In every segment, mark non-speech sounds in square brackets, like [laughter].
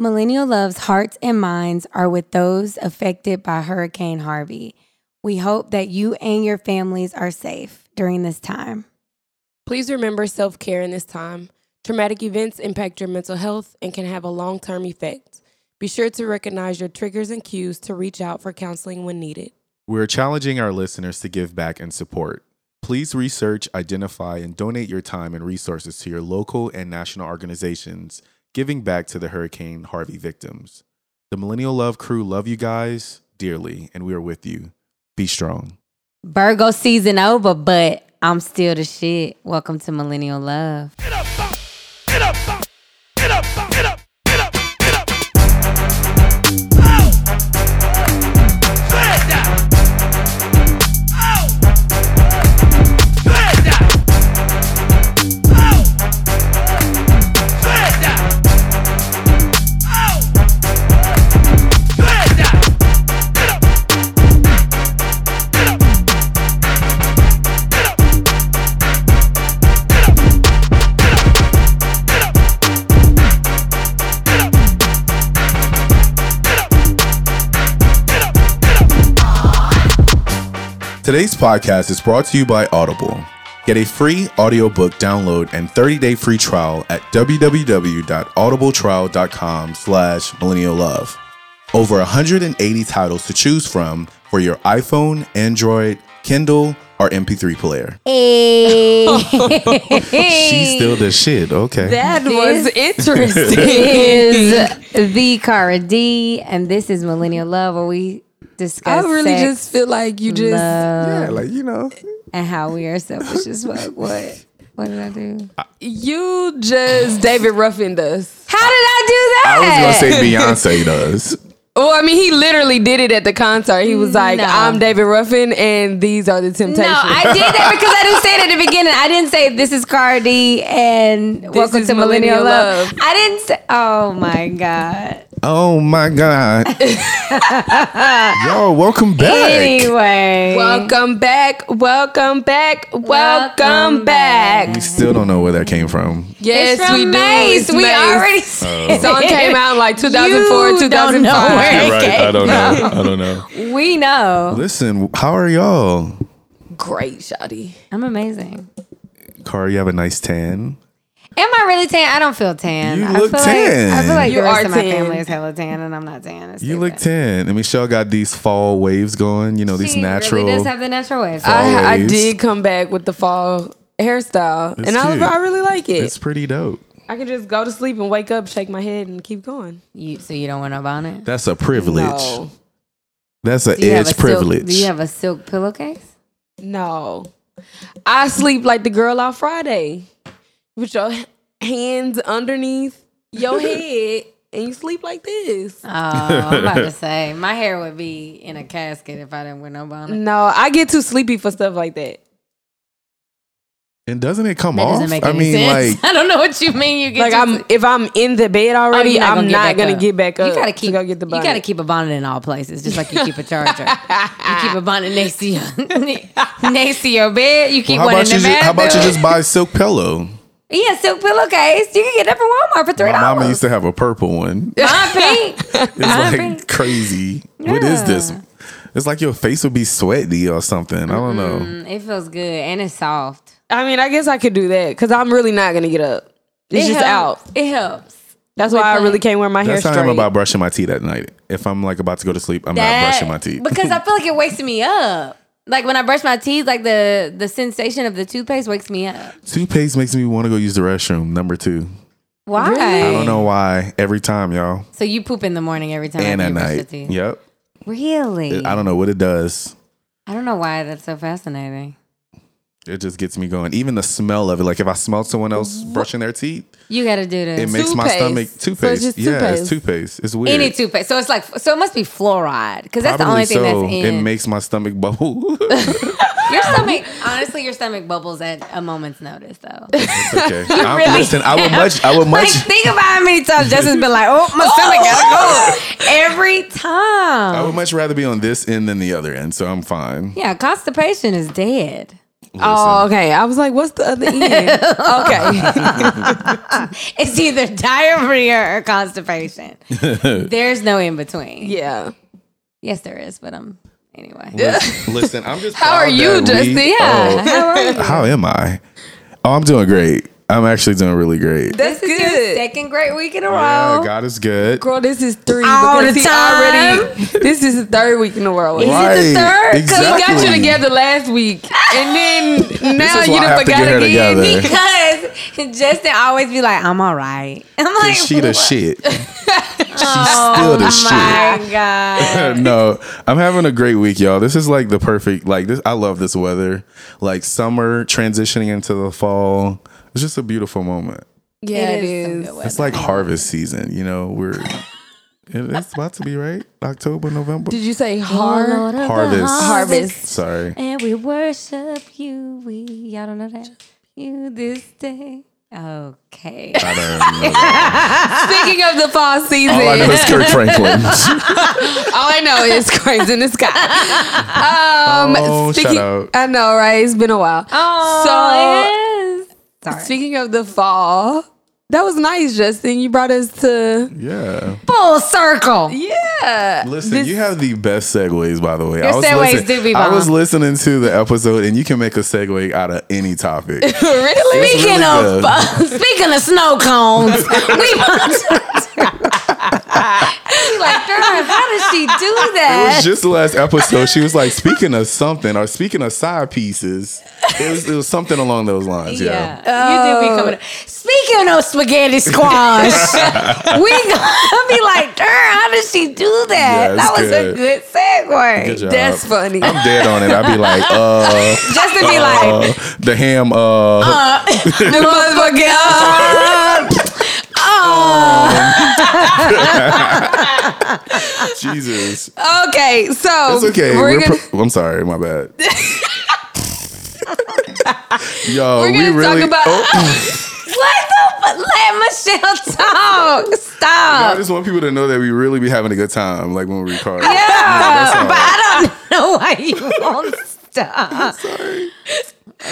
Millennial Love's hearts and minds are with those affected by Hurricane Harvey. We hope that you and your families are safe during this time. Please remember self care in this time. Traumatic events impact your mental health and can have a long term effect. Be sure to recognize your triggers and cues to reach out for counseling when needed. We're challenging our listeners to give back and support. Please research, identify, and donate your time and resources to your local and national organizations giving back to the Hurricane Harvey victims. The Millennial Love crew love you guys dearly, and we are with you. Be strong. Virgo season over, but I'm still the shit. Welcome to Millennial Love. Today's podcast is brought to you by Audible. Get a free audiobook download and 30-day free trial at www.audibletrial.com slash millennial love. Over 180 titles to choose from for your iPhone, Android, Kindle, or MP3 player. Hey. [laughs] She's still the shit. Okay. That was interesting. is [laughs] the Cara D, and this is Millennial Love, where we discuss I really sex, just feel like you just. love, like, you know. and how we are selfish as fuck. What? What did I do? You just David Ruffin does. How did I do that? I was going to say Beyonce does. Well, I mean, he literally did it at the concert. He was like, No. "I'm David Ruffin, and these are the Temptations." No, I did that [laughs] because I didn't say it at the beginning. I didn't say this is Cara D and welcome is to Millennial, Millennial Love. Love. I didn't say. Oh my god. Oh, my God. [laughs] Yo, welcome back. Anyway, Welcome back, welcome back, welcome, Welcome back. back. We still don't know where that came from. Yes, it's from we do. Mace. It's we Mace. already Oh. said The song came out like 2004, You don't know 2005. where it Right, came I don't know. from. I don't know. We know. Listen, how are y'all? Great, Shotty. I'm amazing. Car, you have a nice tan. Am I really tan? I don't feel tan. You I look feel tan. Like, I feel like You the rest are of my tan. family is hella tan, and I'm not tan. It's You look same. tan. And Michelle got these fall waves going, you know, these She natural. Really does have the natural waves. Fall I, I did come back with the fall hairstyle, It's and I, cute. I really like it. it's pretty dope. I can just go to sleep and wake up, shake my head, and keep going. You, so you don't wear no bonnet? That's a privilege. No, That's an Do you have edge a silk- privilege. do you have a silk pillowcase? no. I sleep like the girl on Friday, with your hands underneath your [laughs] head, and you sleep like this. Oh, I'm about to [laughs] say my hair would be in a casket if I didn't wear no bonnet. No, I get too sleepy for stuff like that. and doesn't it come That off? doesn't I mean, sense. like, [laughs] I don't know what you mean. You get Like too I'm, sleep- if I'm in the bed oh, already, you're not I'm gonna get not back gonna up. get back up. You gotta to keep. go get the you gotta keep a bonnet in all places, just like you keep a charger. you keep a bonnet next to your next to your bed. You keep how one in the you? Just, bathroom. how about you just buy a silk pillow? Yeah, silk pillowcase. You can get that from Walmart for three My mama used to have a purple one. [laughs] Mine pink. [laughs] It's Mine like pink. crazy. What is this? It's like your face would be sweaty or something. I don't know. Mm, It feels good and it's soft. I mean, I guess I could do that because I'm really not gonna get up. It's It just helps. out. It helps. That's why I really can't wear my hair That's how straight. I'm about brushing my teeth at night. If I'm like about to go to sleep, I'm That- not brushing my teeth. because I feel like it wakes me up. Like when I brush my teeth, like the the sensation of the toothpaste wakes me up. Toothpaste makes me want to go use the restroom. Number two. Why? I don't know why. Every time, y'all. So you poop in the morning every time And at you brush your night. Yep. Really? I don't know what it does. I don't know why that's so fascinating. It just gets me going. Even the smell of it. Like if I smell someone else brushing their teeth, You got to do this. it makes my Toothpaste. stomach So it's toothpaste. just yeah, it's toothpaste. toothpaste. It's weird. Any toothpaste. So it's like so it must be fluoride because that's the Probably only thing so. that's in It makes my stomach bubble. [laughs] [laughs] your stomach. Honestly, your stomach bubbles at a moment's notice, though. okay. [laughs] I'm, really listen, I would much. I would like much. think about how many times Justin's been like, "Oh, my stomach gotta go." Every time. I would much rather be on this end than the other end. So I'm fine. Yeah, constipation is dead. Oh, okay. I was like, what's the other end? [laughs] okay. It's either diarrhea or constipation. [laughs] There's no in between. Yeah. Yes, there is, but um, anyway. Listen, listen, I'm just. [laughs] How are you, that we- Justin? Yeah. How are you? Oh, how am I? Oh, I'm doing great. I'm actually doing really great. That's This is your good. second great week in a Yeah, row. God is good. Girl, this is three. All because the he time. Already, [laughs] this is the third week in a row. Is it Right, the third? 'Cause He got you exactly. together last week, and then [laughs] now is you why I done have to forgot her again. together. [laughs] Because Justin always be like, I'm all right. I'm like, She the "What?" shit. She's still the oh shit. Oh my God. no, I'm having a great week, y'all. This is like the perfect like this. I love this weather. Like summer transitioning into the fall. It's just a beautiful moment. Yeah, it is is. It's like harvest season. You know, we're [laughs] it's about to be right October, November. Did you say hard? Lord of the Harvest. Harvest. Sorry. And we worship you. We, y'all don't know that? You this day. Okay. I don't know. that. [laughs] Speaking of the fall season, All I know is Kirk Franklin. [laughs] All I know is cranes in the sky. Um, Oh, shout out. I know, right? It's been a while. Oh, so, yes. Sorry. speaking of the fall, that was nice, Justin. You brought us to yeah. Full circle. yeah. Listen, This- you have the best segues, by the way. Your I was segues listen- do be I was listening to the episode, and you can make a segue out of any topic. [laughs] really? It's Speaking really of uh, speaking of snow cones, [laughs] we about to. She like, darn, how did she do that? It was just the last episode. She was like, speaking of something, or speaking of side pieces, it was, it was something along those lines. Yeah. you do be coming. Speaking of spaghetti squash, [laughs] we gonna be like, darn, how did she do that? Yeah, that was good. a good segue. Good job. That's funny. I'm dead on it. I'd be like, uh, [laughs] Just to be like, uh, the ham, uh, [laughs] the [laughs] Jesus. okay, so It's okay. We're, We're gonna, pro- I'm sorry. My bad. [laughs] Yo, we're we really. talk about. oh, [laughs] what the? Let Michelle talk. Stop. I just want people to know that we really be having a good time, like when we record. Yeah, that's but I don't know why you won't stop.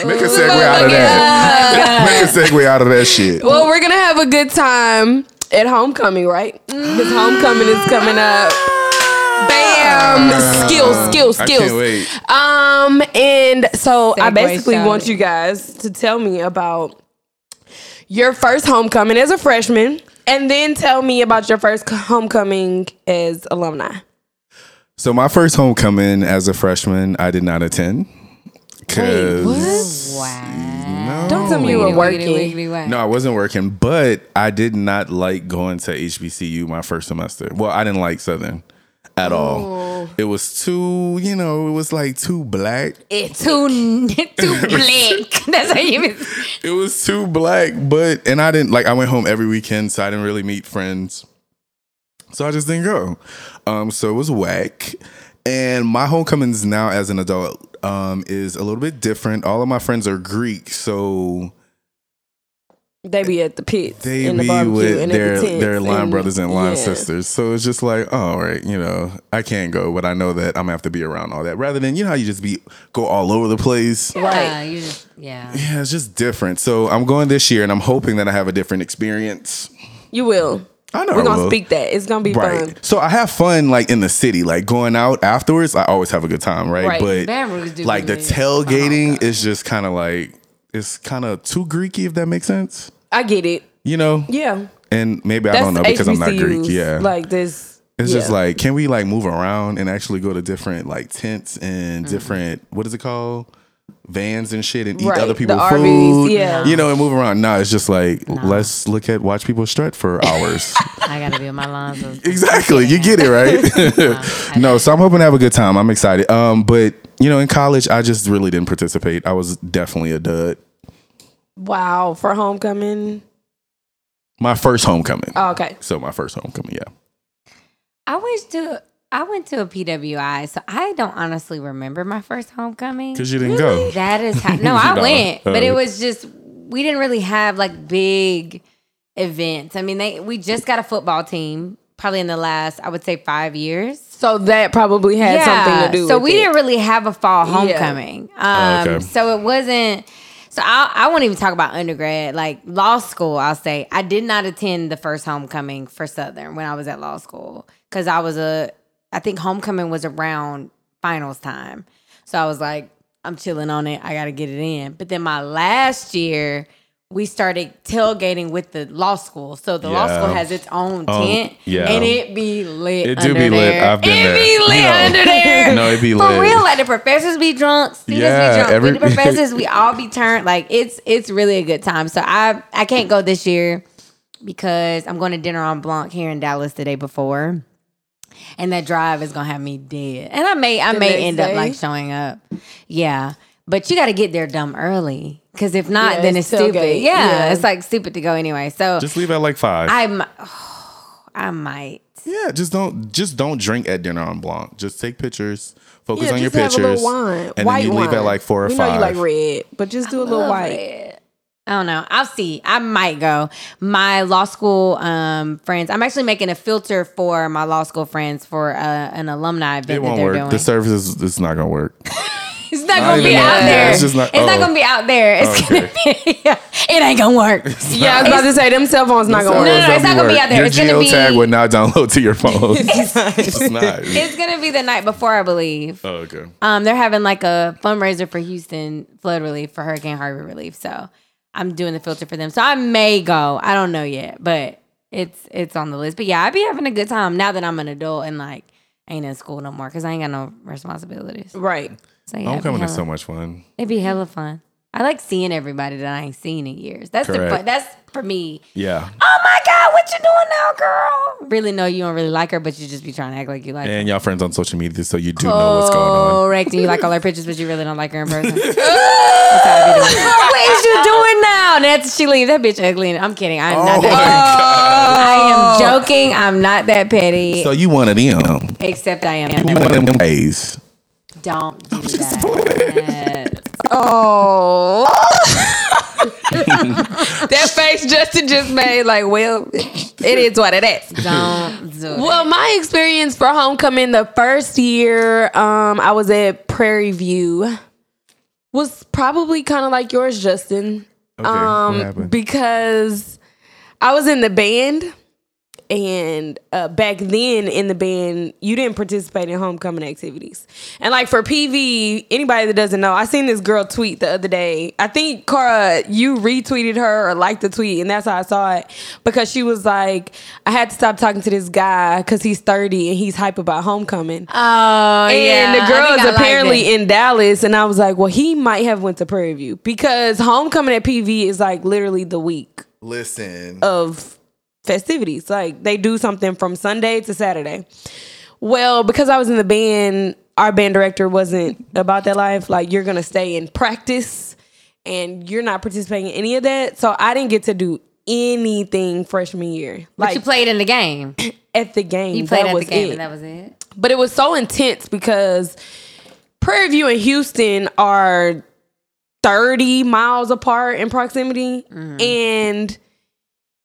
Make a segue out of that. Make a segue out of that shit. well, we're gonna have a good time at homecoming, right? Because homecoming is coming up. Bam! Skills, skills, I skills. Um, and so I basically shot. want you guys to tell me about your first homecoming as a freshman, and then tell me about your first homecoming as alumni. So my first homecoming as a freshman, I did not attend. Cause Wow. No. Don't tell me you were working. wiggity, wiggity, wow. no, I wasn't working, but I did not like going to HBCU my first semester. Well, I didn't like Southern at all. It was too, you know, it was like too black. It's too [laughs] too black. [laughs] That's how you. [laughs] It was too black, but and I didn't like I went home every weekend, so I didn't really meet friends. So I just didn't go. Um, so it was whack. And my homecomings now as an adult um, is a little bit different. All of my friends are Greek, so They be at the pits, they in the be barbecue, with and their the their line and- brothers and line yeah. sisters. So it's just like, oh, all right, you know, I can't go, but I know that I'm gonna have to be around all that. Rather than you know how you just be go all over the place. Yeah, you just yeah. Yeah, it's just different. So I'm going this year, and I'm hoping that I have a different experience. You will. I know We're I gonna speak that. It's gonna be Right. fun. So I have fun like in the city, like going out afterwards. I always have a good time, right? Right. But Baton like the lit. tailgating is just kind of like it's kind of too Greeky, if that makes sense. I get it. You know? Yeah. And maybe I don't know because I'm not Greek. Yeah. Like this. it's just like, can we like move around and actually go to different like tents and Mm-hmm. different what is it called? Vans and shit and eat Right, other the people's RVs, food. yeah. You know, and move around. No, it's just like let's look at watch people strut for [laughs] hours. I gotta be with my lines. Of, [laughs] Exactly. You get it, right? [laughs] no, so I'm hoping to have a good time. I'm excited. Um, but you know, in college I just really didn't participate. I was definitely a dud. wow for homecoming. My first homecoming. Oh, okay. So my first homecoming, yeah. I went to I went to a PWI, so I don't honestly remember my first homecoming. Because you didn't go. That is how, no, [laughs] I No. went, but it Uh, was just we didn't really have like big events. I mean, they we just got a football team probably in the last, I would say, five years. So that probably had something to do So with we it. didn't really have a fall Yeah. homecoming. Um, okay. So it wasn't. So I, I won't even talk about undergrad, like law school. I'll say I did not attend the first homecoming for Southern when I was at law school because I was a. I think homecoming was around finals time, so I was like, I'm chilling on it. I got to get it in. But then my last year. We started tailgating with the law school, so the law school has its own Oh, tent, yeah. and it be lit. It do be lit. I've been it there. be lit under [laughs] there. No, it be lit. For real, like the professors be drunk, students Yeah, be drunk, every- the [laughs] professors we all be turned. Like it's it's really a good time. So I I can't go this year because I'm going to Dîner en Blanc here in Dallas the day before. And that drive is gonna have me dead. And I may I The may next end up like showing up. Yeah. But you gotta get there dumb early. Cause if not, Yeah, then it's it's stupid. Yeah, Yeah. It's like stupid to go anyway. So Just leave at like five. I mi- [sighs] I might. yeah, just don't just don't drink at Dîner en Blanc. Just take pictures. Focus yeah, on your just have pictures. a little wine, And white then you leave at like four or we five. know you like red, but just do a little white. it. I don't know. I'll see. I might go. My law school um, friends. I'm actually making a filter for my law school friends for uh, an alumni event It won't they're work. doing. The service is it's not gonna work. [laughs] it's not Not gonna be out that. there. It's just not- It's not oh. gonna be out there. It's Okay. gonna be. yeah, it ain't gonna work. Yeah, I was about to say them cell phones not gonna No, work. no, it's not gonna be out there. Your [laughs] [laughs] It's gonna be- geotag would not download to your phone. it's not. It's gonna be the night before, I believe. oh, okay. Um, they're having like a fundraiser for Houston flood relief for Hurricane Harvey relief. So I'm doing the filter for them. So I may go. I don't know yet, but it's it's on the list. But yeah, I'd be having a good time now that I'm an adult and like ain't in school no more because I ain't got no responsibilities. Right. So yeah, it'd be Homecoming is so much fun. It'd be hella fun. I like seeing everybody that I ain't seen in years. That's the Correct. fun. That's for me. Yeah. Oh my god, what you doing now, girl? Really know you don't really like her, but you just be trying to act like you like her. And y'all friends on social media, so you do know what's going on. Correct. And you like all her pictures, but you really don't like her in person. [laughs] That's how I be doing. What is you doing now? And after she leaves, that bitch ugly. And I'm kidding. I'm not Oh that my petty. I am joking. I'm not that petty. So you one of them. except I am. You one of them gays. Don't do that. Oh. that face Justin just made, like, well, it is what it is. Don't do it. Well, my experience for homecoming the first year um, I was at Prairie View was probably kind of like yours, Justin. Okay, um, what? Because I was in the band, and uh, back then in the band, you didn't participate in homecoming activities. And like for PV, anybody that doesn't know, I seen this girl tweet the other day. I think Cara, you retweeted her or liked the tweet, and that's how I saw it because she was like, "I had to stop talking to this guy because he's 30 and he's hype about homecoming." Oh, and yeah. the girl is apparently in Dallas, and I was like, well, he might have went to Prairie View because homecoming at PV is like literally the week Listen. of festivities. Like they do something from Sunday to Saturday. Well, because I was in the band, our band director wasn't about that life. Like you're gonna stay in practice, and you're not participating in any of that. So I didn't get to do anything freshman year. But Like you played in the game. [clears throat] at the game, You played at the game, it and that was it. but it was so intense because Prairie View and Houston are 30 miles apart in proximity. Mm-hmm. And,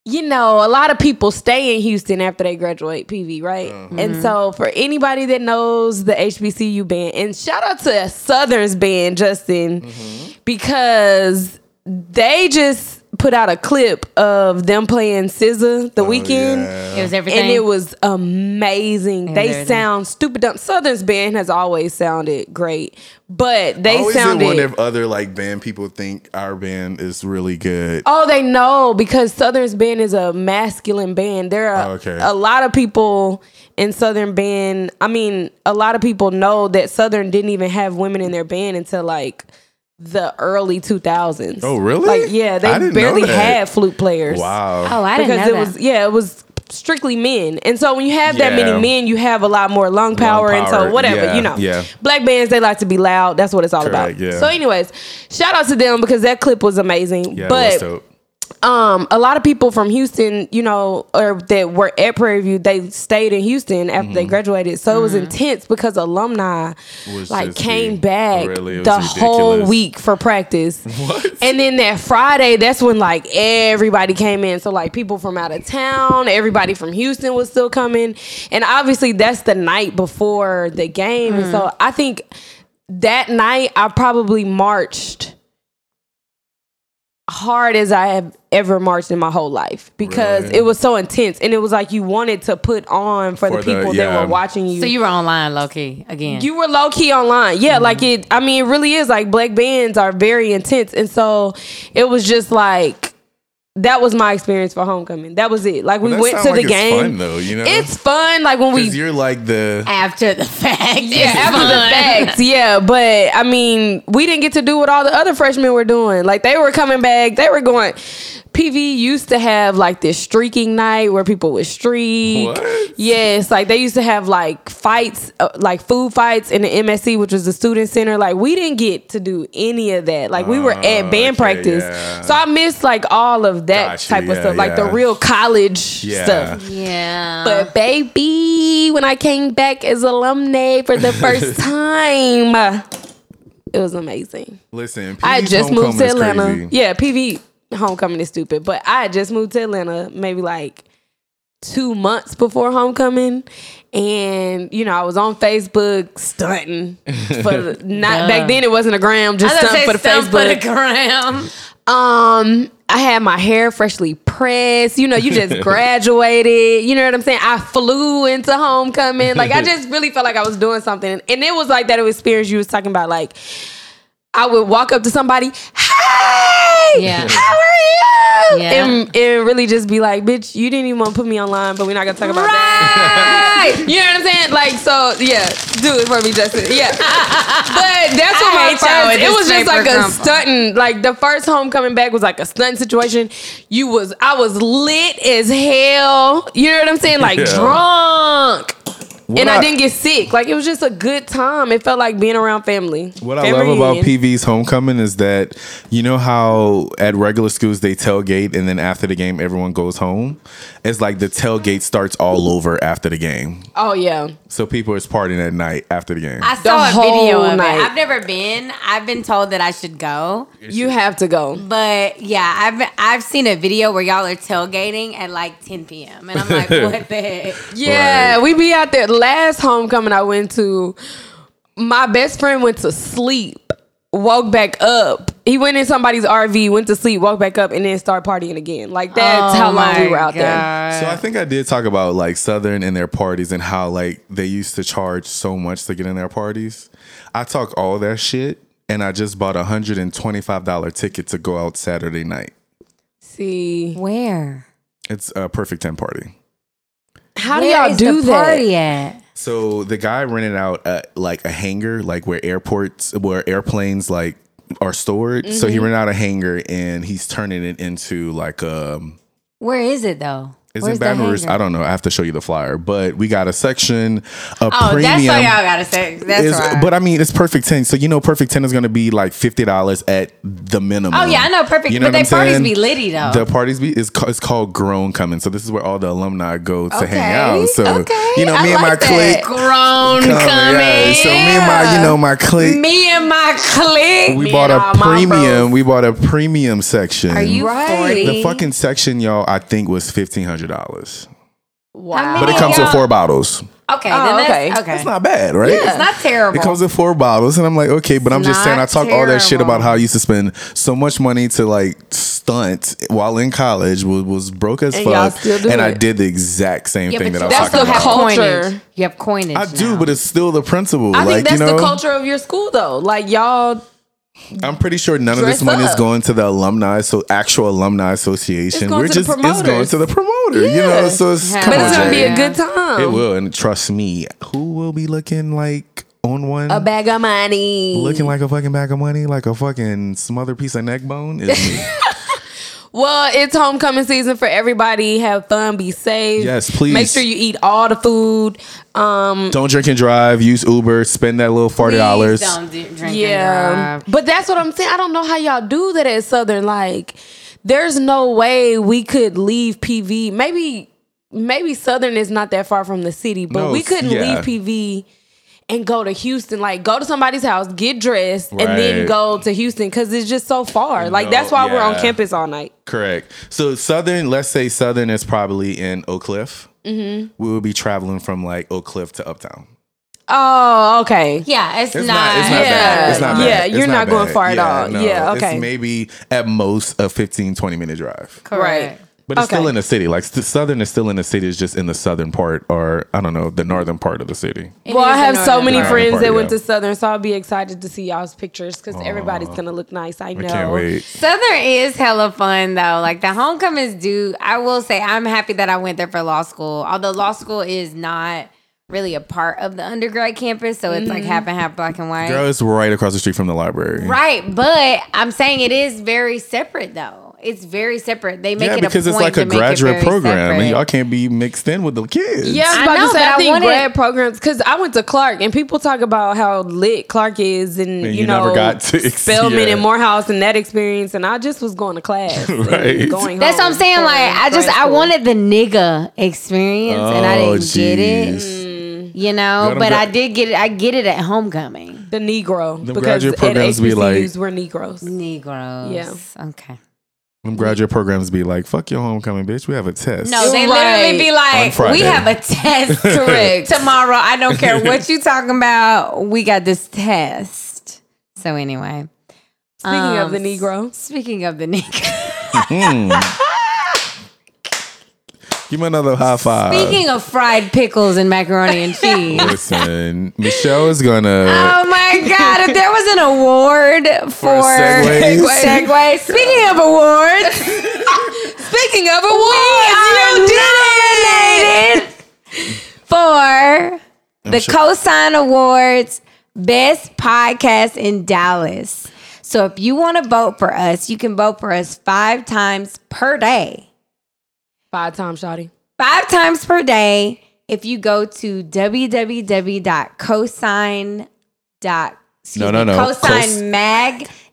you know, a lot of people stay in Houston after they graduate PV, right? Uh-huh. And mm-hmm. so for anybody that knows the HBCU band, and shout out to Southern's band, Justin, mm-hmm. because they just put out a clip of them playing SZA the oh, weekend It was everything. and it was amazing. was they everything. sound stupid. dumb. Southern's band has always sounded great, but they always did sounded. wonder if other like band people think our band is really good. Oh, they know because Southern's band is a masculine band. There are Oh, okay. a lot of people in Southern band. I mean, a lot of people know that Southern didn't even have women in their band until like the early 2000s. Oh, really? Like, yeah, they barely had flute players. Wow. oh, I didn't because know it that. was yeah, it was strictly men. And so when you have that Yeah. many men, you have a lot more lung power, and power, so whatever, yeah, you know. yeah. Black bands they like to be loud. That's what it's all Correct, about. yeah. So anyways, shout out to them because that clip was amazing. Yeah, but it was dope. Um, a lot of people from Houston, you know, or that were at Prairie View, they stayed in Houston after Mm-hmm. they graduated. So it was intense because alumni Was like came be- back really, the was whole week for practice. [laughs] What? And then that Friday, that's when like everybody came in. So like people from out of town, everybody from Houston was still coming. And obviously that's the night before the game. And so I think that night I probably marched hard as I have ever marched in my whole life because Right. it was so intense and it was like you wanted to put on for, For the the- people yeah. that were watching you. So you were online, low key again. You were low key online. Yeah, Mm-hmm. like it I mean it really is like black bands are very intense. And so it was just like that was my experience for homecoming. That was it. Like we that went to sound the it's game. fun, though, you know? It's fun like when we you're like the. after the fact. yeah, after the facts, yeah. But I mean, we didn't get to do what all the other freshmen were doing. Like they were coming back, they were going. PV used to have like this streaking night where people would streak. What? Yes, like they used to have like fights, uh, like food fights in the MSC, which was the student center. Like we didn't get to do any of that. Like we were at band Oh, okay, practice, yeah. so I missed like all of that Gotcha, type of yeah, stuff, like the real college Yeah. stuff. Yeah. But baby, when I came back as alumni for the first [laughs] time, it was amazing. Listen, I had just moved to Atlanta. crazy. Yeah, PV homecoming is stupid, but I just moved to Atlanta maybe like two months before homecoming. And you know, I was on Facebook stunting for the, [laughs] not back then. It wasn't a gram, just I was stunt for the stunt for the Facebook. gram. Um, I had my hair freshly pressed. You know, you just [laughs] graduated. You know what I'm saying? I flew into homecoming. Like I [laughs] just really felt like I was doing something. And it was like that experience you was talking about. Like I would walk up to somebody, hey, Yeah. how are you? Yeah. And, and really just be like, bitch, you didn't even want to put me online, but we're not gonna talk about that. Right. You know what I'm saying? Like, so yeah, do it for me, Justin. Yeah. [laughs] but that's what I my hate first, it was just paper like a crumple. stunting. Like the first homecoming back was like a stunt situation. You was, I was lit as hell. You know what I'm saying? Like Yeah. drunk. What and I, I- didn't get sick. Like it was just a good time. It felt like being around family. What I Family love about. PV's homecoming is that you know how at regular schools they tailgate and then after the game everyone goes home. It's like the tailgate starts all over after the game, Oh yeah. so people is partying at night after the game. I saw a video of night. it. I've never been. I've been told that I should go. You have to go. But yeah, I've been, I've seen a video where y'all are tailgating at like 10 p.m. and I'm like, [laughs] what the heck? Yeah, we be out there. Last homecoming I went to, my best friend went to sleep, woke back up. He went in somebody's RV, went to sleep, woke back up, and then start partying again. Like that's Oh how long we were out there. So I think I did talk about like Southern and their parties and how like they used to charge so much to get in their parties. I talk all that shit and I just bought a hundred and twenty five dollar ticket to go out Saturday night. See, Where? It's a perfect ten party. How do y'all is do the that? party at? So the guy rented out a, like a hangar, like where airports, where airplanes like are stored. So Mm-hmm. he rented out a hangar and he's turning it into like um. Where is it though? Is Where's it the Baton Rouge? I don't know. I have to show you the flyer, but we got a section, a Oh, premium. that's what y'all gotta say. That's is- right. But I mean, it's perfect ten. So you know, perfect ten is going to be like fifty dollars at the minimum. oh yeah, I know perfect. You know but what they I'm parties saying? be litty though. The parties be is it's called Grown Coming. So this is where all the alumni go to hang out. So okay. you know, me I and my like that. clique grown coming, coming. yeah. So me and my, you know, my clique. me and my clique. we Me bought a premium. We bought a premium section. Are you Right. forty? The fucking section, y'all, I think was fifteen hundred dollars, Wow. but it comes with four bottles. Okay, Oh, then okay. that's okay. It's not bad, right? It's not terrible. It comes with four bottles, and I'm like, okay, but I'm just saying, I not talk all that shit about how I used to spend so much money to like stunt while in college, was, was broke as And y'all fuck, still do and I did the exact same yeah, thing that I was That's talking the also about. culture. You have coinage. I do, but it's still the principle. I like think that's you know, the culture of your school, though. Like y'all, I'm pretty sure none of this money is going to the alumni, so actual alumni association. It's going We're to the just it's going to the promoter. You know, so it's Yeah. come but on, it's gonna Jay. be a good time. It will, and trust me, who will be looking like on one? A bag of money. looking like a fucking bag of money, like a fucking smothered piece of neck bone is [laughs] me. Well, it's homecoming season for everybody. Have fun, be safe. Yes, please. Make sure you eat all the food. Um, Don't drink and drive. Use Uber. Spend that little forty dollars. Please don't drink yeah, and drive. but that's what I'm saying. I don't know how y'all do that at Southern. Like, there's no way we could leave PV. Maybe maybe Southern is not that far from the city, but No, we couldn't yeah. leave PV and go to Houston. Like go to somebody's house, get dressed, and then go to Houston because it's just so far. Like No, that's why we're on campus all night. Correct. So Southern, let's say Southern is probably in Oak Cliff. Mm-hmm. We would be traveling from like Oak Cliff to Uptown. Oh, okay. Yeah, it's, It's not. not. It's not Yeah. bad. It's not bad. Yeah, It's you're not going far at all. Yeah, okay. It's maybe at most a 15, 20 minute drive. Correct. But it's Okay. still in the city. Like st- Southern is still in the city. It's just in the southern part, or I don't know, the northern part of the city. It well, I have so many friends Part, that went to Southern, so I'll be excited to see y'all's pictures because everybody's gonna look nice. I know. Can't wait. Southern is hella fun though. Like the homecomings do. I will say I'm happy that I went there for law school. Although law school is not really a part of the undergrad campus, so it's like mm-hmm. half and half black and white. Girl, it's right across the street from the library. Right, but I'm saying it is very separate though. It's very separate. They make Yeah, it because a it's point like a to make it graduate program, separate. and y'all can't be mixed in with the kids. Yeah, I was I know, to say. but I I think wanted- grad programs because I went to Clark and people talk about how lit Clark is, and, And you, you know, never got to ex- Spelman yeah. and Morehouse and that experience, and I just was going to class, [laughs] Right. Going That's what I'm saying. Like I just grad I wanted the nigga experience, and I Oh, didn't get it. jeez. Mm. You know, them but gra- I did get it. I get it at homecoming. the Negro because graduate at programs be like- we're Negroes. Negroes. Yeah. Okay. Them graduate programs be like, "Fuck your homecoming, bitch. We have a test." No, they Right. literally be like, "We have a test [laughs] Correct. tomorrow. I don't care [laughs] what you talking about. We got this test." So anyway, Speaking of Um, the Negro, speaking of the Negro, [laughs] Mm. Give me another high five. speaking of fried pickles and macaroni and [laughs] cheese. Listen, Michelle is gonna. Oh my God! If there was an award for, segues? segue. [laughs] Speaking of awards, [laughs] speaking of awards, we are nominated for the sure- Cosign Awards Best Podcast in Dallas. So if you want to vote for us, you can vote for us five times per day. Five times, Shotty. Five times per day if you go to excuse No, no, me, no.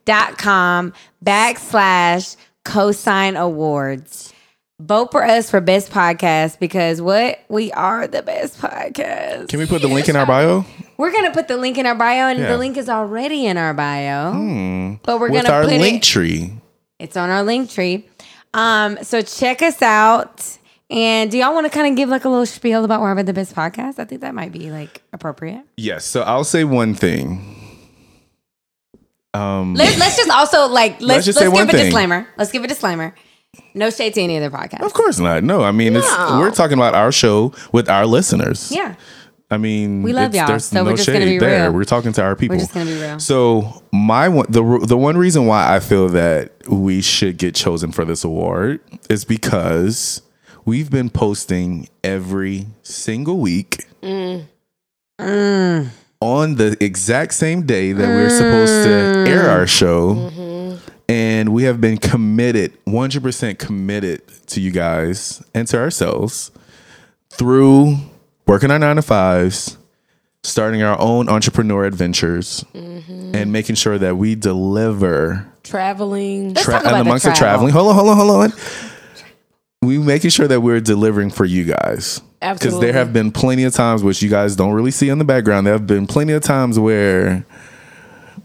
Cosignmag.com backslash cosign awards. Vote for us for best podcast because what? We are the best podcast. Can we put the link in our bio? We're gonna put the link in our bio, and Yeah. the link is already in our bio. Hmm. But we're With gonna our put link it. tree. It's on our link tree. Um, so check us out. And do y'all want to kind of give like a little spiel about why we're the best podcast? I think that might be like appropriate. Yes. So I'll say one thing. Um, Let's, let's just also like [laughs] let's let's, just say give one a thing. disclaimer. Let's give a disclaimer. No shade to any other podcast. of course not. No, I mean, it's, No. we're talking about our show with our listeners. Yeah, I mean, We love y'all, There's so we're no just gonna shade be there. real. We're talking to our people. we're just gonna be real. So my one, the the one reason why I feel that we should get chosen for this award is because we've been posting every single week Mm. on the exact same day that we're supposed to air our show. Mm-hmm. And we have been committed, 100% committed to you guys and to ourselves through working our nine to fives, starting our own entrepreneur adventures, Mm-hmm. and making sure that we deliver Traveling. Tra- about the amongst the traveling. Hold on, hold on, hold on. We making sure that we're delivering for you guys. Because there have been plenty of times which you guys don't really see in the background. There have been plenty of times where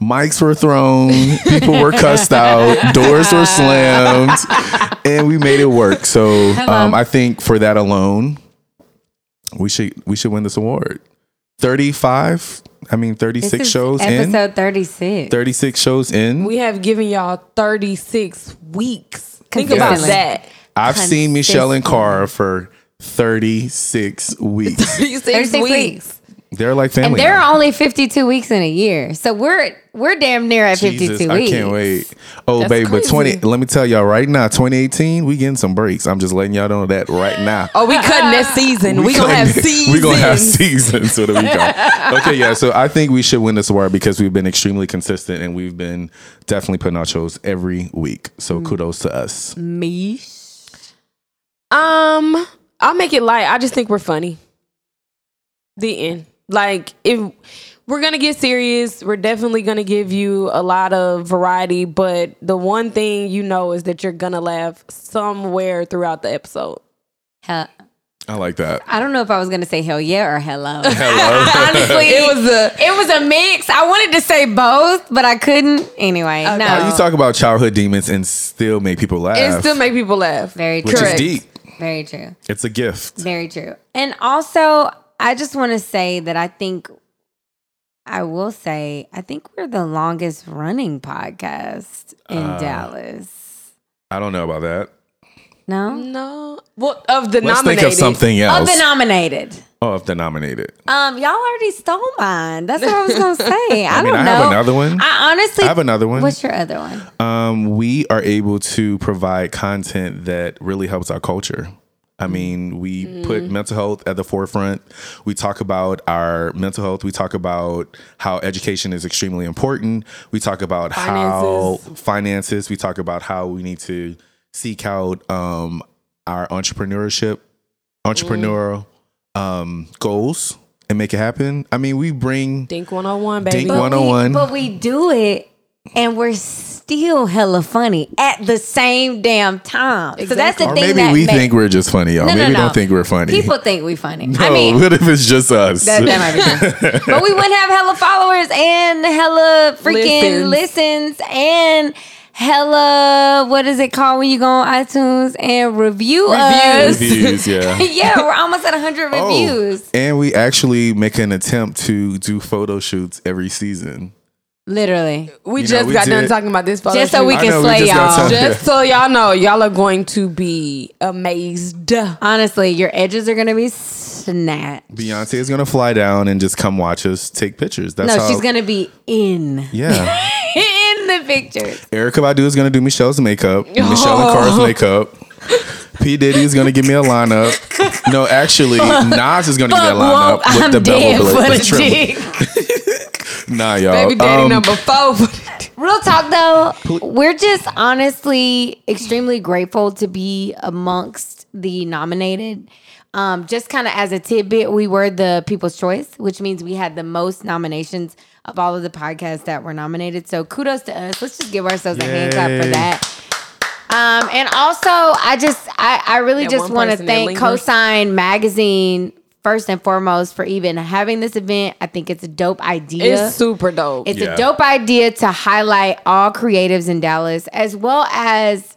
mics were thrown, [laughs] people were cussed out, doors were [laughs] slammed, and we made it work. So um, I think for that alone, we should we should win this award. Thirty five, I mean thirty six This six is shows in. episode thirty six. 36 shows in. We have given y'all 36 weeks. Think about that. I've seen Michelle and consistently. Cara for 36 weeks. [laughs] 36 36 weeks. Weeks. They're like family. And there now. are only fifty two weeks in a year, so we're we're damn near at fifty Jesus, two I weeks. can't wait. Oh, That's baby, but 20, let me tell y'all right now, 2018, we getting some breaks. I'm just letting y'all know that right now. [gasps] Oh, we cutting this season. We, gonna have seasons. we gonna have seasons so that we go. Okay, yeah. So I think we should win this award because we've been extremely consistent and we've been definitely putting out shows every week. So Mm. kudos to us. Me. Um, I'll make it light. I just think we're funny. The end. Like if we're gonna get serious. We're definitely gonna give you a lot of variety, but the one thing you know is that you're gonna laugh somewhere throughout the episode. Hell, I like that. I don't know if I was gonna say hell yeah or hello. [laughs] Hello. [laughs] Honestly, It was a it was a mix. I wanted to say both, but I couldn't. Anyway, no. How you talk about childhood demons and still make people laugh? it still make people laugh. Very which true. is deep. Very true. It's a gift. Very true. And also, I just want to say that I think I will say I think we're the longest running podcast in Uh, Dallas. I don't know about that. No, No, well, of the Let's nominated. think of something else. of else. the nominated. oh, if they're nominated. Um, y'all already stole mine. That's what I was gonna say. [laughs] I, I mean, don't I know. have another one. I honestly I have another one. What's your other one? um, we are able to provide content that really helps our culture. I mean, we put mental health at the forefront. We talk about our mental health. We talk about how education is extremely important. We talk about how finances. We talk about how we need to seek out um, our entrepreneurship, entrepreneurial um, goals and make it happen. I mean, we bring Dink 101, baby. Dink But 101. We, but we do it and we're still hella funny at the same damn time. So that's the or thing maybe that we ma- think we're just funny, y'all. No, no, maybe no. don't think we're funny. People think we're funny. no, I mean, what if it's just us? that, that might be true. [laughs] but we wouldn't have hella followers and hella freaking listens, Listens. and hella what is it called when you go on iTunes and review us? Reviews, yeah. [laughs] yeah, we're almost at 100 Oh, reviews. and we actually make an attempt to do photo shoots every season. Literally. we You know, just we got done did- talking about this. photo Just so we. I can know, we slay just got y'all. time. Just so y'all know, y'all are going to be amazed. Honestly, your edges are gonna be snatched. Beyonce is gonna fly down and just come watch us take pictures. That's No, how. she's gonna be in Yeah, [laughs] in the pictures. Erykah Badu is gonna do Michelle's makeup. Michelle and Car's oh. makeup. [laughs] P Diddy is gonna give me a lineup. No, actually, [laughs] Nas is gonna give me a Fuck, lineup whoa, with I'm the dead bevel for blade. the triple. dick. [laughs] Nah, y'all. Baby daddy Um, number four. [laughs] Real talk though, we're just honestly extremely grateful to be amongst the nominated. Um, just kind of as a tidbit, we were the People's Choice, which means we had the most nominations of all of the podcasts that were nominated. So kudos to us. Let's just give ourselves a hand clap for that. Um, and also, I just, I, I really That just want to thank lingers. Cosign Magazine first and foremost for even having this event. I think it's a dope idea. It's super dope. It's Yeah. a dope idea to highlight all creatives in Dallas as well as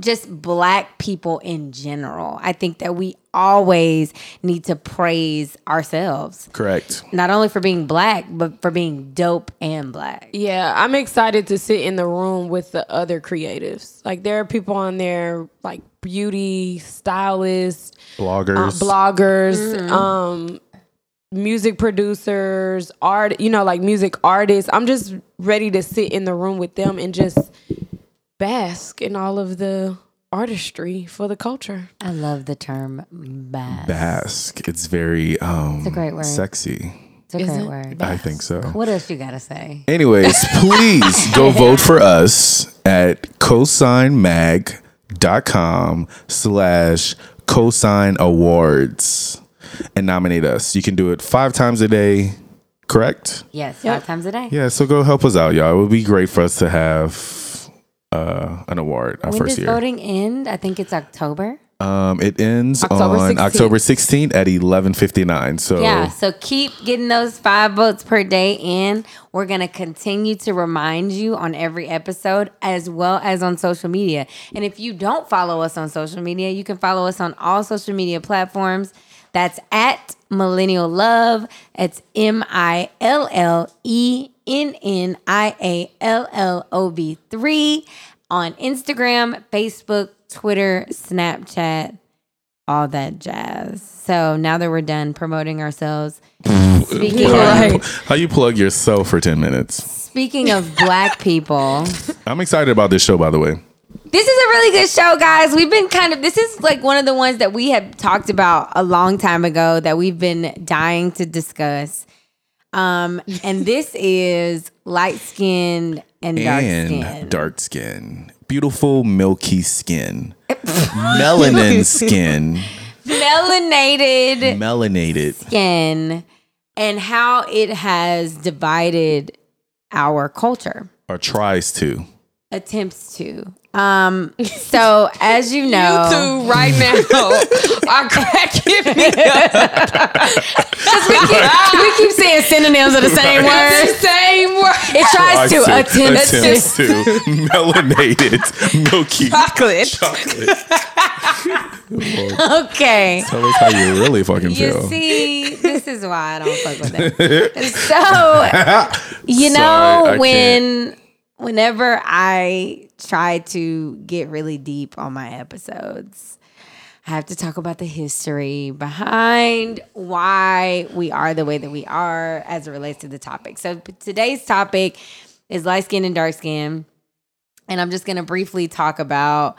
just black people in general. I think that we always need to praise ourselves, correct. not only for being black, but for being dope and black. Yeah, I'm excited to sit in the room with the other creatives. Like there are people on there like beauty, stylists, uh, Bloggers. bloggers, um music producers, art, you know, like music artists. I'm just ready to sit in the room with them and just bask in all of the artistry for the culture. I love the term bass. Bask. It's very um It's a great word. sexy. It's a Is great it? word. I think so. What else you gotta say? Anyways, [laughs] please go vote for us at cosignmag.com slash cosign awards and nominate us. You can do it five times a day, correct? Yes, Yep. five times a day. Yeah, so go help us out, y'all. It would be great for us to have uh, an award our When first does year. voting end? I think it's October. Um, it ends October on 16th. October 16th at 11:59. So Yeah, so keep getting those five votes per day in. We're going to continue to remind you on every episode as well as on social media. And if you don't follow us on social media, you can follow us on all social media platforms. That's at Millennial Love. It's M I L L E N N I A L L O V 3 on Instagram, Facebook, Twitter, Snapchat all that jazz. So now that we're done promoting ourselves, speaking how, of you, how you plug yourself for 10 minutes? speaking of black people, [laughs] I'm excited about this show, by the way. this is a really good show, guys. We've been kind of this is like one of the ones that we had talked about a long time ago that we've been dying to discuss. Um, and this is light skinned and dark and skin. dark skin, beautiful milky skin, [laughs] melanin skin, Melanated melanated. skin and how it has divided our culture. Or tries to. Attempts to. Um, so [laughs] as you know, You two right now are [laughs] cracking me up. we, keep, we keep saying synonyms of the same It's word. the same word. It tries to attempt to. to melanated milky Chocolate. chocolate. Okay. Tell us how you really fucking You feel. see, this is why I don't fuck with it. [laughs] So, you know, Sorry, I when whenever I try to get really deep on my episodes, I have to talk about the history behind why we are the way that we are as it relates to the topic. So today's topic is light skin and dark skin. And I'm just going to briefly talk about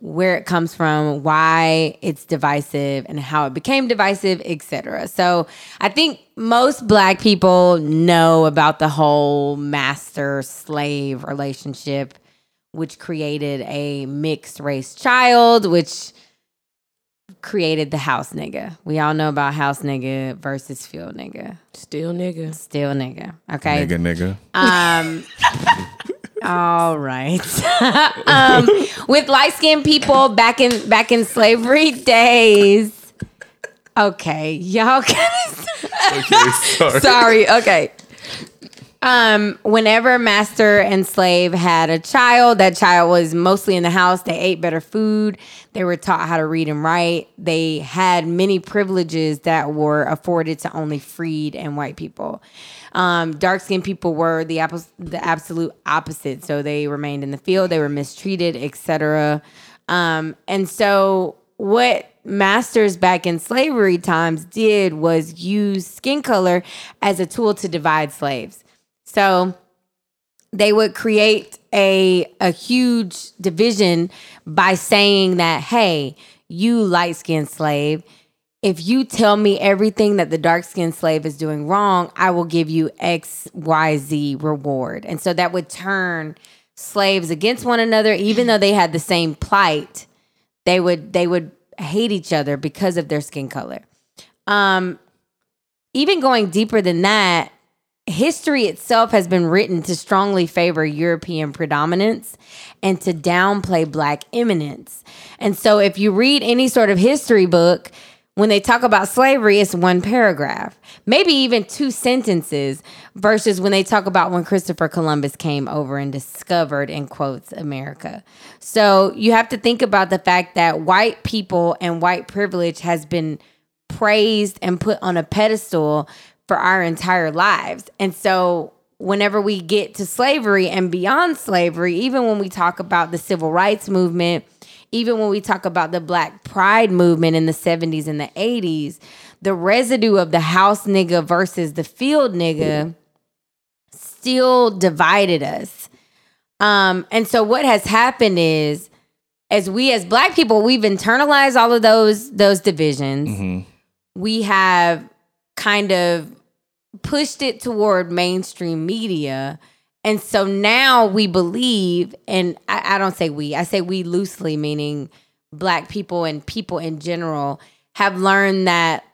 where it comes from, why it's divisive, and how it became divisive, etc. So I think most black people know about the whole master slave relationship, which created a mixed race child, which created the house nigga. We all know about house nigga versus field nigga. Still nigga. Still nigga. Okay. Nigga, nigga. Um. [laughs] all [laughs] right. [laughs] um, with light skinned people back in back in slavery days. Okay, y'all. [laughs] Okay, sorry. Sorry. Okay. um, whenever master and slave had a child, that child was mostly in the house. They ate better food. They were taught how to read and write. They had many privileges that were afforded to only freed and white people. Um, dark skinned people were the appos- the absolute opposite. So they remained in the field. They were mistreated, etc. Um, and so what masters back in slavery times did was use skin color as a tool to divide slaves. So they would create a a huge division by saying that, hey, you light skinned slave, if you tell me everything that the dark skinned slave is doing wrong, I will give you X, Y, Z reward. And so that would turn slaves against one another, even though they had the same plight. They would they would hate each other because of their skin color. Um, even going deeper than that, history itself has been written to strongly favor European predominance and to downplay black eminence. And so if you read any sort of history book, when they talk about slavery, it's one paragraph, maybe even two sentences, versus when they talk about when Christopher Columbus came over and discovered, in quotes, America. So you have to think about the fact that white people and white privilege has been praised and put on a pedestal for our entire lives. And so whenever we get to slavery and beyond slavery, even when we talk about the civil rights movement, even when we talk about the black pride movement in the 70s and the 80s, the residue of the house nigga versus the field nigga still divided us. Um, and so what has happened is as we as black people, we've internalized all of those those divisions. Mm-hmm. We have kind of pushed it toward mainstream media. And so now we believe, and I, I don't say we, I say we loosely, meaning black people and people in general have learned that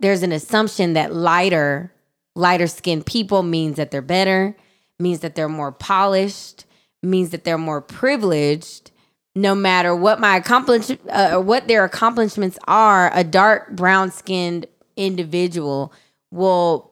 there's an assumption that lighter, lighter skinned people means that they're better, means that they're more polished, means that they're more privileged. No matter what my accomplish, uh, or what their accomplishments are, a dark brown skinned individual will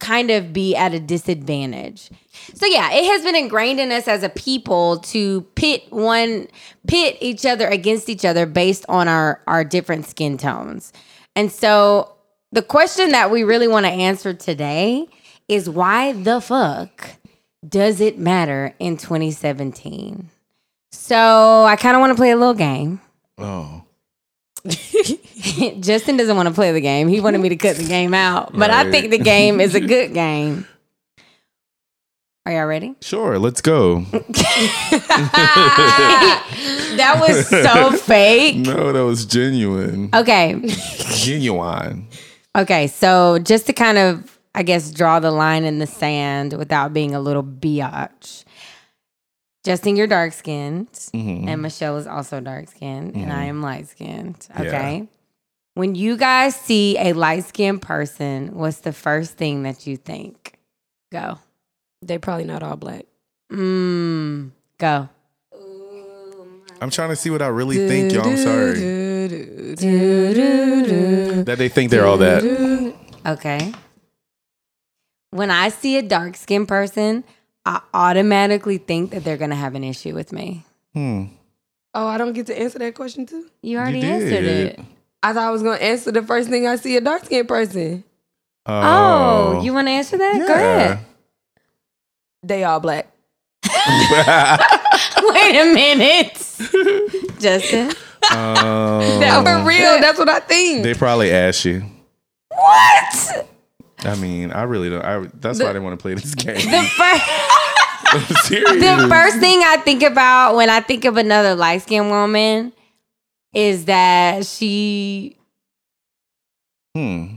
kind of be at a disadvantage. So yeah, it has been ingrained in us as a people to pit one pit each other against each other based on our our different skin tones. And so the question that we really want to answer today is why the fuck does it matter in 2017? So I kind of want to play a little game. Oh. [laughs] Justin doesn't want to play the game. He wanted me to cut the game out, but I think the game is a good game. Are y'all ready? Sure, let's go. [laughs] That was so fake. No, that was genuine. Okay. Genuine. Okay. So just to kind of, I guess, draw the line in the sand without being a little biatch. Justin, you're dark skinned, Mhm. and Michelle is also dark skinned, and I am light skinned. Yeah. Okay. When you guys see a light skinned person, what's the first thing that you think? Go. They probably not all black. Mmm. Go. I'm trying to see what I really think, y'all. I'm sorry that they think they're all that. Okay. When I see a dark skinned person, I automatically think that they're going to have an issue with me. Hmm. Oh, I don't get to answer that question too. You already did. answered it. I thought I was gonna answer the first thing I see a dark skinned person. Oh, you want to answer that? Go ahead. They all black. [laughs] Wait a minute. [laughs] Justin. Um, That for real. That's what I think. they probably ask you. What? I mean, I really don't. I, that's why I didn't want to play this game. The first. [laughs] I'm [laughs] serious. the first thing I think about when I think of another light skinned woman is that she. Hmm.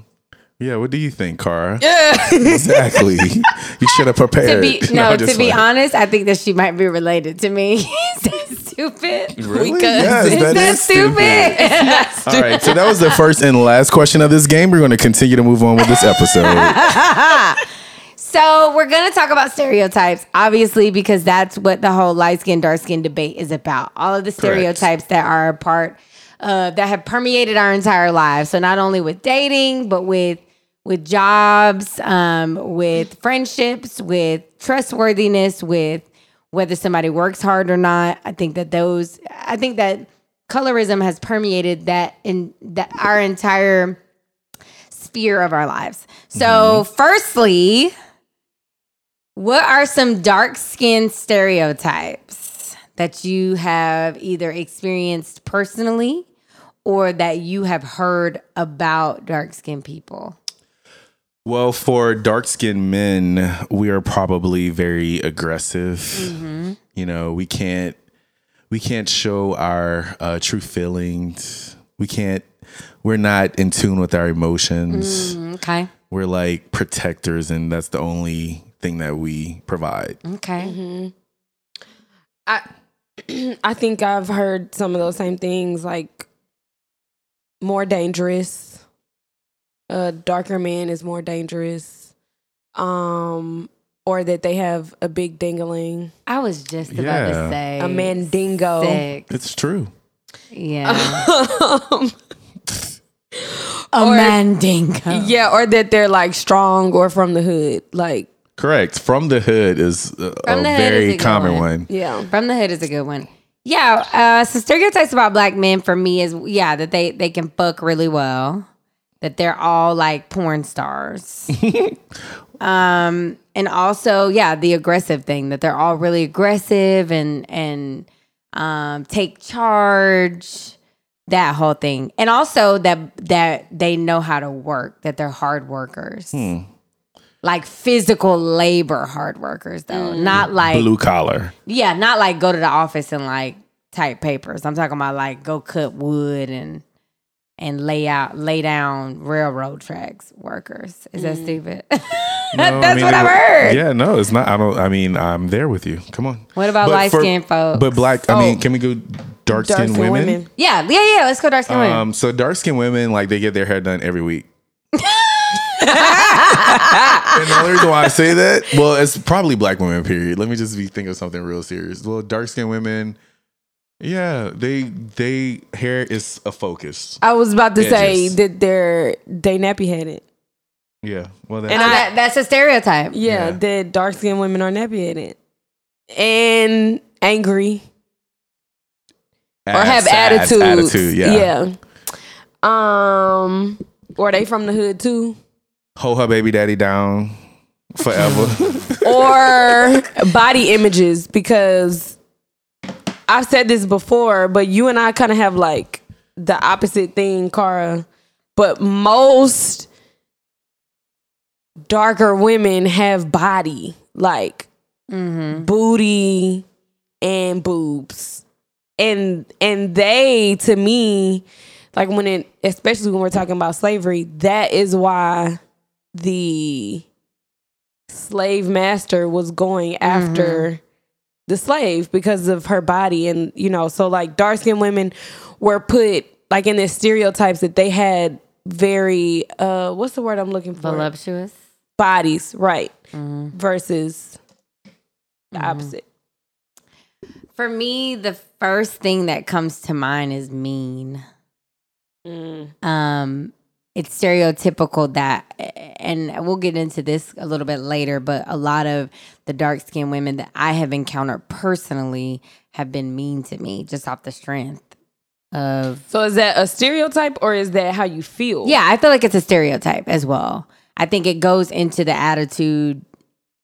Yeah. What do you think, Cara? yeah. [laughs] Exactly. you should have prepared. To be [laughs] no, I'm to just be playing. honest, I think that she might be related to me. is stupid? Really? cousins. Yes, Is that that is stupid. stupid? All right, so that was the first and last question of this game. We're going to continue to move on with this episode. So we're gonna talk about stereotypes, obviously, because that's what the whole light skin, dark skin debate is about. All of the stereotypes that are a part uh, that have permeated our entire lives. So not only with dating, but with with jobs, um, with friendships, with trustworthiness, with whether somebody works hard or not. I think that those, I think that colorism has permeated that in that our entire sphere of our lives. So, firstly, what are some dark skin stereotypes that you have either experienced personally or that you have heard about dark skinned people? Well, for dark skinned men, we are probably very aggressive. Mm-hmm. You know, we can't we can't show our uh, true feelings. We can't. We're not in tune with our emotions. Okay. We're like protectors, and that's the only thing that we provide. Okay. I [clears throat] I think I've heard some of those same things like more dangerous. A darker man is more dangerous. Um or that they have a big dingling. I was just about Yeah. to say A mandingo. Sick. It's true. Yeah. um, [laughs] A Or- mandingo. yeah, or that they're like strong or from the hood. Like, Correct. From the hood is a, a the hood is very a common one. one. yeah. From the hood is a good one. Yeah, uh, so stereotypes about black men for me is yeah that they they can fuck really well, that they're all like porn stars, [laughs] um, and also yeah the aggressive thing that they're all really aggressive and and um, take charge, that whole thing, and also that that they know how to work, that they're hard workers, like physical labor hard workers though, not like Blue collar. yeah, not like go to the office and like type papers. I'm talking about like go cut wood and and lay out lay down railroad tracks workers. Is that stupid? [laughs] No, I That's mean, what I've wa- heard. Yeah, no, it's not. I don't. I mean, I'm there with you. Come on. What about But light for- skinned folks? But black. I mean, can we go dark skinned women? women. yeah, yeah, yeah. Let's go dark skinned women. Um, so dark skinned women, like they get their hair done every week. [laughs] and the only reason why I say that, well, it's probably black women. Period. Let me just be think of something real serious. Well, dark skinned women, yeah, they they hair is a focus. I was about to say that they're they nappy headed. Yeah, well, that's, And I- that, that's a stereotype. Yeah, Yeah. that dark skinned women are nappy headed. And angry. or have ass- attitudes. Attitude, yeah. Yeah. Um or they from the hood too. Hold her baby daddy down forever. [laughs] or body images because I've said this before, but you and I kind of have like the opposite thing, Cara. But most darker women have body, like mm-hmm. booty and boobs. And and they to me, like when it especially when we're talking about slavery, that is why the slave master was going after the slave because of her body and you know so like dark skinned women were put like in their stereotypes that they had very uh what's the word I'm looking for? Voluptuous. Bodies, right. Mm-hmm. Versus the opposite. For me, the first thing that comes to mind is mean. Mm. um it's stereotypical that and we'll get into this a little bit later but a lot of the dark skinned women that i have encountered personally have been mean to me just off the strength of So is that a stereotype or is that how you feel? yeah i feel like it's a stereotype as well i think it goes into the attitude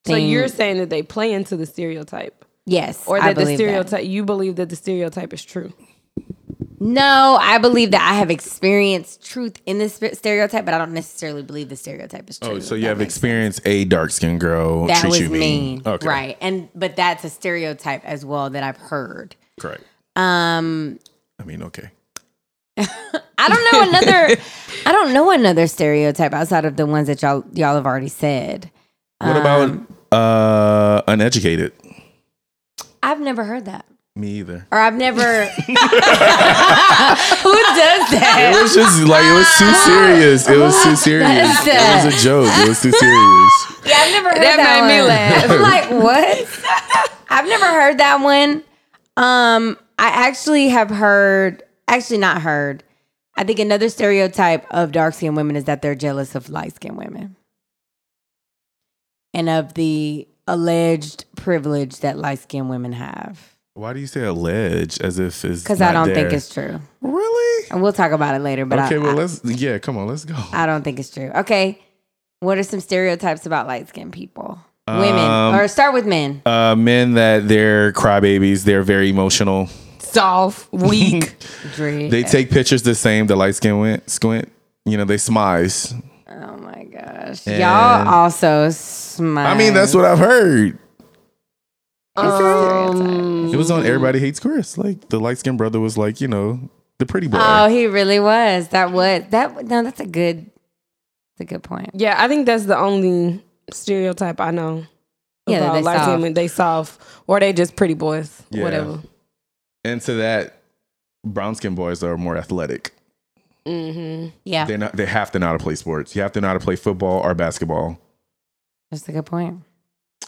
So you're saying that they play into the stereotype. yes Or I that the believe that. stereotype you believe that the stereotype is true. No i believe that i have experienced truth in this stereotype but i don't necessarily believe the stereotype is true Oh, so you have makes sense. experienced a dark skinned girl that treat was you mean. mean, Okay. right? And but that's a stereotype as well that I've heard. Correct. Um, I mean, okay. [laughs] I don't know another. [laughs] I don't know another stereotype outside of the ones that y'all y'all have already said. What Um, about uh uneducated? I've never heard that, Me either. or I've never. [laughs] Who does that? It was just like it was too serious. It was too serious. It was a joke. It was too serious. Yeah, I've never heard That that. made me laugh. I'm like, [laughs] what? I've never heard that one. Um, I actually have heard, actually not heard. I think another stereotype of dark skinned women is that they're jealous of light skinned women. And of the alleged privilege that light skinned women have. Why do you say allege as if it's Because I don't think it's true. really And we'll talk about it later, but okay. I, well, I, let's yeah. Come on, let's go. I don't think it's true. Okay. What are some stereotypes about light skinned people? Women. Um, or start with men. Uh, men that they're crybabies. They're very emotional. Soft, [laughs] weak. They take pictures the same. The light skin went squint. You know, they smize. Oh my gosh. And- Y'all also smile. I mean, that's what I've heard. Um, It was on Everybody Hates Chris. Like the light skinned brother was like, you know, the pretty boy. Oh, he really was. That was that no, that's a good that's a good point. yeah, I think that's the only stereotype I know. Yeah, that about they light soft. skin, they soft or they just pretty boys. Yeah. Whatever. and to that, brown skin boys are more athletic. Mm-hmm. Yeah. They're not. They have to know how to play sports. You have to know how to play football or basketball. That's a good point.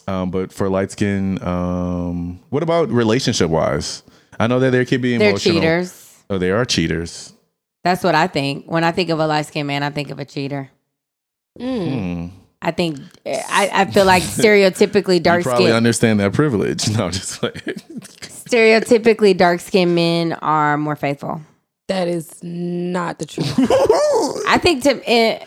Um, but for light skin, um, what about relationship wise? I know that there could be They're emotional. cheaters. Oh, they are cheaters. That's what I think. When I think of a light skinned man, I think of a cheater. Mm. Hmm. I think I, I feel like [laughs] stereotypically dark. You dark probably skin understand that privilege. [laughs] No, I'm just like stereotypically dark skinned men are more faithful. That is not the truth. I think to eh,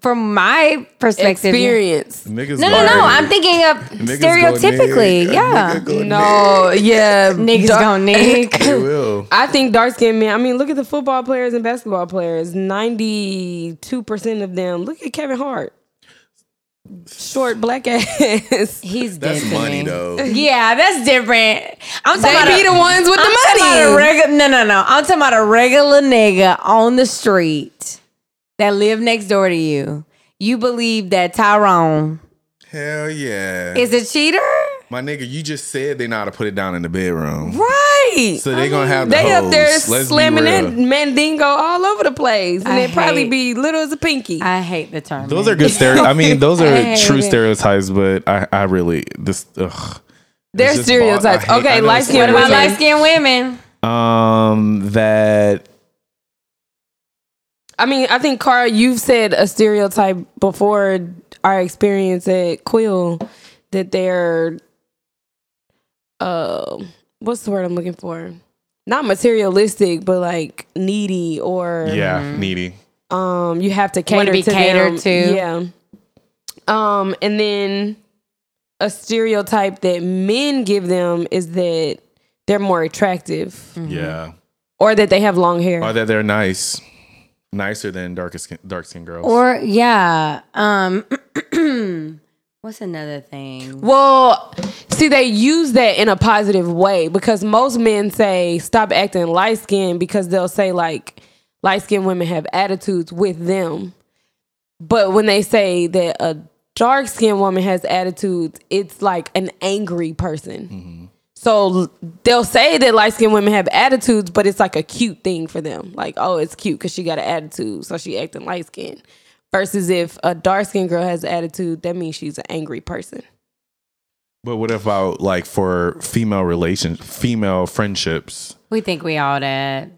from my perspective Experience. niggas. No, no, no. nigga. I'm thinking of Niggas stereotypically. yeah. nigga go No, yeah. Niggas dark- gonna nick. [laughs] They will. I think dark skinned men, I mean, look at the football players and basketball players. 92% of them. Look at Kevin Hart. Short black ass. He's [laughs] That's dead money me. though. Yeah, that's different. I'm talking They about be a- the ones with I'm the talking about a money. regu- no, no, no. I'm talking about a regular nigga on the street that live next door to you. You believe that Tyrone Hell yeah. is a cheater? My nigga, you just said they know how to put it down in the bedroom. Right. So they're gonna have the they up there. Let's be slamming real. that mandingo all over the place. And I it probably hate- be little as a pinky. I hate the term. Those man. are good stereotypes. I mean, those [laughs] I are hate true it. stereotypes, but I, I really this ugh. They're It's just stereotypes. bald- I hate- okay, know light it's skinned What about women. light skinned women? Um, that I mean, I think Cara, you've said a stereotype before our experience at Quill that they're uh what's the word I'm looking for? Not materialistic, but like needy or yeah, needy. um you have to cater Wanna be to catered them. to. Yeah. Um and then a stereotype that men give them is that they're more attractive Yeah, or that they have long hair. or that they're nice, nicer than dark skin dark skin girls. Or yeah. Um [clears throat] what's another thing? Well, see, they use that in a positive way because most men say stop acting light skinned because they'll say like light skinned women have attitudes with them. But when they say that a dark skinned woman has attitudes, it's like an angry person. So they'll say that light skinned women have attitudes, but it's like a cute thing for them. Like, oh, it's cute because she got an attitude, so she acting light skinned. Versus if a dark skinned girl has an attitude, that means she's an angry person. But what about like for female relations, female friendships? We think we all that.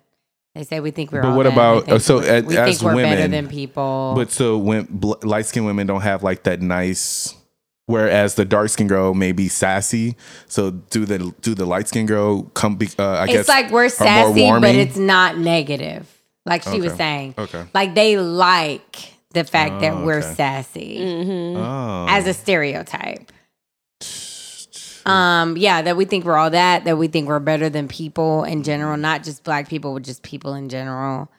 They say we think we're. But all what that. about- They think so we- as- we as think we're better than people? But so when bl- light skinned women don't have like that nice, whereas the dark skin girl may be sassy. So do the do the light skin girl come? Be, uh, I guess it's like we're sassy, but it's not negative. Like she was saying. Okay. Like they like the fact that Oh, we're okay. sassy oh. as a stereotype. Um, yeah, that we think we're all that, that we think we're better than people in general, not just black people, but just people in general.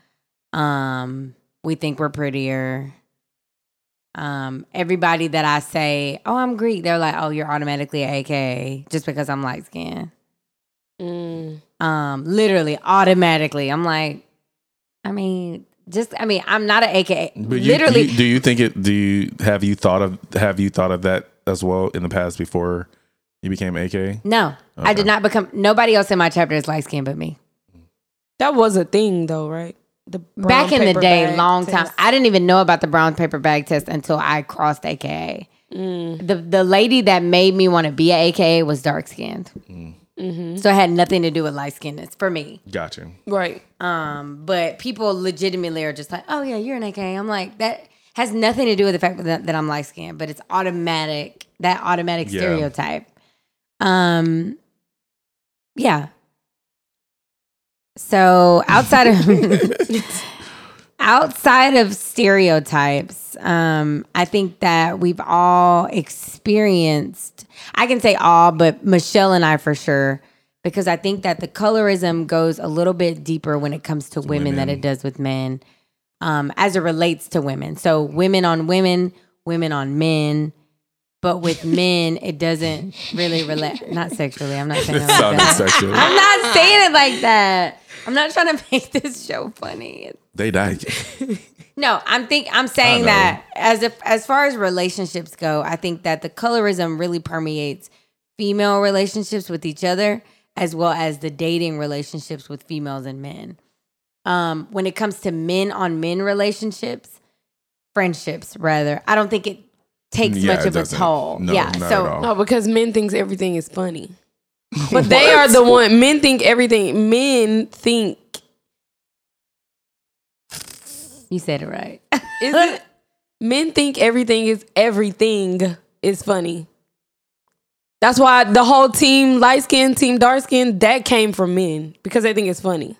Um, we think we're prettier. Um, everybody that I say, oh, I'm Greek, they're like, oh, you're automatically a AKA just because I'm light skinned. Mm. Um, literally, automatically. I'm like, I mean, just I mean, I'm not an AKA. But you, literally, you- do you think it? Do you have you thought of have you thought of that as well in the past before you became AK? no, I did not become. Nobody else in my chapter is light skinned but me. That was a thing, though, right? The brown Back in the day, bag long time. I didn't even know about the brown paper bag test until I crossed AKA. Mm. The the lady that made me want to be an AKA was dark skinned, Mm-hmm. so it had nothing to do with light skinnedness for me. Gotcha. Right. Um, but people legitimately are just like, "Oh yeah, you're an AKA." I'm like, that has nothing to do with the fact that, that I'm light skinned, but it's automatic. That automatic Yeah. stereotype. Um, yeah. So outside of [laughs] outside of stereotypes, um, I think that we've all experienced. I can say all, but Michelle and I for sure, because I think that the colorism goes a little bit deeper when it comes to women, than it does with men, um, as it relates to women. So women on women, women on men. But with men, it doesn't really relate. Not sexually. I'm not saying it like that. sexual. I'm not saying it like that. I'm not trying to make this show funny. They died. No, I'm think I'm saying that as if as far as relationships go, I think that the colorism really permeates female relationships with each other as well as the dating relationships with females and men. Um, when it comes to men on men relationships, friendships rather, I don't think it takes Yeah, much of a doesn't. toll. No, yeah, not so at all. No, because men thinks everything is funny. [laughs] But they are the one. Men think everything. Men think. you said it right. [laughs] Is it? Men think everything is everything is funny. That's why the whole team light skin, team dark skin, that came from men because they think it's funny.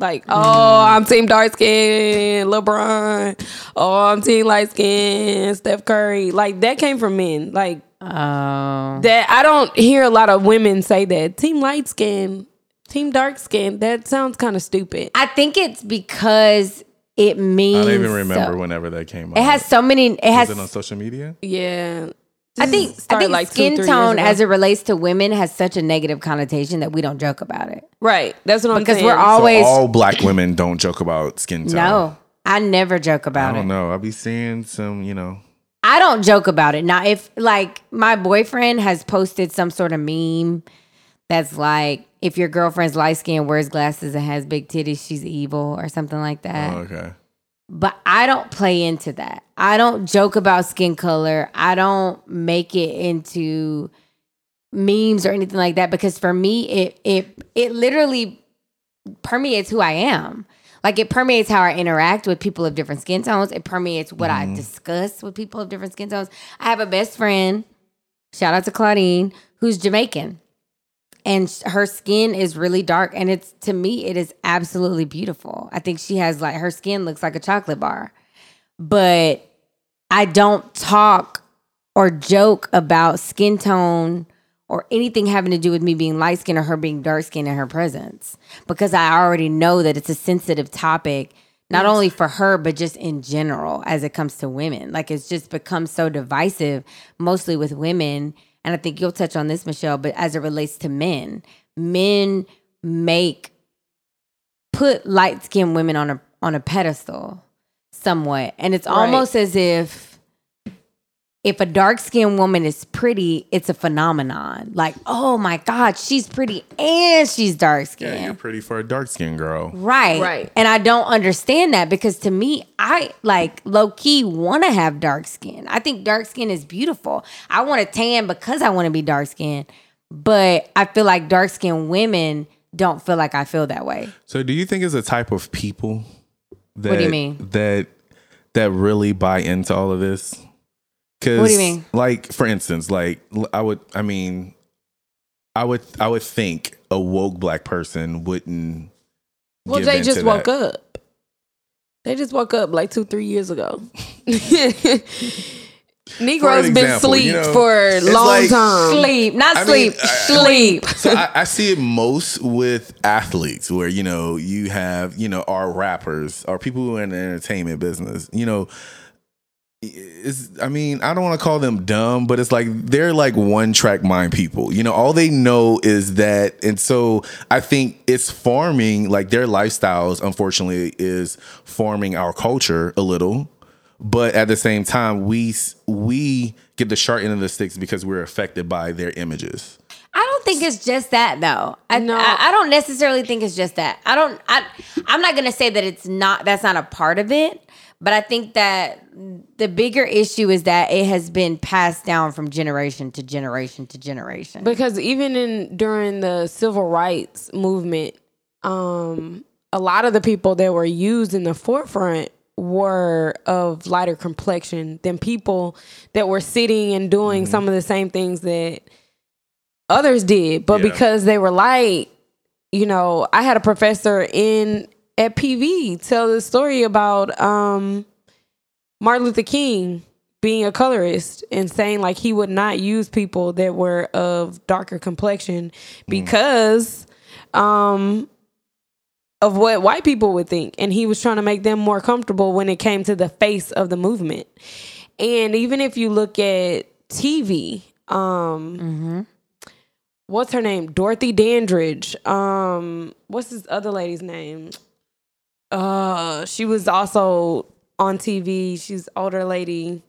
Like, oh, I'm team dark skin, LeBron. Oh, I'm team light skin, Steph Curry. Like that came from men. Like Oh. that I don't hear a lot of women say that. Team light skin, team dark skin. That sounds kind of stupid. I think it's because it means I don't even remember so- whenever that came out. It has so many. It has. Was it on social media? Yeah. I think. I think like skin three years tone, as it relates to women, has such a negative connotation that we don't joke about it right. That's what I'm saying. because saying. we're So always. all black women don't joke about skin tone. no, I never joke about it. I don't it. know. I'll be seeing some, you know. I don't joke about it. Now, if like my boyfriend has posted some sort of meme that's like, if your girlfriend's light skin, wears glasses, and has big titties, she's evil or something like that. Oh, okay. But I don't play into that. I don't joke about skin color. I don't make it into memes or anything like that because for me it it it literally permeates who I am. Like it permeates how I interact with people of different skin tones. It permeates what I mm-hmm. discuss with people of different skin tones. I have a best friend, shout out to Claudine, who's Jamaican. And her skin is really dark and it's to me it is absolutely beautiful. I think she has like her skin looks like a chocolate bar. But I don't talk or joke about skin tone or anything having to do with me being light skinned or her being dark skinned in her presence because I already know that it's a sensitive topic, not only for her, but just in general as it comes to women. Like it's just become so divisive, mostly with women. And I think you'll touch on this, Michelle, but as it relates to men, men make put light skinned women on a on a pedestal somewhat. And it's Right. almost as if if a dark skinned woman is pretty, it's a phenomenon. Like, oh my God, she's pretty and she's dark Yeah, skinned. you're pretty for a dark skinned girl. Right. Right. And I don't understand that because to me, I like low key want to have dark skin. I think dark skin is beautiful. I want to tan because I want to be dark skinned. But I feel like dark skinned women don't feel like I feel that way. So, do you think it's a type of people that what do you mean? that that really buy into all of this? Because What do you mean? Like, for instance, like I would, I mean, I would, I would think a woke black person wouldn't. Well, give they just woke that. up. They just woke up like two, three years ago. [laughs] Negroes been sleep you know, for a long like- time. Sleep, not I mean, sleep, I- sleep. so I, I see it most with athletes where you know you have you know our rappers or people who are in the entertainment business you know it's i mean i don't want to call them dumb but it's like they're like one track mind people you know all they know is that and so i think it's forming like their lifestyles unfortunately is forming our culture a little but at the same time we we get the short end of the sticks because we're affected by their images I don't think it's just that though. I, No. I, I don't necessarily think it's just that. I don't. I I'm not gonna say that it's not. That's not a part of it. But I think that the bigger issue is that it has been passed down from generation to generation to generation. because even in during the civil rights movement, um, a lot of the people that were used in the forefront were of lighter complexion than people that were sitting and doing some of the same things that others did. But Yeah. because they were light, you know, I had a professor in at PV tell the story about um Martin Luther King being a colorist and saying like he would not use people that were of darker complexion because um of what white people would think and he was trying to make them more comfortable when it came to the face of the movement. And even if you look at TV, um what's her name? Dorothy Dandridge. Um what's this other lady's name? Uh she was also on TV. She's older lady.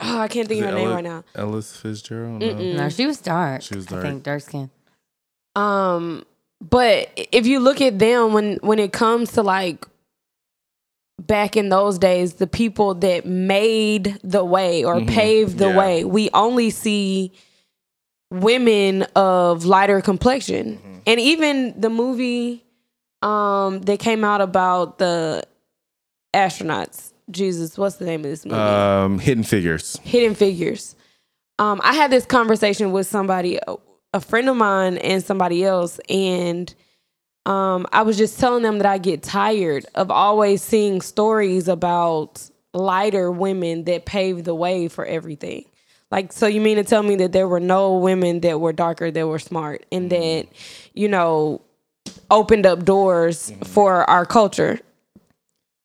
Oh, I can't think of her name Ella- right now. Ellis Fitzgerald. No. Mm-mm. no, she was dark. She was I dark. think dark skin. Um, but if you look at them when when it comes to like back in those days, the people that made the way or Mhm. paved the Yeah. way, we only see women of lighter complexion. Mm-hmm. And even the movie um that came out about the astronauts. Jesus, what's the name of this movie? Um, Hidden Figures. Hidden Figures. Um, I had this conversation with somebody, a- a friend of mine, and somebody else, and um, I was just telling them that I get tired of always seeing stories about lighter women that paved the way for everything. Like, so you mean to tell me that there were no women that were darker that were smart and that, you know, opened up doors mm-hmm. for our culture?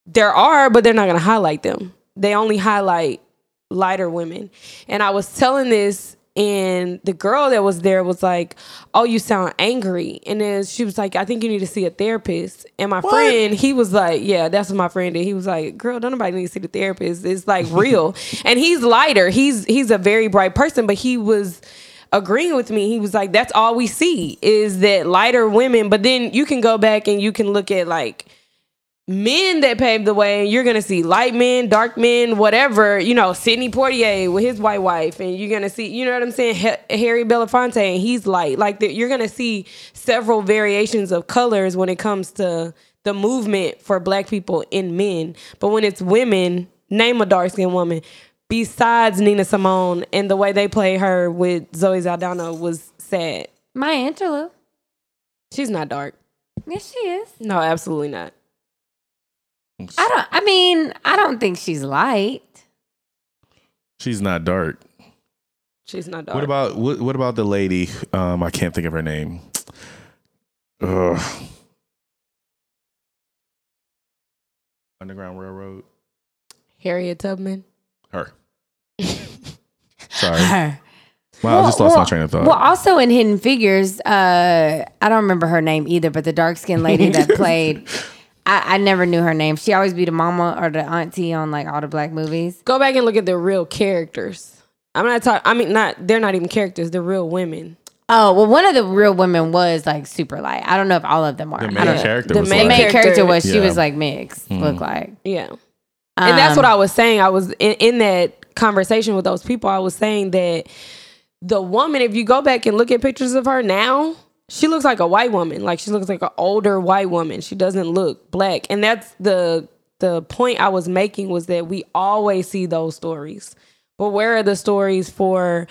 There are, but they're not going to highlight them. They only highlight lighter women. And I was telling this, and the girl that was there was like, "Oh, you sound angry." And then she was like, "I think you need to see a therapist." And my friend, he was like, "Yeah, that's what my friend did." He was like, "Girl, don't nobody need to see the therapist. It's like real." [laughs] and he's lighter. He's he's a very bright person, but he was agreeing with me. He was like, "That's all we see is that lighter women." But then you can go back and you can look at like men that paved the way, and you're gonna see light men, dark men, whatever. You know, Sidney Poitier with his white wife, and you're gonna see, you know what I'm saying, Ha- Harry Belafonte, and he's light. Like you're gonna see several variations of colors when it comes to the movement for Black people in men. But when it's women, name a dark skinned woman. Besides Nina Simone and the way they play her with Zoe Saldana was sad. Maya Angelou. She's not dark. Yes, she is. No, absolutely not. I don't. I mean, I don't think she's light. She's not dark. She's not dark. What about what, what about the lady? Um, I can't think of her name. Ugh. Underground Railroad. Harriet Tubman? Her. Sorry. Her. Wow, I just lost my train of thought. Well, also in Hidden Figures, uh, I don't remember her name either, but the dark skinned lady that [laughs] played, I, I never knew her name. She always be the mama or the auntie on like all the black movies. Go back and look at the real characters. I'm not talking. I mean, not they're not even characters. They're real women. Oh well, one of the real women was like super light. I don't know if all of them are. The I main don't know. character The was main The like, main character character- was she was like mixed. Look like. Yeah. And that's what Um, I was saying. I was in, in that conversation with those people. I was saying that the woman, if you go back and look at pictures of her now, she looks like a white woman. Like she looks like an older white woman. She doesn't look black. And that's the the point I was making was that we always see those stories. But where are the stories for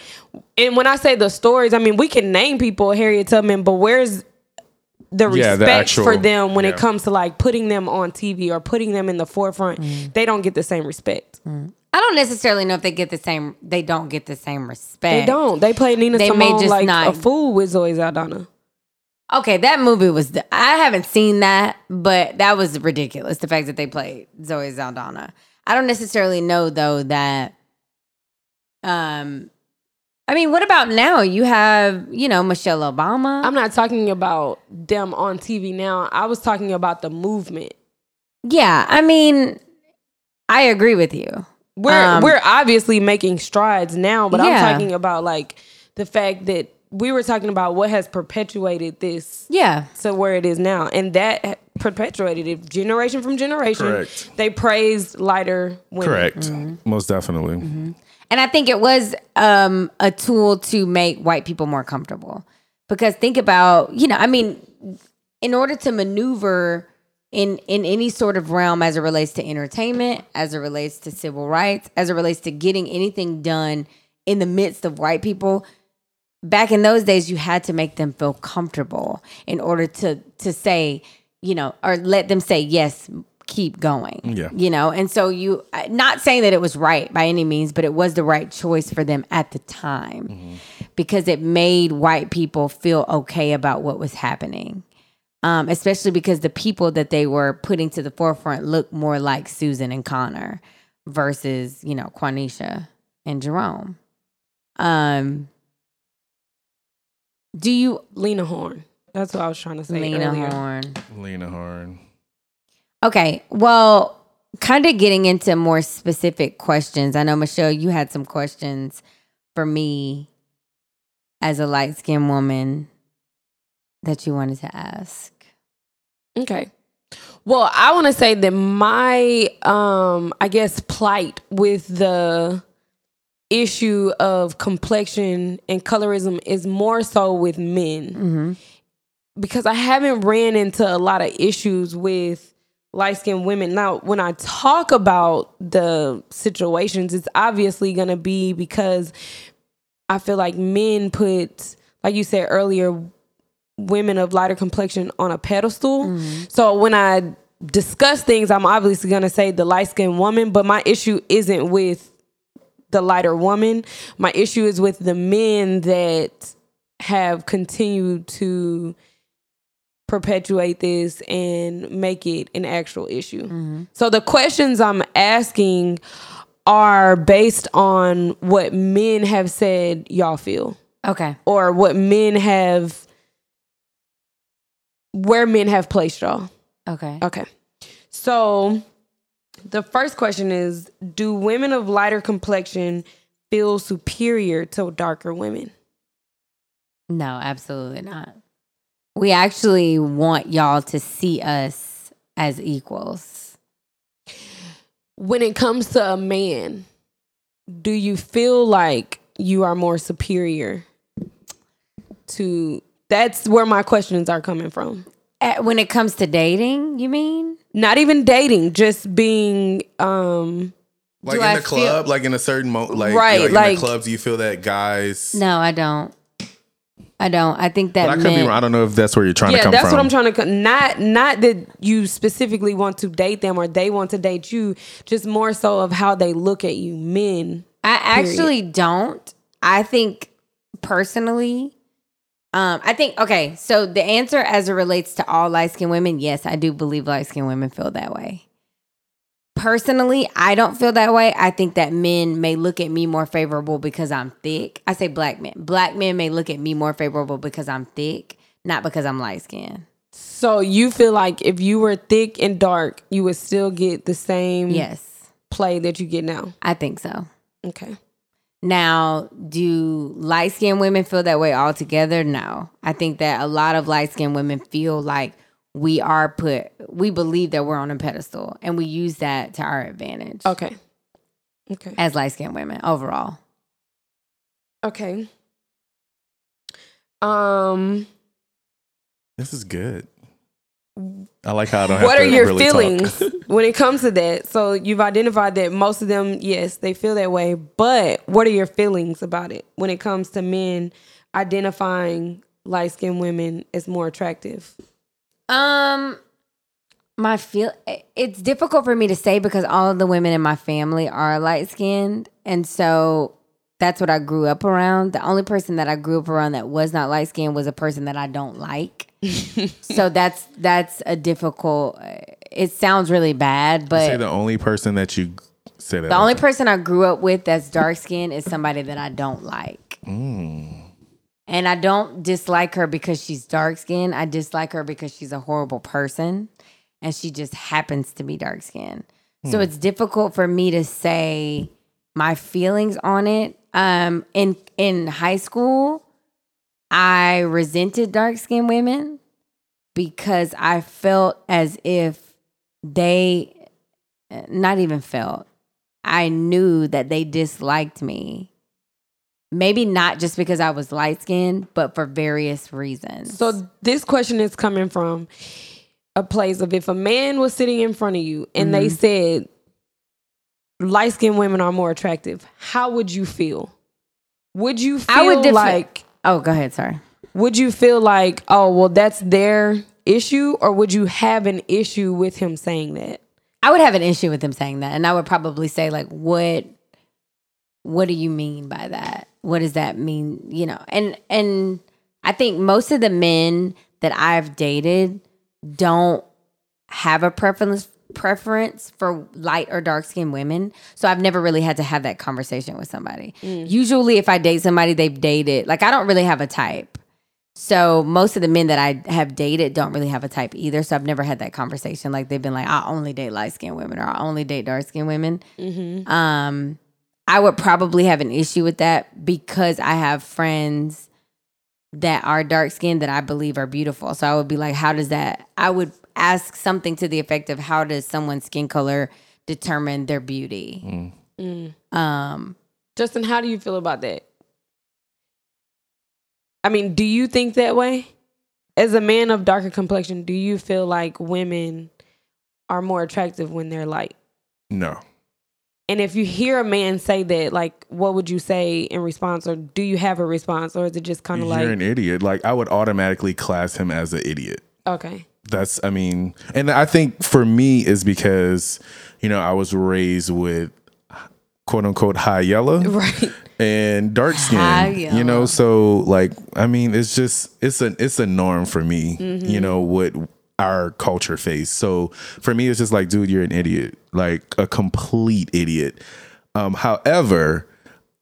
and when I say the stories, I mean we can name people Harriet Tubman, but where's the Yeah, respect the actual- for them when yeah. it comes to like putting them on TV or putting them in the forefront, Mm. they don't get the same respect. I don't necessarily know if they get the same. They don't get the same respect. They don't. They play Nina They may Simone just like not- a fool with Zoe Saldana. Okay, that movie was. I haven't seen that, but that was ridiculous. The fact that they played Zoe Saldana. I don't necessarily know though that. Um, I mean, what about now? You have you know Michelle Obama. I'm not talking about them on TV now. I was talking about the movement. yeah, I mean, I agree with you. We're Um, we're obviously making strides now, but Yeah. I'm talking about like the fact that we were talking about what has perpetuated this Yeah, to where it is now, and that perpetuated it generation from generation. Correct. They praised lighter women. correct. Mm-hmm. Most definitely. And I think it was um, a tool to make white people more comfortable. Because think about, you know, I mean, in order to maneuver in in any sort of realm as it relates to entertainment, as it relates to civil rights, as it relates to getting anything done in the midst of white people, back in those days you had to make them feel comfortable in order to to say, you know, or let them say yes, keep going. Yeah. You know, and so you not saying that it was right by any means, but it was the right choice for them at the time because it made white people feel okay about what was happening. Um, especially because the people that they were putting to the forefront looked more like Susan and Connor versus, you know, Quanisha and Jerome. Um, do you Lena Horne? That's what I was trying to say Lena earlier. Horne? Lena Horne. Okay, well, kind of getting into more specific questions. I know Michelle, you had some questions for me as a light skinned woman that you wanted to ask. Okay. Well, I want to say that my um I guess plight with the issue of complexion and colorism is more so with men Mm-hmm. because I haven't ran into a lot of issues with light skinned women. Now, when I talk about the situations, it's obviously going to be because I feel like men put, like you said earlier, women of lighter complexion on a pedestal. Mm-hmm. So when I discuss things, I'm obviously going to say the light skinned woman, but my issue isn't with the lighter woman. My issue is with the men that have continued to perpetuate this and make it an actual issue. Mm-hmm. So the questions I'm asking are based on what men have said y'all feel Okay. or what men have where men have placed y'all. Okay. Okay. So the first question is do women of lighter complexion feel superior to darker women? No, absolutely not. We actually want y'all to see us as equals. When it comes to a man, do you feel like you are more superior to that's where my questions are coming from. Uh, When it comes to dating, you mean? Not even dating, just being um Like in I the feel- club, like in a certain mo, like, Right, like, in like- the clubs, you feel that guys. No, I don't. I don't. I think that but I could men, be wrong. I don't know if that's where you're trying to come that's from. That's what I'm trying to. co- Not not that you specifically want to date them or they want to date you. Just more so of how they look at you, men. I actually don't. I think personally, um, I think okay. So the answer as it relates to all light skinned women, yes, I do believe light skinned women feel that way. Personally, I don't feel that way. I think that men may look at me more favorable because I'm thick. I say black men. Black men may look at me more favorable because I'm thick, not because I'm light skinned. So you feel like if you were thick and dark, you would still get the same Yes, play that you get now. I think so. Okay. Now, do light skinned women feel that way altogether? No. I think that a lot of light skinned women feel like we are put, we believe that we're on a pedestal and we use that to our advantage Okay. Okay. as light skinned women overall. Okay. Um This is good. I like how I don't have what to are your really feelings [laughs] when it comes to that? So you've identified that most of them, yes, they feel that way. But what are your feelings about it when it comes to men identifying light skinned women as more attractive? Um, my feel it's difficult for me to say because all of the women in my family are light skinned, and so that's what I grew up around. The only person that I grew up around that was not light skinned was a person that I don't like. [laughs] so that's that's a difficult. It sounds really bad, but Say the only person that you say that. the only person I grew up with that's dark skinned is somebody that I don't like. And I don't dislike her because she's dark skinned. I dislike her because she's a horrible person and she just happens to be dark skinned. So it's difficult for me to say my feelings on it. Um in in high school, I resented dark skinned women because I felt as if they not even felt. I knew that they disliked me. Maybe not just because I was light skinned, but for various reasons. So this question is coming from a place of if a man was sitting in front of you and they mm-hmm. said light skinned women are more attractive, how would you feel? Would you feel I would differ- like oh, go ahead, sorry. would you feel like, oh well that's their issue, or would you have an issue with him saying that? I would have an issue with him saying that, and I would probably say like, "What? What do you mean by that? What does that mean? You know?" And and I think most of the men that I've dated don't have a preference preference for light or dark skinned women. So I've never really had to have that conversation with somebody. Usually if I date somebody they've dated, like I don't really have a type. So most of the men that I have dated don't really have a type either. So I've never had that conversation. Like they've been like, I only date light skinned women or I only date dark skinned women. Um, I would probably have an issue with that because I have friends that are dark skinned that I believe are beautiful. So I would be like, how does that? I would ask something to the effect of how does someone's skin color determine their beauty? Um, Justin, how do you feel about that? I mean, do you think that way? As a man of darker complexion, do you feel like women are more attractive when they're light? No. And if you hear a man say that, like, what would you say in response, or do you have a response, or is it just kind of like You're an idiot. Like I would automatically class him as an idiot. okay, That's I mean, and I think for me is because, you know, I was raised with quote unquote high yellow [laughs] right? and dark skin. You know, so like I mean, it's just it's a it's a norm for me, you mm-hmm. know, what our culture face. So for me it's just like, dude, you're an idiot. Like a complete idiot. Um, however,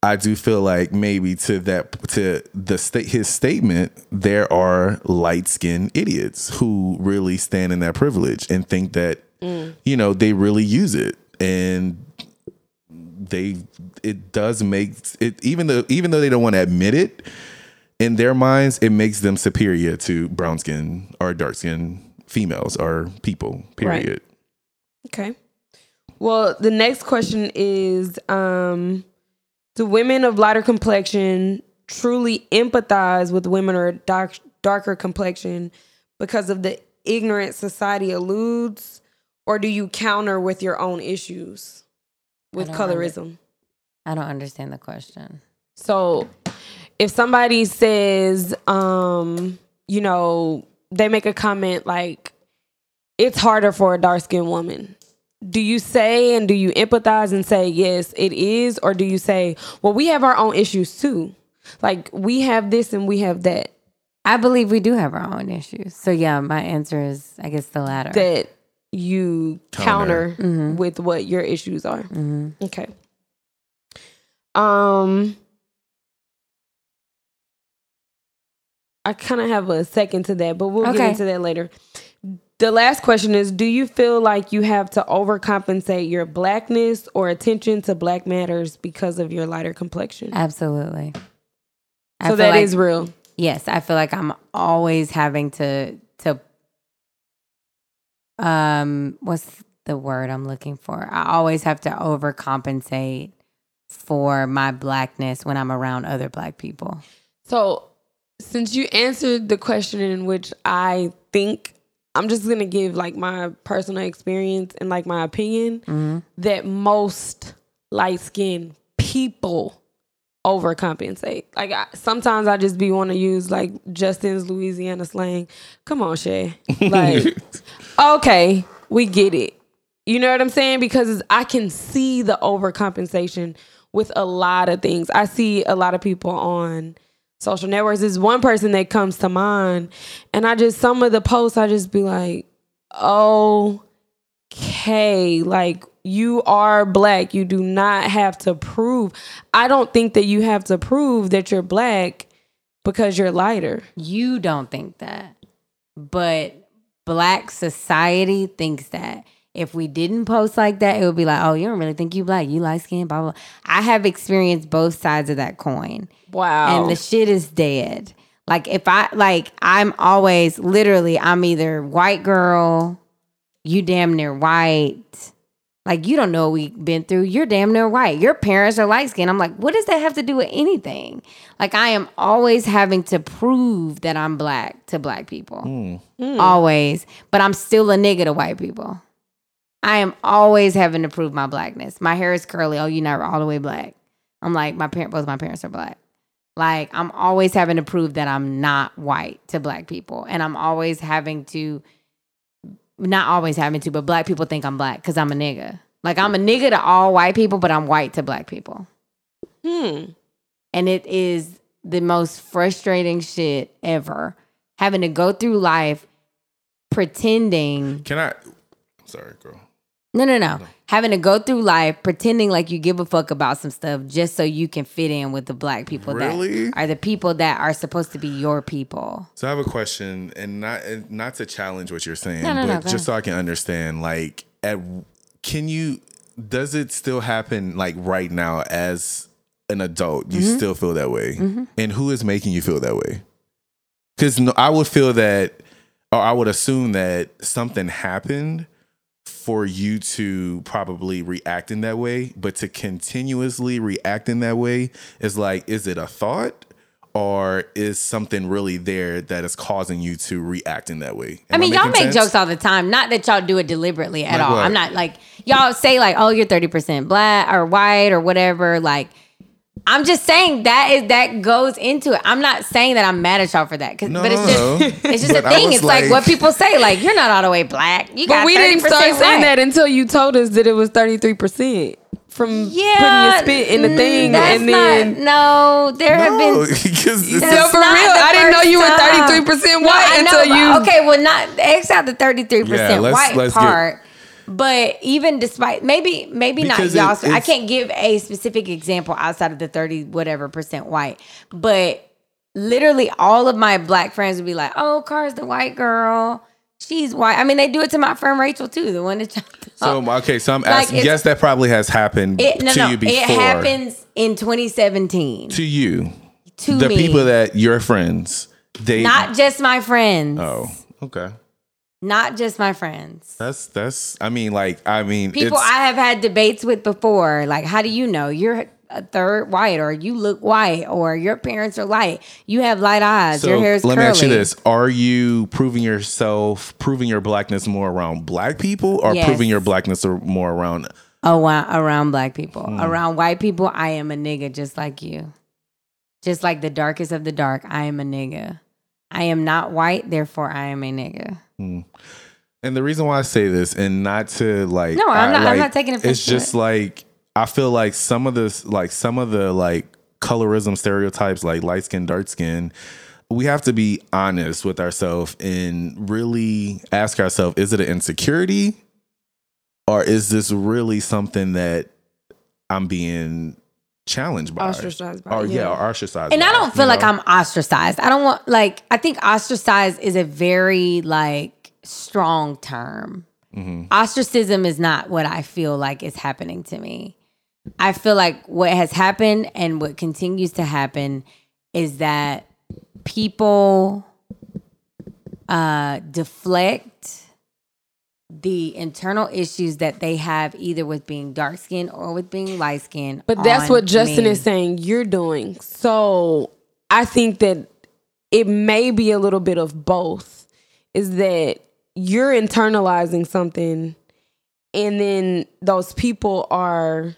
I do feel like maybe to that to the state his statement, there are light skinned idiots who really stand in that privilege and think that you know they really use it and they it does make it even though even though they don't want to admit it in their minds it makes them superior to brown skin or dark skin females or people period Okay. Well, the next question is um do women of lighter complexion truly empathize with women or dark darker complexion because of the ignorant society alludes or do you counter with your own issues with I don't under- colorism? I don't understand the question. So if somebody says, um, you know, they make a comment like, it's harder for a dark skinned woman. Do you say and do you empathize and say, yes, it is? Or do you say, well, we have our own issues too? Like, we have this and we have that. I believe we do have our own issues. So yeah, my answer is I guess the latter. That you Counter. counter, Mhm. with what your issues are. Mhm. Okay. Um I kind of have a second to that, but we'll get into that later. the last question is Do you feel like you have to overcompensate your blackness or attention to black matters because of your lighter complexion? Absolutely. I so that like- is real. Yes, I feel like I'm always having to to um what's the word I'm looking for? I always have to overcompensate for my blackness when I'm around other black people. So, since you answered the question in which I think I'm just gonna give like my personal experience and like my opinion mm-hmm. that most light skinned people overcompensate. Like I, sometimes I just be want to use like Justin's Louisiana slang. Come on, Shay. [laughs] Like, okay, we get it. You know what I'm saying? Because I can see the overcompensation with a lot of things. I see a lot of people on social networks. is one person that comes to mind, and I just some of the posts I just be like, okay, like you are black. You do not have to prove. I don't think that you have to prove that you're black because you're lighter. You don't think that. But black society thinks that. If we didn't post like that, it would be like, oh, you don't really think you black. You light skin, blah, blah. I have experienced both sides of that coin. Wow. and the shit is dead. Like if I like I'm always literally I'm either white girl, you damn near white. Like you don't know what we've been through. You're damn near white. Your parents are light skinned. I'm like, what does that have to do with anything? Like I am always having to prove that I'm black to black people. Hmm. Hmm. Always. But I'm still a nigga to white people. I am always having to prove my blackness. My hair is curly. Oh, you're not all the way black. I'm like, my parent both my parents are black. Like I'm always having to prove that I'm not white to black people. And I'm always having to not always having to, but black people think I'm black because I'm a nigga. Like I'm a nigga to all white people, but I'm white to black people. hmm. And it is the most frustrating shit ever. Having to go through life pretending Can I? Sorry, girl. No, no, no. Having to go through life pretending like you give a fuck about some stuff just so you can fit in with the black people Really? that are the people that are supposed to be your people. So I have a question, and not not to challenge what you're saying, No, no, but no, just so I can understand. Like, at can you? Does it still happen like right now as an adult? You Mm-hmm. still feel that way, and who is making you feel that way? Because no, I would feel that, or I would assume that something happened for you to probably react in that way, but to continuously react in that way is like, is it a thought? Or is something really there that is causing you to react in that way? I Am mean, y'all make sense? jokes all the time. Not that y'all do it deliberately at Like all. what? I'm not like y'all say like, "Oh, you're 30% black or white or whatever." Like I'm just saying that is that goes into it. I'm not saying that I'm mad at y'all for that, 'cause- No, but it's just no. [laughs] it's just But a I thing. It's like, like- what people say, like you're not all the way black. You got But we didn't start saying white. that until you told us that it was 33% from Yeah, putting your spit in the thing. That's and then. not, no, there have been because No, [laughs] for real. I didn't know you were 33% No, white I know, until but- you. Okay, well, not X out the thirty three Yeah, percent let's- white let's get- part. But even despite maybe maybe Because not y'all. it- I can't give a specific example outside of the thirty whatever percent white. But literally, all of my black friends would be like, "Oh, Car's the white girl. She's white." I mean, they do it to my friend Rachel too, the one that [laughs] so okay. So I'm Like, asking. yes, that probably has happened It, no, to no, you before. it happens in 2017 to you. to the me. people that your friends. They not just my friends. Oh, okay. Not just my friends. That's that's. I mean, like, I mean, People I have had debates with before, like, how do you know you're a third white, or you look white, or your parents are light, you have light eyes, So your hair is let curly. me ask you this: Are you proving yourself, proving your blackness more around black people, or Yes. proving your blackness more around? Oh, wow, around black people, Hmm. around white people, I am a nigga, just like you, just like the darkest of the dark. I am a nigga. I am not white, therefore I am a nigga. Hmm. And the reason why I say this, and not to like, No, I'm I, not- I'm not taking offense It's just it. like I feel like some of this, like some of the like colorism stereotypes, like light skin, dark skin. We have to be honest with ourselves and really ask ourselves: Is it an insecurity, or is this really something that I'm being challenged by? Ostracized by, Or yeah, yeah. or ostracized. And I don't feel like know? I'm ostracized. I don't want like I think ostracized is a very like strong term. Mm-hmm. Ostracism is not what I feel like is happening to me. I feel like what has happened and what continues to happen is that people uh, deflect the internal issues that they have either with being dark skinned or with being light skinned. But that's what Justin is saying you're doing. So I think that it may be a little bit of both. Is that you're internalizing something and then those people are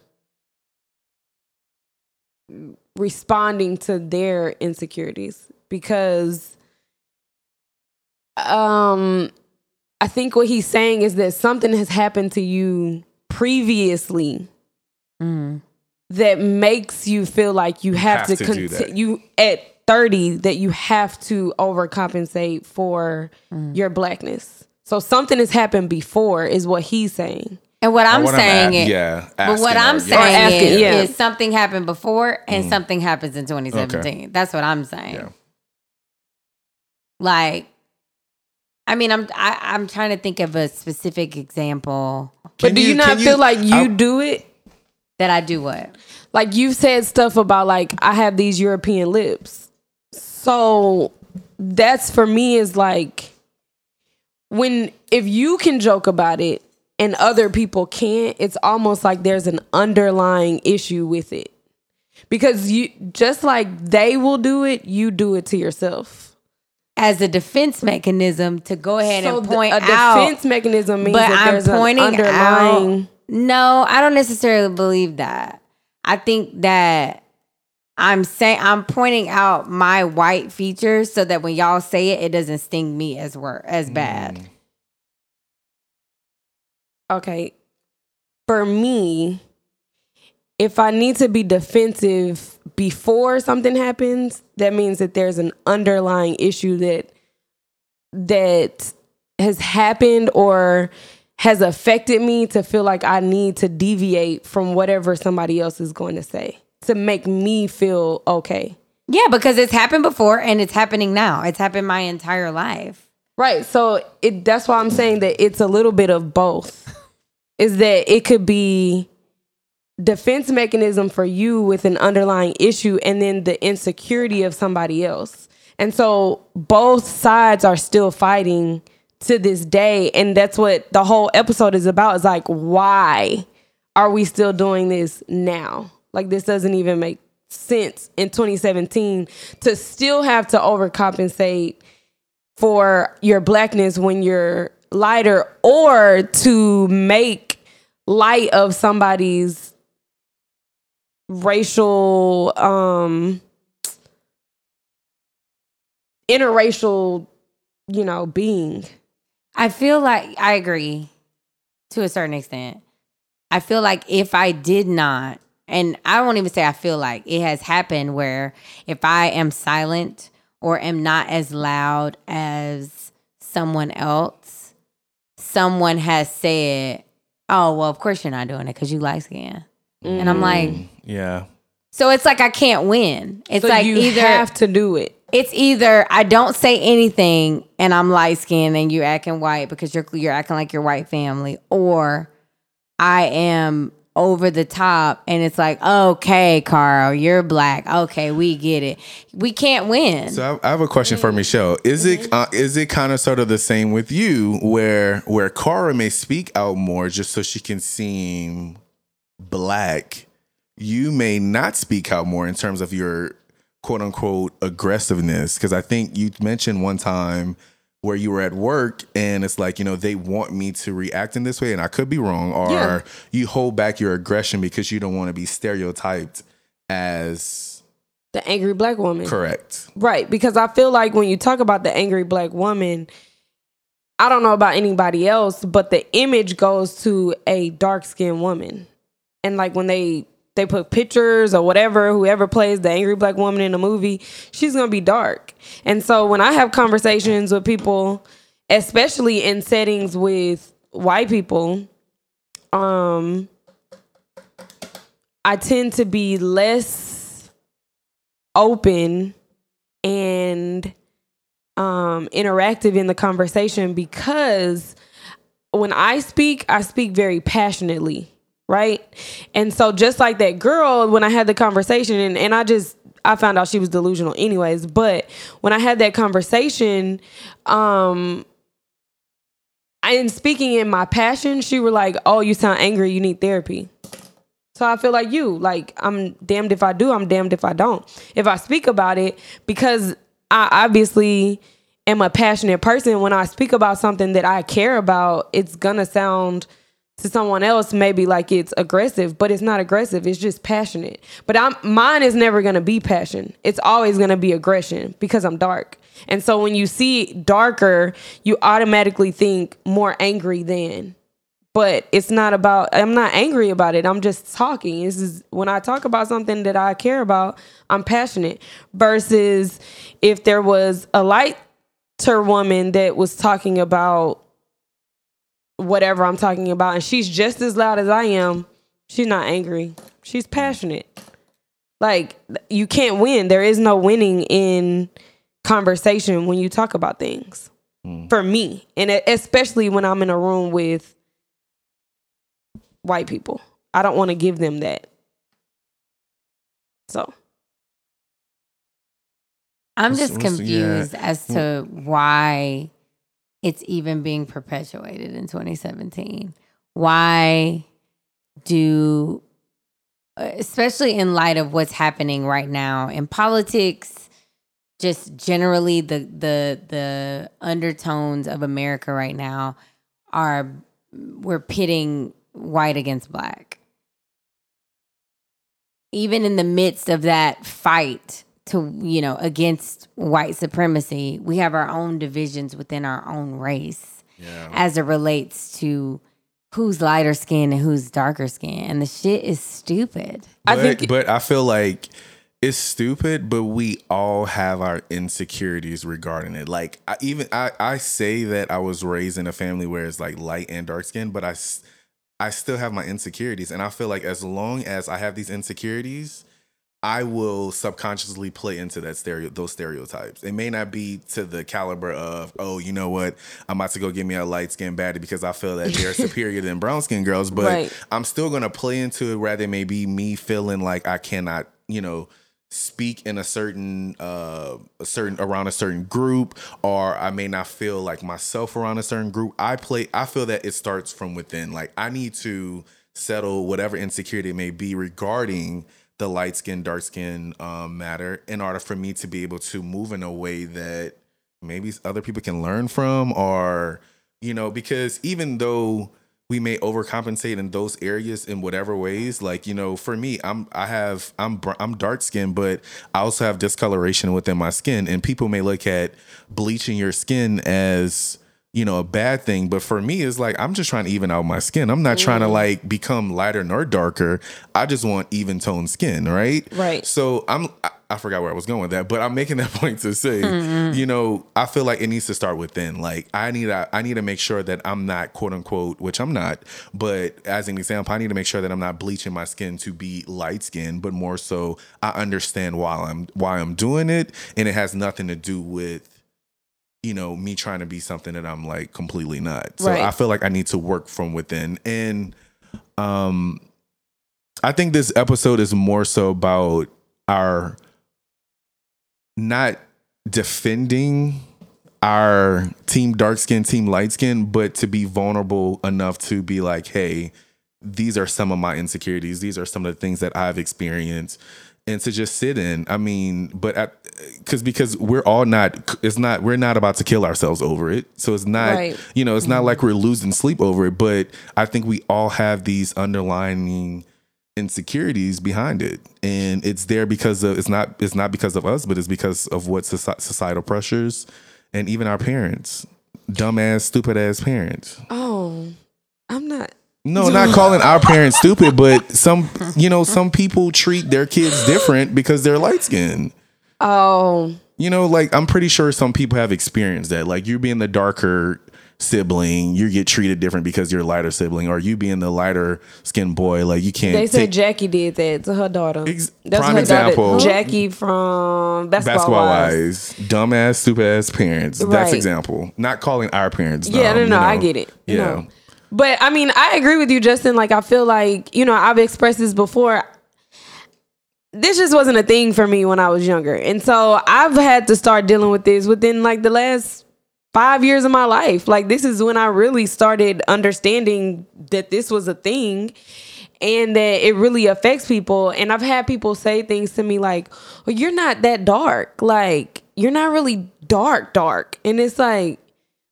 responding to their insecurities because um I think what he's saying is that something has happened to you previously Mm. that makes you feel like you have, Have to, to do that. continue at 30 that you have to overcompensate for Mm. your blackness. So something has happened before is what he's saying. And what I'm what I'm saying at- is, yeah, but what I'm or- saying asking, is, yeah. is something happened before and something happens in 2017. That's what I'm saying. Yeah. Like, I mean, I'm I, I'm trying to think of a specific example But do you, you- not feel you- like you I- do it? that I do what. Like you've said stuff about like I have these European lips. So that's for me is like when if you can joke about it and other people can't, it's almost like there's an underlying issue with it. Because you just like they will do it, you do it to yourself. As a defense mechanism to go ahead So and the- point a out. A defense mechanism means but that I'm there's pointing an underlying out. No, I don't necessarily believe that. I think that I'm saying I'm pointing out my white features so that when y'all say it, it doesn't sting me as wor- as mm. bad. okay, for me, if I need to be defensive before something happens, that means that there's an underlying issue that that has happened or has affected me to feel like I need to deviate from whatever somebody else is going to say to make me feel okay. Yeah, because it's happened before and it's happening now. It's happened my entire life. Right. So it that's why I'm saying that it's a little bit of both. Is that it could be defense mechanism for you with an underlying issue and then the insecurity of somebody else. And so both sides are still fighting to this day and that's what the whole episode is about is like why are we still doing this now? Like this doesn't even make sense in 2017 to still have to overcompensate for your blackness when you're lighter or to make light of somebody's racial um interracial you know being I feel like I agree to a certain extent. I feel like if I did not, and I won't even say I feel like it has happened where if I am silent or am not as loud as someone else, someone has said, Oh, well, of course you're not doing it because you like skin. And I'm like, Yeah. so it's like I can't win. It's so like you either have to do it it's either I don't say anything and I'm light skinned and you're acting white because you're you're acting like your white family, or I am over the top and it's like, okay, Carl, you're black. Okay, we get it. We can't win. So I, I have a question for Michelle. Is it uh, is it kind of sort of the same with you, where where Cara may speak out more just so she can seem black, you may not speak out more in terms of your quote unquote aggressiveness? Because I think you mentioned one time where you were at work and it's like you know they want me to react in this way and i could be wrong or Yeah. you hold back your aggression because you don't want to be stereotyped as the angry black woman correct Right, because I feel like when you talk about the angry black woman, I don't know about anybody else, but the image goes to a dark skinned woman. And like when they they put pictures or whatever, whoever plays the angry black woman in the movie, she's gonna be dark. And so when I have conversations with people, especially in settings with white people, um I tend to be less open and um, interactive in the conversation because when I speak, I speak very passionately, right? And so just like that girl, when I had the conversation, and, and I just I found out she was delusional anyways, but when I had that conversation, um and speaking in my passion, she were like, "Oh, you sound angry. You need therapy." So I feel like you, like I'm damned if I do, I'm damned if I don't. If I speak about it, because I obviously am a passionate person, when I speak about something that I care about, it's gonna sound to someone else maybe like it's aggressive, but it's not aggressive. It's just passionate. But I'm mine is never gonna be passion. It's always gonna be aggression because I'm dark. And so when you see darker, you automatically think more angry than. But it's not about I'm not angry about it. I'm just talking. This is when I talk about something that I care about, I'm passionate. Versus if there was a lighter woman that was talking about whatever I'm talking about, and she's just as loud as I am, she's not angry. She's passionate. Like you can't win. There is no winning in conversation when you talk about things. Hmm. For me, and especially when I'm in a room with white people, I don't want to give them that. So I'm just confused yeah. as to hmm. why it's even being perpetuated in 2017. Why do, uh, especially in light of what's happening right now in politics, just generally the the the undertones of America right now are we're pitting white against black. Even in the midst of that fight to you know against white supremacy, we have our own divisions within our own race Yeah. as it relates to who's lighter skin and who's darker skin, and the shit is stupid. I But, think- but I feel like it's stupid, but we all have our insecurities regarding it. Like I even I, I say that I was raised in a family where it's like light and dark skin, but i i still have my insecurities, and I feel like as long as I have these insecurities, I will subconsciously play into that stereo those stereotypes. It may not be to the caliber of, oh, you know what, I'm about to go get me a light skinned baddie because I feel that they're [laughs] superior than brown skinned girls, but Right. I'm still gonna play into it rather than maybe me feeling like I cannot, you know, speak in a certain uh a certain around a certain group or I may not feel like myself around a certain group. I play I feel that it starts from within. Like I need to settle whatever insecurity it may be regarding the light skin, dark skin um, matter in order for me to be able to move in a way that maybe other people can learn from or you know because even though we may overcompensate in those areas in whatever ways like you know for me i'm i have i'm i'm dark skinned but i also have discoloration within my skin and people may look at bleaching your skin as you know a bad thing but for me it's like i'm just trying to even out my skin. I'm not trying to mm. like become lighter nor darker. I just want even toned skin right? Right. so i'm I, I forgot where i was going with that but i'm making [laughs] that point to say mm-hmm. you know i feel like it needs to start within like i need to i need to make sure that i'm not quote unquote which i'm not but as an example i need to make sure that i'm not bleaching my skin to be light skin but more so i understand why i'm why i'm doing it and it has nothing to do with you know me trying to be something that i'm like completely not. So Right. i feel like i need to work from within. And um i think this episode is more so about our not defending our team dark skin team light skin but to be vulnerable enough to be like hey these are some of my insecurities. These are some of the things that i've experienced and to just sit in i mean but because because we're all not it's not we're not about to kill ourselves over it so it's not Right. you know it's not mm-hmm. like we're losing sleep over it but i think we all have these underlining insecurities behind it and it's there because of it's not it's not because of us but it's because of what soci- societal pressures and even our parents dumbass stupid ass parents Oh, I'm not. No not calling our parents stupid but some you know some people treat their kids different because they're light skinned Oh, you know like i'm pretty sure some people have experienced that like you being the darker sibling, you get treated different because you're a lighter sibling, or you being the lighter skinned boy, like you can't. They said take- Jackie did that to her daughter. Ex- That's prime her daughter, example. Jackie from Basketball, Basketball Wives, dumbass, stupid ass parents. That's example. Not calling our parents. Yeah, dumb, no, you no, I get it. Yeah. No. But I mean, I agree with you, Justin. Like, I feel like, you know, I've expressed this before. This just wasn't a thing for me when I was younger. And so I've had to start dealing with this within like the last five years of my life. Like, this is when I really started understanding that this was a thing and that it really affects people. And I've had people say things to me like, well, you're not that dark. Like, you're not really dark, dark. And it's like,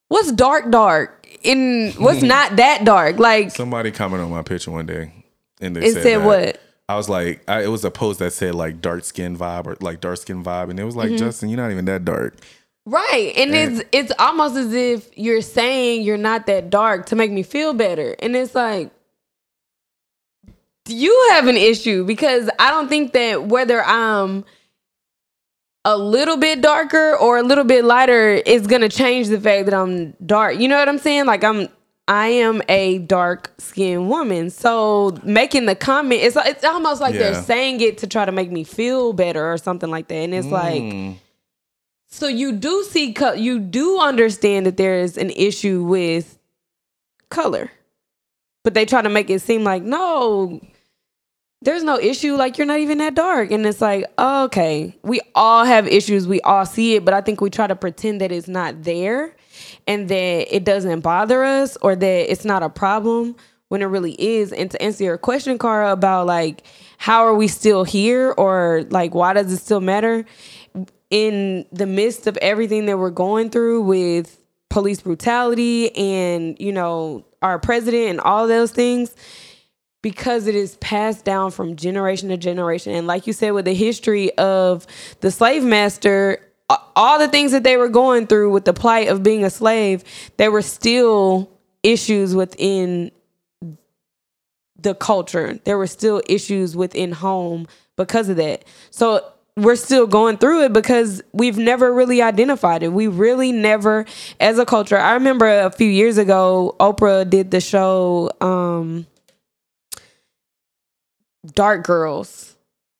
what's dark dark and what's [laughs] not that dark like Somebody commented on my picture one day, and they it said, said what I was like, I, it was a post that said like dark skin vibe or like dark skin vibe, and it was like, Mm-hmm. Justin, you're not even that dark. right and it's it's almost as if you're saying you're not that dark to make me feel better and it's like do you have an issue because i don't think that whether i'm a little bit darker or a little bit lighter is gonna change the fact that i'm dark you know what i'm saying like i'm I am a dark skinned woman. So making the comment, it's it's almost like Yeah. they're saying it to try to make me feel better or something like that. And it's like, Mm. so you do see, co- you do understand that there is an issue with color, but they try to make it seem like no, there's no issue. Like you're not even that dark, and it's like okay, we all have issues, we all see it, but I think we try to pretend that it's not there, and that it doesn't bother us, or that it's not a problem when it really is. And to answer your question, Cara, about like how are we still here, or like why does it still matter? in the midst of everything that we're going through with police brutality and you know our president and all those things because it is passed down from generation to generation and like you said with the history of the slave master all the things that they were going through with the plight of being a slave there were still issues within the culture. There were still issues within home because of that. So we're still going through it because we've never really identified it. We really never, as a culture. I remember a few years ago, Oprah did the show um, Dark Girls.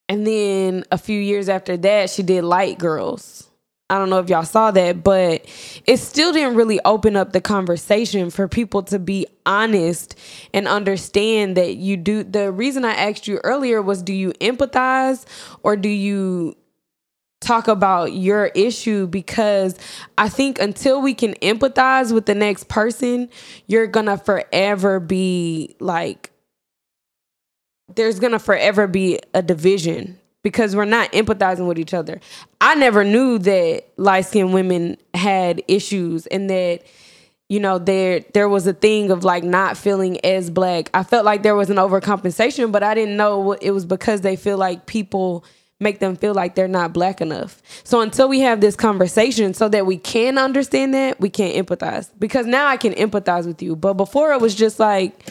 And then a few years after that, she did Light Girls. I don't know if y'all saw that, but it still didn't really open up the conversation for people to be honest and understand that you do. The reason I asked you earlier was do you empathize or do you talk about your issue? Because I think until we can empathize with the next person, you're gonna forever be like, there's gonna forever be a division because we're not empathizing with each other. I never knew that light skinned women had issues and that you know there there was a thing of like not feeling as black. I felt like there was an overcompensation, but I didn't know it was because they feel like people make them feel like they're not black enough. So until we have this conversation so that we can understand that, we can't empathize. Because now I can empathize with you. But before it was just like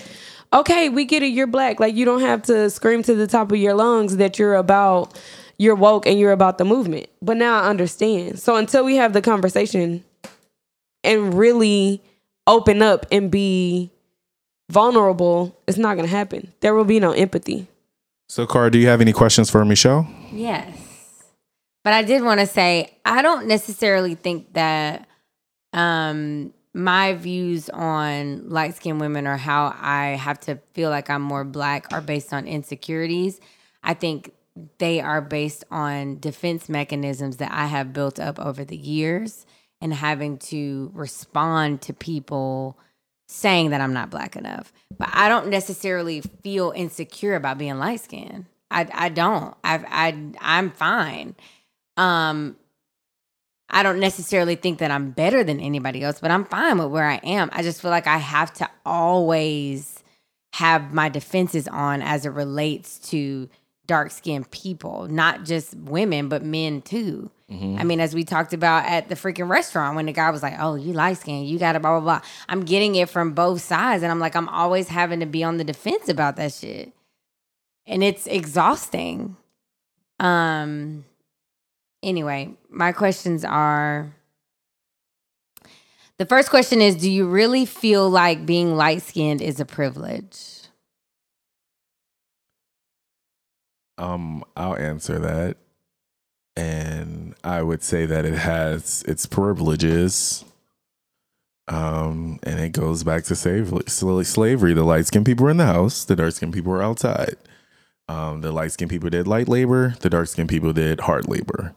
okay, we get it, you're black. Like you don't have to scream to the top of your lungs that you're about you're woke and you're about the movement. But now I understand. So until we have the conversation and really open up and be vulnerable, it's not gonna happen. There will be no empathy. So, Cara, do you have any questions for Michelle? Yes. But I did want to say I don't necessarily think that um my views on light skinned women or how I have to feel like I'm more black are based on insecurities. I think they are based on defense mechanisms that I have built up over the years and having to respond to people saying that I'm not black enough. But I don't necessarily feel insecure about being light skinned. I I don't. I I I'm fine. Um I don't necessarily think that I'm better than anybody else, but I'm fine with where I am. I just feel like I have to always have my defenses on as it relates to dark skinned people, not just women, but men too. I mean, as we talked about at the freaking restaurant when the guy was like, Oh, you light skin, you got it, blah, blah, blah. I'm getting it from both sides. And I'm like, I'm always having to be on the defense about that shit. And it's exhausting. Um, anyway, my questions are The first question is Do you really feel like being light skinned is a privilege? Um, I'll answer that. And I would say that it has its privileges. Um, and it goes back to slavery. Slavery. The light skinned people were in the house. The dark skinned people were outside. Um, the light skinned people did light labor. The dark skinned people did hard labor.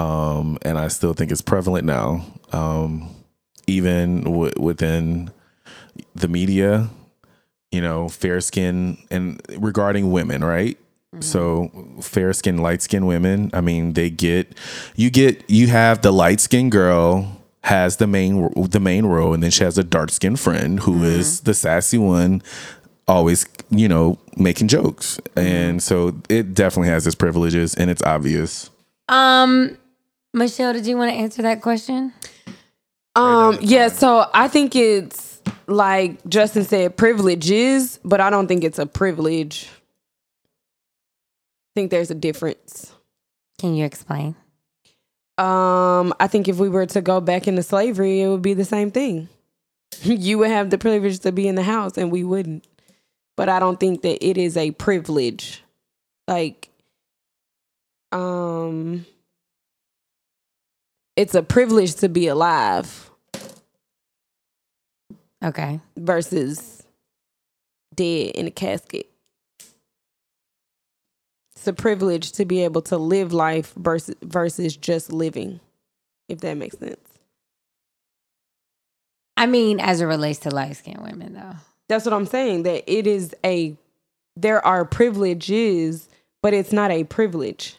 Um, and I still think it's prevalent now. Um, even w- within the media, you know, fair skin and regarding women, right? So fair skin, light skin women, I mean, they get you get you have the light skinned girl has the main the main role and then she has a dark skinned friend who is the sassy one always, you know, making jokes. And so it definitely has its privileges and it's obvious. Um, Michelle, did you want to answer that question? Um, yeah, so I think it's like Justin said, privileges, but I don't think it's a privilege. I think there's a difference. Can you explain? Um, I think if we were to go back into slavery, it would be the same thing. [laughs] you would have the privilege to be in the house and we wouldn't. But I don't think that it is a privilege. Like um it's a privilege to be alive Okay. versus dead in a casket. It's a privilege to be able to live life versus versus just living, if that makes sense. I mean, as it relates to light skinned women, though. That's what I'm saying. That it is a there are privileges, but it's not a privilege.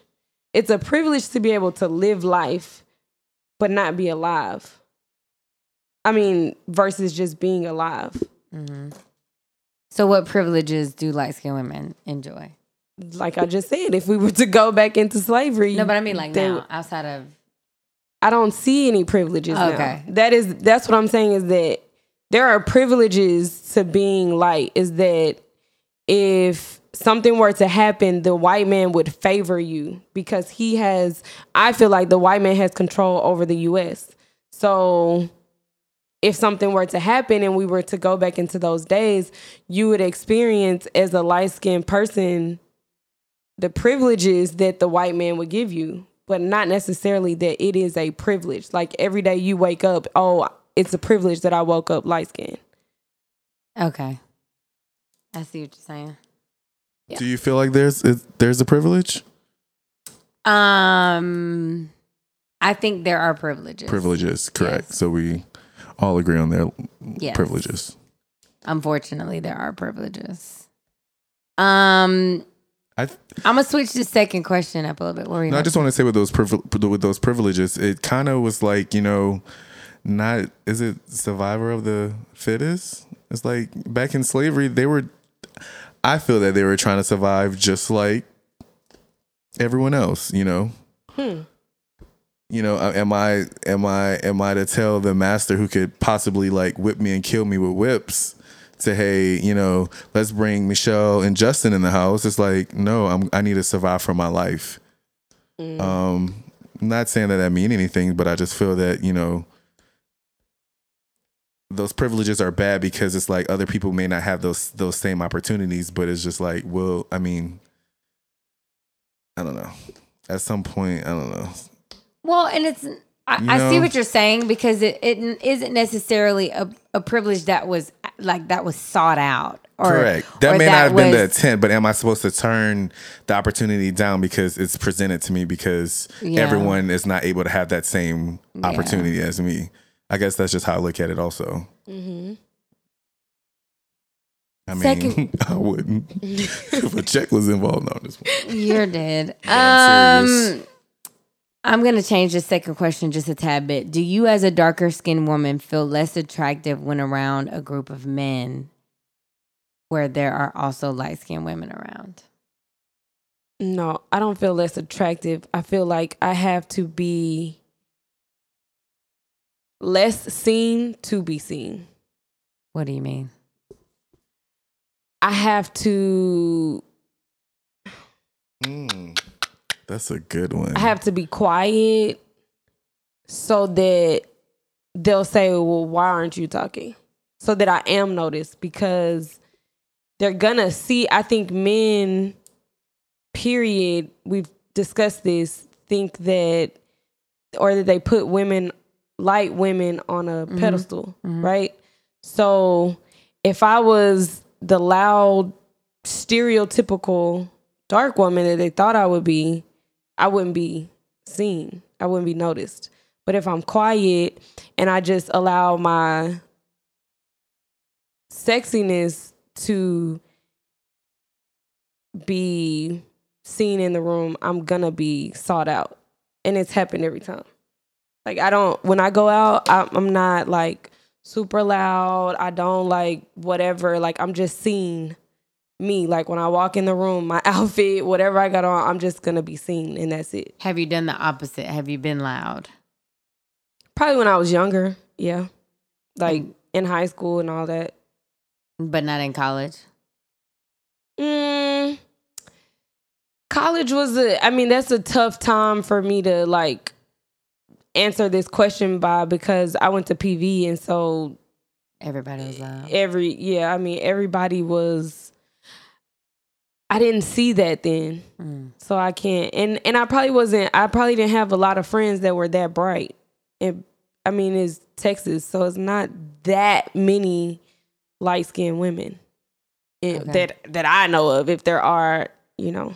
It's a privilege to be able to live life, but not be alive. I mean, versus just being alive. Mm-hmm. So, what privileges do light skinned women enjoy? Like I just said, if we were to go back into slavery, No, but I mean, like they- now, outside of. I don't see any privileges Okay. now. That is that's what I'm saying is that there are privileges to being light is that if something were to happen, the white man would favor you because he has I feel like the white man has control over the US. So if something were to happen and we were to go back into those days, you would experience as a light skinned person the privileges that the white man would give you, but not necessarily that it is a privilege. Like every day you wake up, oh, it's a privilege that I woke up light skinned. Okay. I see what you're saying. Yeah. Do you feel like there's is, there's a privilege? Um, I think there are privileges. Privileges, correct. Yes. So we all agree on their Yes. privileges. Unfortunately, there are privileges. Um, I I'm gonna switch the second question up a little bit. What you No, I just want to say with those privil- with those privileges, it kind of was like you know, not is it survivor of the fittest? It's like back in slavery, they were. I feel that they were trying to survive just like everyone else. You know. You know, uh, am I am I am I to tell the master who could possibly like whip me and kill me with whips? To hey, you know, let's bring Michelle and Justin in the house. It's like no, I'm I need to survive for my life. Um, not saying that that mean anything, but I just feel that you know those privileges are bad because it's like other people may not have those those same opportunities, but it's just like, well, I mean, I don't know. At some point, I don't know. Well, and it's I, I see what you're saying because it, it isn't necessarily a, a privilege that was like that was sought out. Or, Correct. That or may not have been the intent, but am I supposed to turn the opportunity down because it's presented to me because Yeah. everyone is not able to have that same opportunity as me? I guess that's just how I look at it. Also, mm-hmm. I mean, Second- [laughs] I wouldn't [laughs] if a check was involved. No, this one. You're dead. [laughs] I'm um, serious. I'm gonna change the second question just a tad bit. Do you, as a darker skinned woman, feel less attractive when around a group of men where there are also light skinned women around? No, I don't feel less attractive. I feel like I have to be less seen to be seen. What do you mean? I have to Mm, that's a good one. I have to be quiet so that they'll say, "Well, why aren't you talking?" So that I am noticed because they're gonna see. I think men, period. We've discussed this. Think that, or that they put women, light women, on a mm-hmm. pedestal, mm-hmm. right? So if I was the loud, stereotypical dark woman that they thought I would be, I wouldn't be seen. I wouldn't be noticed. But if I'm quiet and I just allow my sexiness to be seen in the room, I'm gonna be sought out. And it's happened every time. Like I don't when I go out, I, I'm not like super loud. I don't like whatever. Like I'm just seen me. Like when I walk in the room, my [laughs] outfit, whatever I got on, I'm just gonna be seen, and that's it. Have you done the opposite? Have you been loud? Probably when I was younger, yeah, like in high school and all that. But not in college? Mm, college was a. I mean, that's a tough time for me to like answer this question by because I went to PV and so Everybody was loud. every yeah. I mean, everybody was. I didn't see that then. Mm. so I can't. And and I probably wasn't. I probably didn't have a lot of friends that were that bright. And I mean, it's Texas, so it's not that many light skinned women Okay. that that I know of. If there are, you know,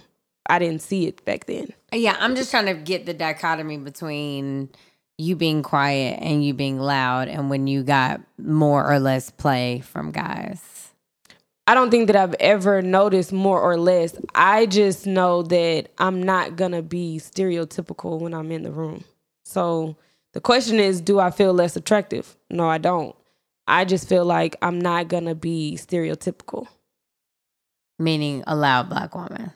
I didn't see it back then. Yeah, I'm just trying to get the dichotomy between you being quiet and you being loud and when you got more or less play from guys. I don't think that I've ever noticed more or less. I just know that I'm not gonna be stereotypical when I'm in the room. So the question is, do I feel less attractive? No, I don't. I just feel like I'm not gonna be stereotypical. Meaning a loud black woman.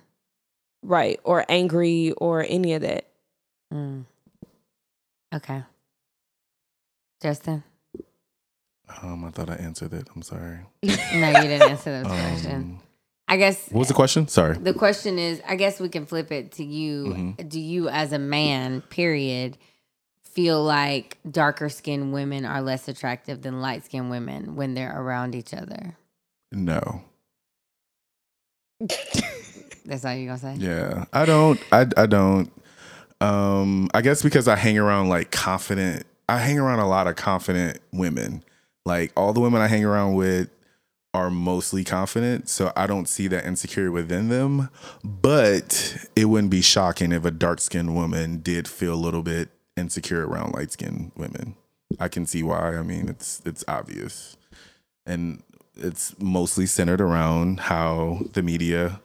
Right or angry or any of that Mm. Okay. Justin? Um, I thought I answered it. I'm sorry. [laughs] No, you didn't answer those questions. Um, I guess what was the question? Sorry. the question is I guess we can flip it to you. Mhm. Do you as a man, period, feel like darker skinned women are less attractive than light skinned women when they're around each other? No. [laughs] That's all you gonna say? Yeah, I don't. I I don't. Um, I guess because I hang around like confident. I hang around a lot of confident women. Like all the women I hang around with are mostly confident, so I don't see that insecurity within them. But it wouldn't be shocking if a dark skinned woman did feel a little bit insecure around light skinned women. I can see why. I mean, it's it's obvious, and it's mostly centered around how the media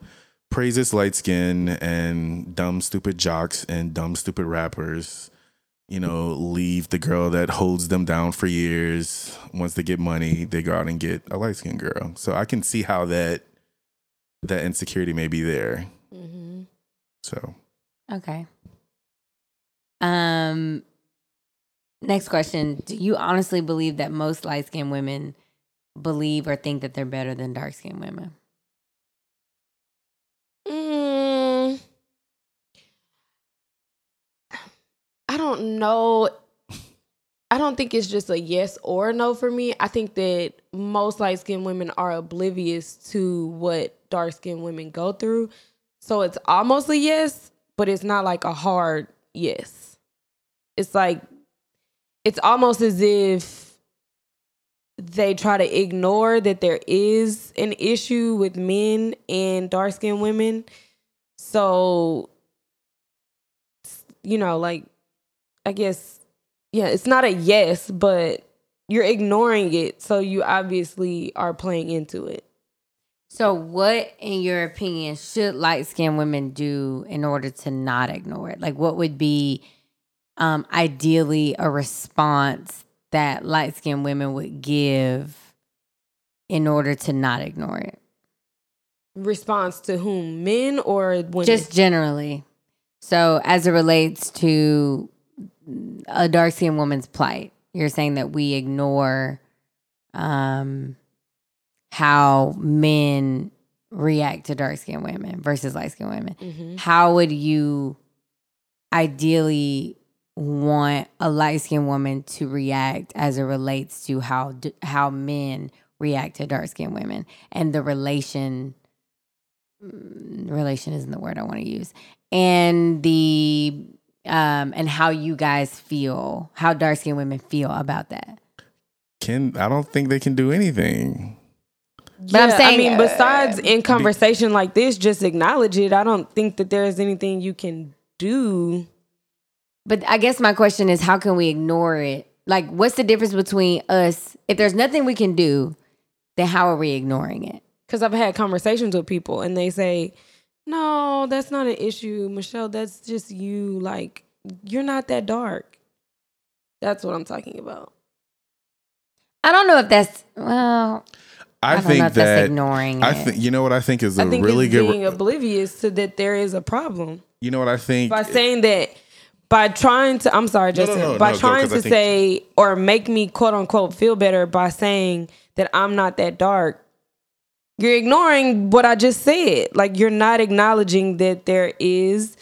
praises light skin and dumb stupid jocks and dumb stupid rappers you know leave the girl that holds them down for years once they get money they go out and get a light skin girl so i can see how that that insecurity may be there so Okay. Um next question. Do you honestly believe that most light skinned women believe or think that they're better than dark skinned women? Don't know. I don't think it's just a yes or a no for me. I think that most light skinned women are oblivious to what dark skinned women go through. So it's almost a yes, but it's not like a hard yes. It's like, it's almost as if they try to ignore that there is an issue with men and dark skinned women. So, you know, like, I guess, yeah, it's not a yes, but you're ignoring it. So you obviously are playing into it. So, what, in your opinion, should light skinned women do in order to not ignore it? Like, what would be um, ideally a response that light skinned women would give in order to not ignore it? Response to whom? Men or women? Just generally. So, as it relates to a dark skinned woman's plight, you're saying that we ignore um, how men react to dark skinned women versus light skinned women. Mhm. How would you ideally want a light skinned woman to react as it relates to how how men react to dark skinned women and the relation mm, relation isn't the word I want to use and the um and how you guys feel how dark skinned women feel about that. Can I don't think they can do anything. But I'm saying, I mean, uh, besides in conversation like this, just acknowledge it. I don't think that there is anything you can do. But I guess my question is how can we ignore it? Like what's the difference between us if there's nothing we can do then how are we ignoring it? Because I've had conversations with people and they say, no, that's not an issue, Michelle. That's just you. Like, you're not that dark. That's what I'm talking about. I don't know if that's well. I, I, don't think know if that that's ignoring I think you know what I think is a I think really it's good. being oblivious to that there is a problem. you know what I think by saying that by trying to i'm sorry No, no, justin no, by no, go, trying 'cause I to think- say or make me quote unquote feel better by saying that i'm not that dark you're ignoring what i just said like you're not acknowledging that there is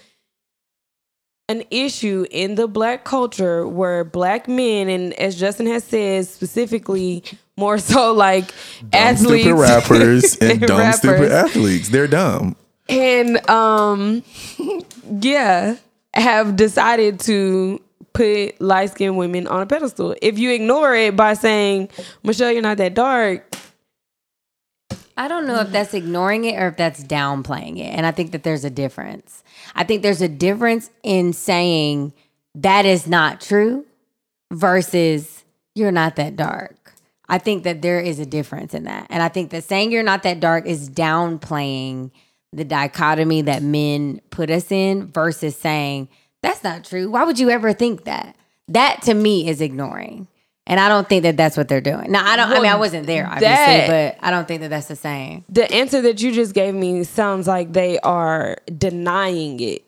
an issue in the black culture where black men and as justin has said specifically more so like dumb athletes stupid [laughs] rappers and dumb stupid athletes. They're dumb. and um yeah have decided to put light skinned women on a pedestal if you ignore it by saying michelle you're not that dark I don't know if mm. that's ignoring it or if that's downplaying it. And I think that there's a difference. I think there's a difference in saying that is not true versus you're not that dark. I think that there is a difference in that. And I think that saying you're not that dark is downplaying the dichotomy that men put us in versus saying that's not true. Why would you ever think that? That to me is ignoring. And I don't think that that's what they're doing. Now, I don't, I mean, I wasn't there, obviously, that- but I don't think that that's the same. the answer that you just gave me sounds like they are denying it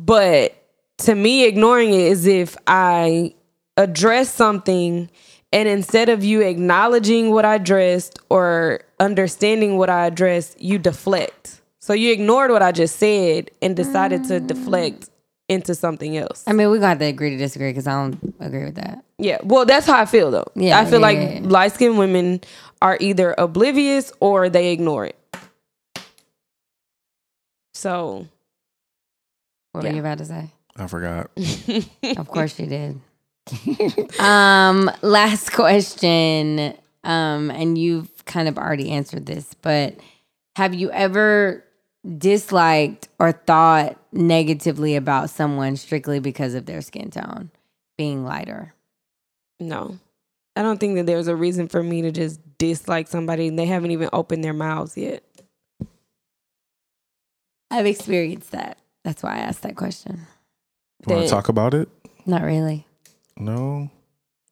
but to me ignoring it is if i address something and instead of you acknowledging what i addressed or understanding what i addressed you deflect so you ignored what i just said and decided to deflect mm. into something else I mean, we're going to have to agree to disagree because I don't agree with that. Yeah, well, that's how I feel though. Yeah, I feel yeah, like yeah, yeah. light skinned women are either oblivious or they ignore it. So What Yeah. were you about to say? I forgot. [laughs] Of course you did. [laughs] um, last question. Um, and you've kind of already answered this, but have you ever disliked or thought negatively about someone strictly because of their skin tone being lighter? No, I don't think that there's a reason for me to just dislike somebody and they haven't even opened their mouths yet. I've experienced that. That's why I asked that question. Want to talk about it? Not really. No,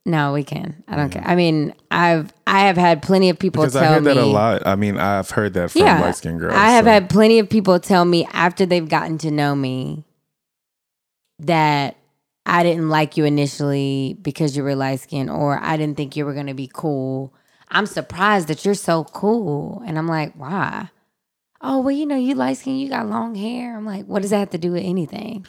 No, we can. I don't care. I mean, I've I have had plenty of people because tell I heard me that a lot. I mean, I've heard that from light skinned girls. I have so- had plenty of people tell me after they've gotten to know me that I didn't like you initially because you were light skinned or I didn't think you were to be cool. I'm surprised that you're so cool. And I'm like, why? Oh, well, you know, you light skinned, you got long hair. I'm like, what does that have to do with anything?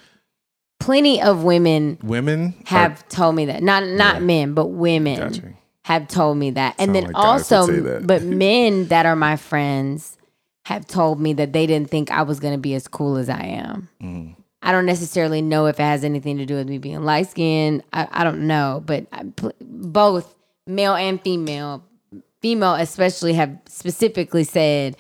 Plenty of women women have told me that. Not not Yeah. men, but women gotcha. have told me that. And Sound then like also, but [laughs] men that are my friends have told me that they didn't think I was to be as cool as I am. Mm. I don't necessarily know if it has anything to do with me being light skinned. I, I don't know, but I, both male and female, female especially, have specifically said,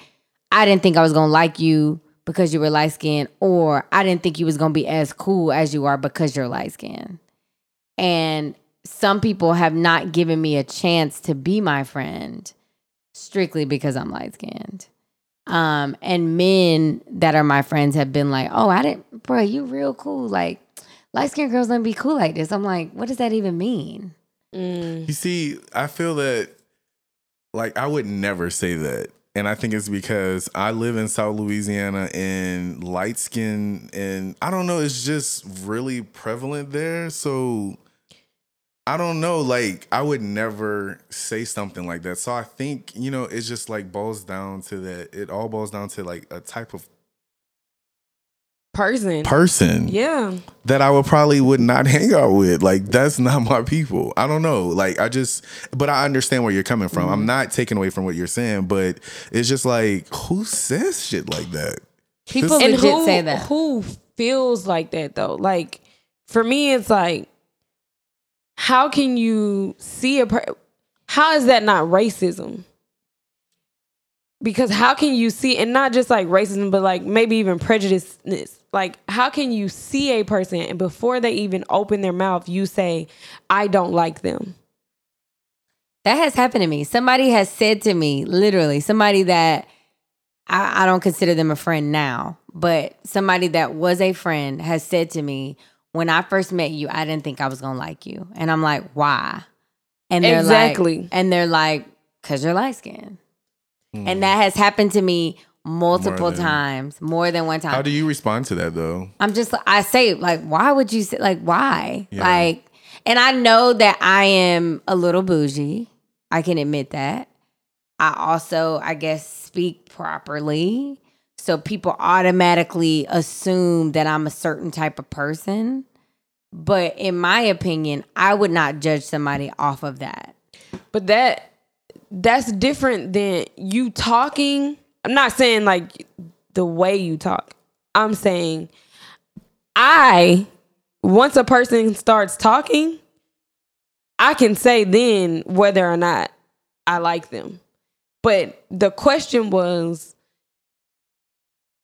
I didn't think I was going to like you because you were light skinned, or I didn't think you was going to be as cool as you are because you're light skinned. And some people have not given me a chance to be my friend strictly because I'm light skinned. Um, and men that are my friends have been like, "Oh, I didn't, bro, you real cool. Like, light skinned girls don't be cool like this." I'm like, "What does that even mean?" Mm. You see, I feel that like I would never say that. And I think it's because I live in South Louisiana and light skin and I don't know, it's just really prevalent there. So I don't know, like I would never say something like that. So I think, you know, it's just like boils down to that it all boils down to like a type of person. person yeah. that I would probably would not [laughs] hang out with. Like that's not my people. I don't know. Like I just but I understand where you're coming from. Mm-hmm. I'm not taking away from what you're saying, but it's just like who says shit like that? People and legit who, say that. Who feels like that though? Like for me, it's like, how can you see a per- how is that not racism? Because how can you see and not just like racism, but like maybe even prejudiceness? Like how can you see a person and before they even open their mouth, you say, "I don't like them." That has happened to me. Somebody has said to me, literally, somebody that I, I don't consider them a friend now, but somebody that was a friend has said to me, when I first met you, I didn't think I was gonna like you. And I'm like, why? And they're Exactly. like, and they're like, cause you're light skinned. And hmm. that has happened to me multiple More than- times, more than one time. How do you respond to that though? I'm just I say like why would you say like why? Yeah. Like and I know that I am a little bougie. I can admit that. I also I guess speak properly. So people automatically assume that I'm a certain type of person. But in my opinion, I would not judge somebody off of that. But that that's different than you talking. I'm not saying like the way you talk. I'm saying I once a person starts talking, I can say then whether or not I like them. But the question was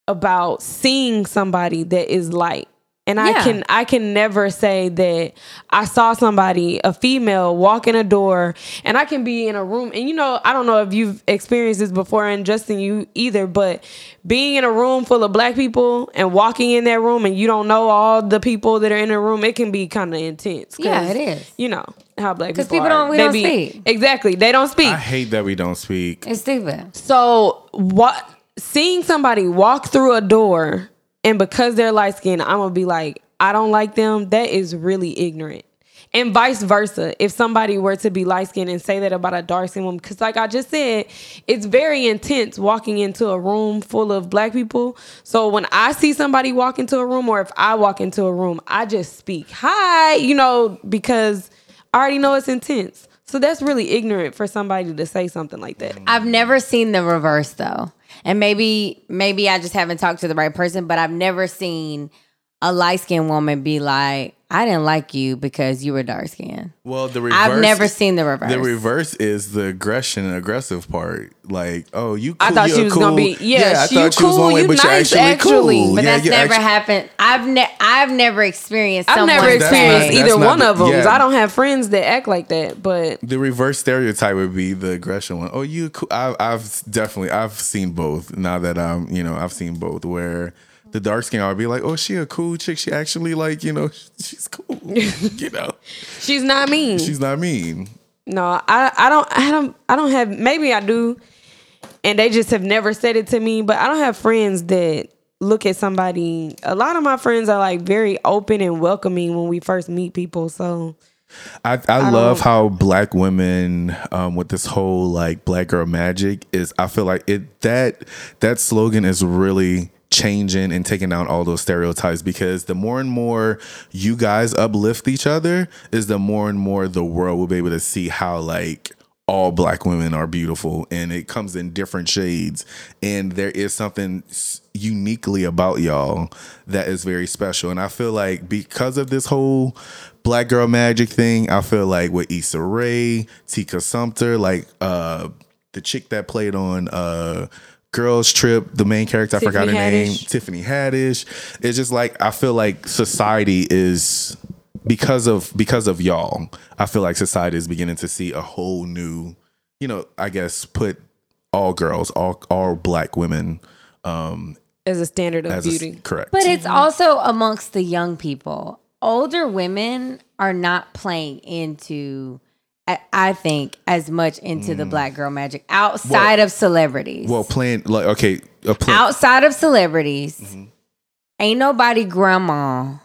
about seeing somebody that is light. And I can I can never say that I saw somebody, a female, walk in a door, and I can be in a room. And you know, I don't know if you've experienced this before, and Justin, you either, but being in a room full of black people and walking in that room, and you don't know all the people that are in the room, it can be kind of intense. Yeah, it is. You know how black people because people don't- we They don't be- speak. Exactly, they don't speak. I hate that we don't speak. It's stupid. So what seeing somebody walk through a door and because they're light skinned, I'm gonna be like, I don't like them, that is really ignorant. And vice versa. If somebody were to be light skinned and say that about a dark skinned woman, because like I just said, it's very intense walking into a room full of black people. So when I see somebody walk into a room, or if I walk into a room, I just speak hi, you know, because I already know it's intense. So that's really ignorant for somebody to say something like that. I've never seen the reverse though. And maybe maybe I just haven't talked to the right person, but I've never seen a light skinned woman be like, I didn't like you because you were dark skinned. Well, the reverse. I've never seen the reverse. The reverse is the aggression and aggressive part. Like, oh, you. Cool, I thought you're she was cool. gonna be- yeah, I you thought she was cool, one way, you but you're nice, actually, actually. cool. but yeah, that's never actu- happened. I've ne- I've never experienced I've someone never experienced not- either one the- of them. yeah. I don't have friends that act like that, but The reverse stereotype would be the aggression one. Oh, you cool. I, I've definitely I've seen both. Now that I'm, you know, I've seen both. Where the dark skin, I'll be like, oh, she a cool chick. She actually like, you know, [laughs] she's cool. [laughs] you know, she's not mean. she's not mean. no, I I don't I don't I don't have maybe I do, and they just have never said it to me. But I don't have friends that look at somebody. A lot of my friends are like very open and welcoming when we first meet people. So I, I, love how black women um, with this whole like black girl magic is I feel like it that that slogan is really changing and taking down all those stereotypes because the more and more you guys uplift each other is the more and more the world will be able to see how like all black women are beautiful and it comes in different shades. And there is something uniquely about y'all that is very special. And i feel like because of this whole black girl magic thing i feel like with Issa Rae, Tika Sumpter like uh the chick that played on uh Girls Trip, the main character, I forgot her Tiffany name, Tiffany Haddish. It's just like I feel like society is because of because of y'all. I feel like society is beginning to see a whole new, you know, I guess put all girls, all all black women um as a standard of as a, beauty, correct. But it's also amongst the young people. Older women are not playing into, I, I think, as much into the black girl magic outside of celebrities. Mm. well, playing like okay, outside of celebrities, Mm-hmm. ain't nobody grandma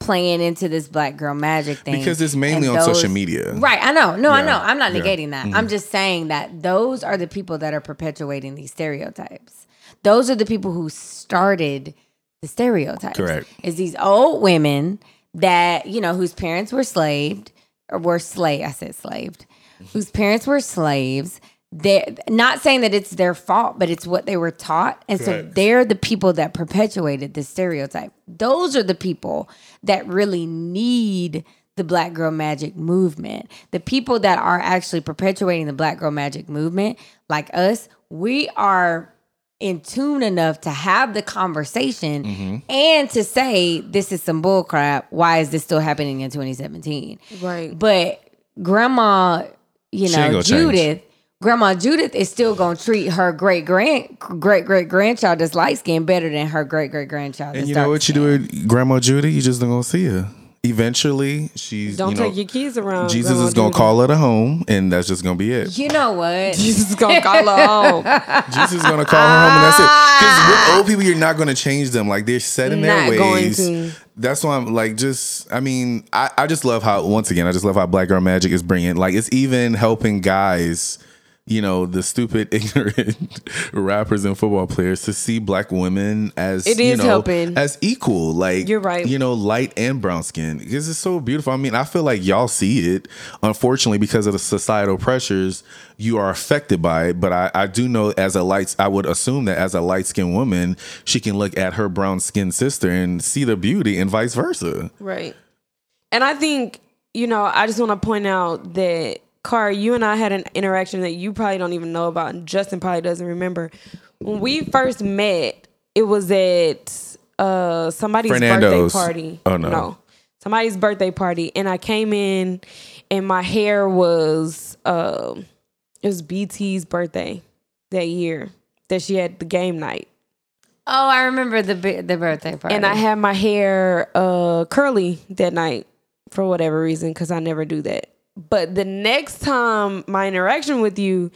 playing into this black girl magic thing because it's mainly on social media. Right, I know. No, I know. I'm not yeah. Mm-hmm. negating that. I'm just saying that those are the people that are perpetuating these stereotypes. Those are the people who started the stereotypes. Correct. Is these old women that, you know, whose parents were slaved were slave I said slaved, whose parents were slaves. They're not saying that it's their fault, but it's what they were taught. And so they're the people that perpetuated this stereotype. Those are the people that really need the Black Girl Magic movement. The people that are actually perpetuating the Black Girl Magic movement, like us, we are in tune enough to have the conversation Mm-hmm. and to say this is some bullcrap. Why is this still happening in 2017? Right. But grandma, you know, gonna change. Judith, grandma Judith is still gonna treat her great grand great great grandchild that's light skinned better than her great great grandchild. And you know dark what you do with Grandma Judy? You just don't gonna see her. Eventually, she's Don't you know, take your keys around. Jesus is gonna call her to home, and that's just gonna be it. You know what? [laughs] Jesus is gonna call her home. [laughs] Jesus is gonna call her home, and that's it. Because with ah. old people, you're not gonna change them. Like they're set in their Not going ways. to. That's why I'm like, just I mean, I, I just love how once again, I just love how Black Girl Magic is bringing like it's even helping guys. You know the stupid, [laughs] ignorant rappers and football players to see black women as It you know, helping. as equal. Like You're right. You know, light and brown skin because it's so beautiful. I mean, I feel like y'all see it. Unfortunately, because of the societal pressures, you are affected by it. But I, I do know as a light, I would assume that as a light skinned woman, she can look at her brown skinned sister and see the beauty, and vice versa. Right. And I think, you know, I just want to point out that Car, you and I had an interaction that you probably don't even know about, and Justin probably doesn't remember. When we first met, it was at uh somebody's Fernando's. birthday party. Oh, no. no. Somebody's birthday party. And I came in and my hair was um it was BT's birthday that year that she had the game night. Oh, I remember the the birthday party. And I had my hair uh curly that night for whatever reason because I never do that. But the next time my interaction with you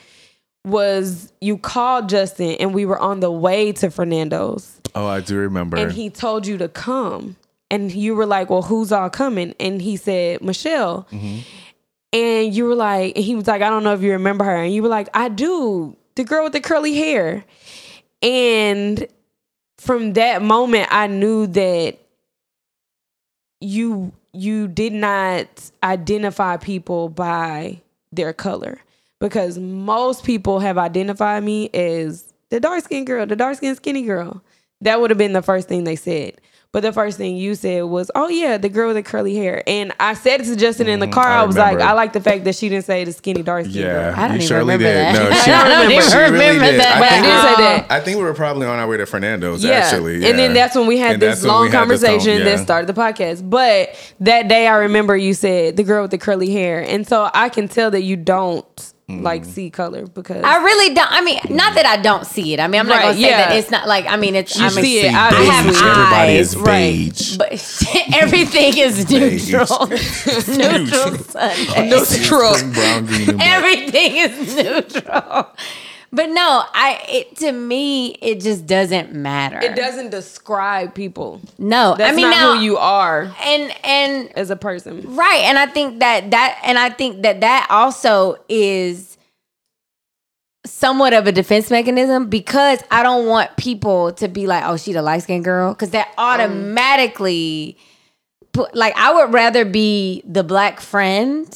was you called Justin and we were on the way to Fernando's Oh, I do remember. and he told you to come and you were like, "Well, who's all coming?" And he said, "Michelle." Mm-hmm. And you were like, and he was like, "I don't know if you remember her." And you were like, "I do." The girl with the curly hair. And from that moment I knew that you you did not identify people by their color because most people have identified me as the dark skinned girl, the dark skinned skinny girl. That would have been the first thing they said. But the first thing you said was, "Oh yeah, the girl with the curly hair." And I said it to Justin in the mm, car. I I, was like, "I like the fact that she didn't say the skinny dark skin yeah, girl." I don't you even remember did. that. No, [laughs] she, I don't even she really remember did. that. I But I think, did say that. I think we were probably on our way to Fernando's. Yeah. actually, And then that's when we had And this long we had this conversation con- that started the podcast. But that day I remember you said the girl with the curly hair. And so I can tell that you don't Mm. like see color because I really don't. I mean, not that I don't see it. I mean, I'm not Right, gonna say yeah. that it's not like. I mean, it's. You I'm see it. See, I- I have beige. Everybody eyes, is right. but [laughs] everything is Beige. neutral. [laughs] neutral Sunday. [laughs] Neutral. Green, brown, green. Everything is neutral. But no, I. It to me, it just doesn't matter. it doesn't describe people. No, That's I mean not now, who you are and and as a person. Right. And I think that that and I think that that also is somewhat of a defense mechanism because I don't want people to be like, "Oh, she the light skinned girl," because that um, automatically put like I would rather be the black friend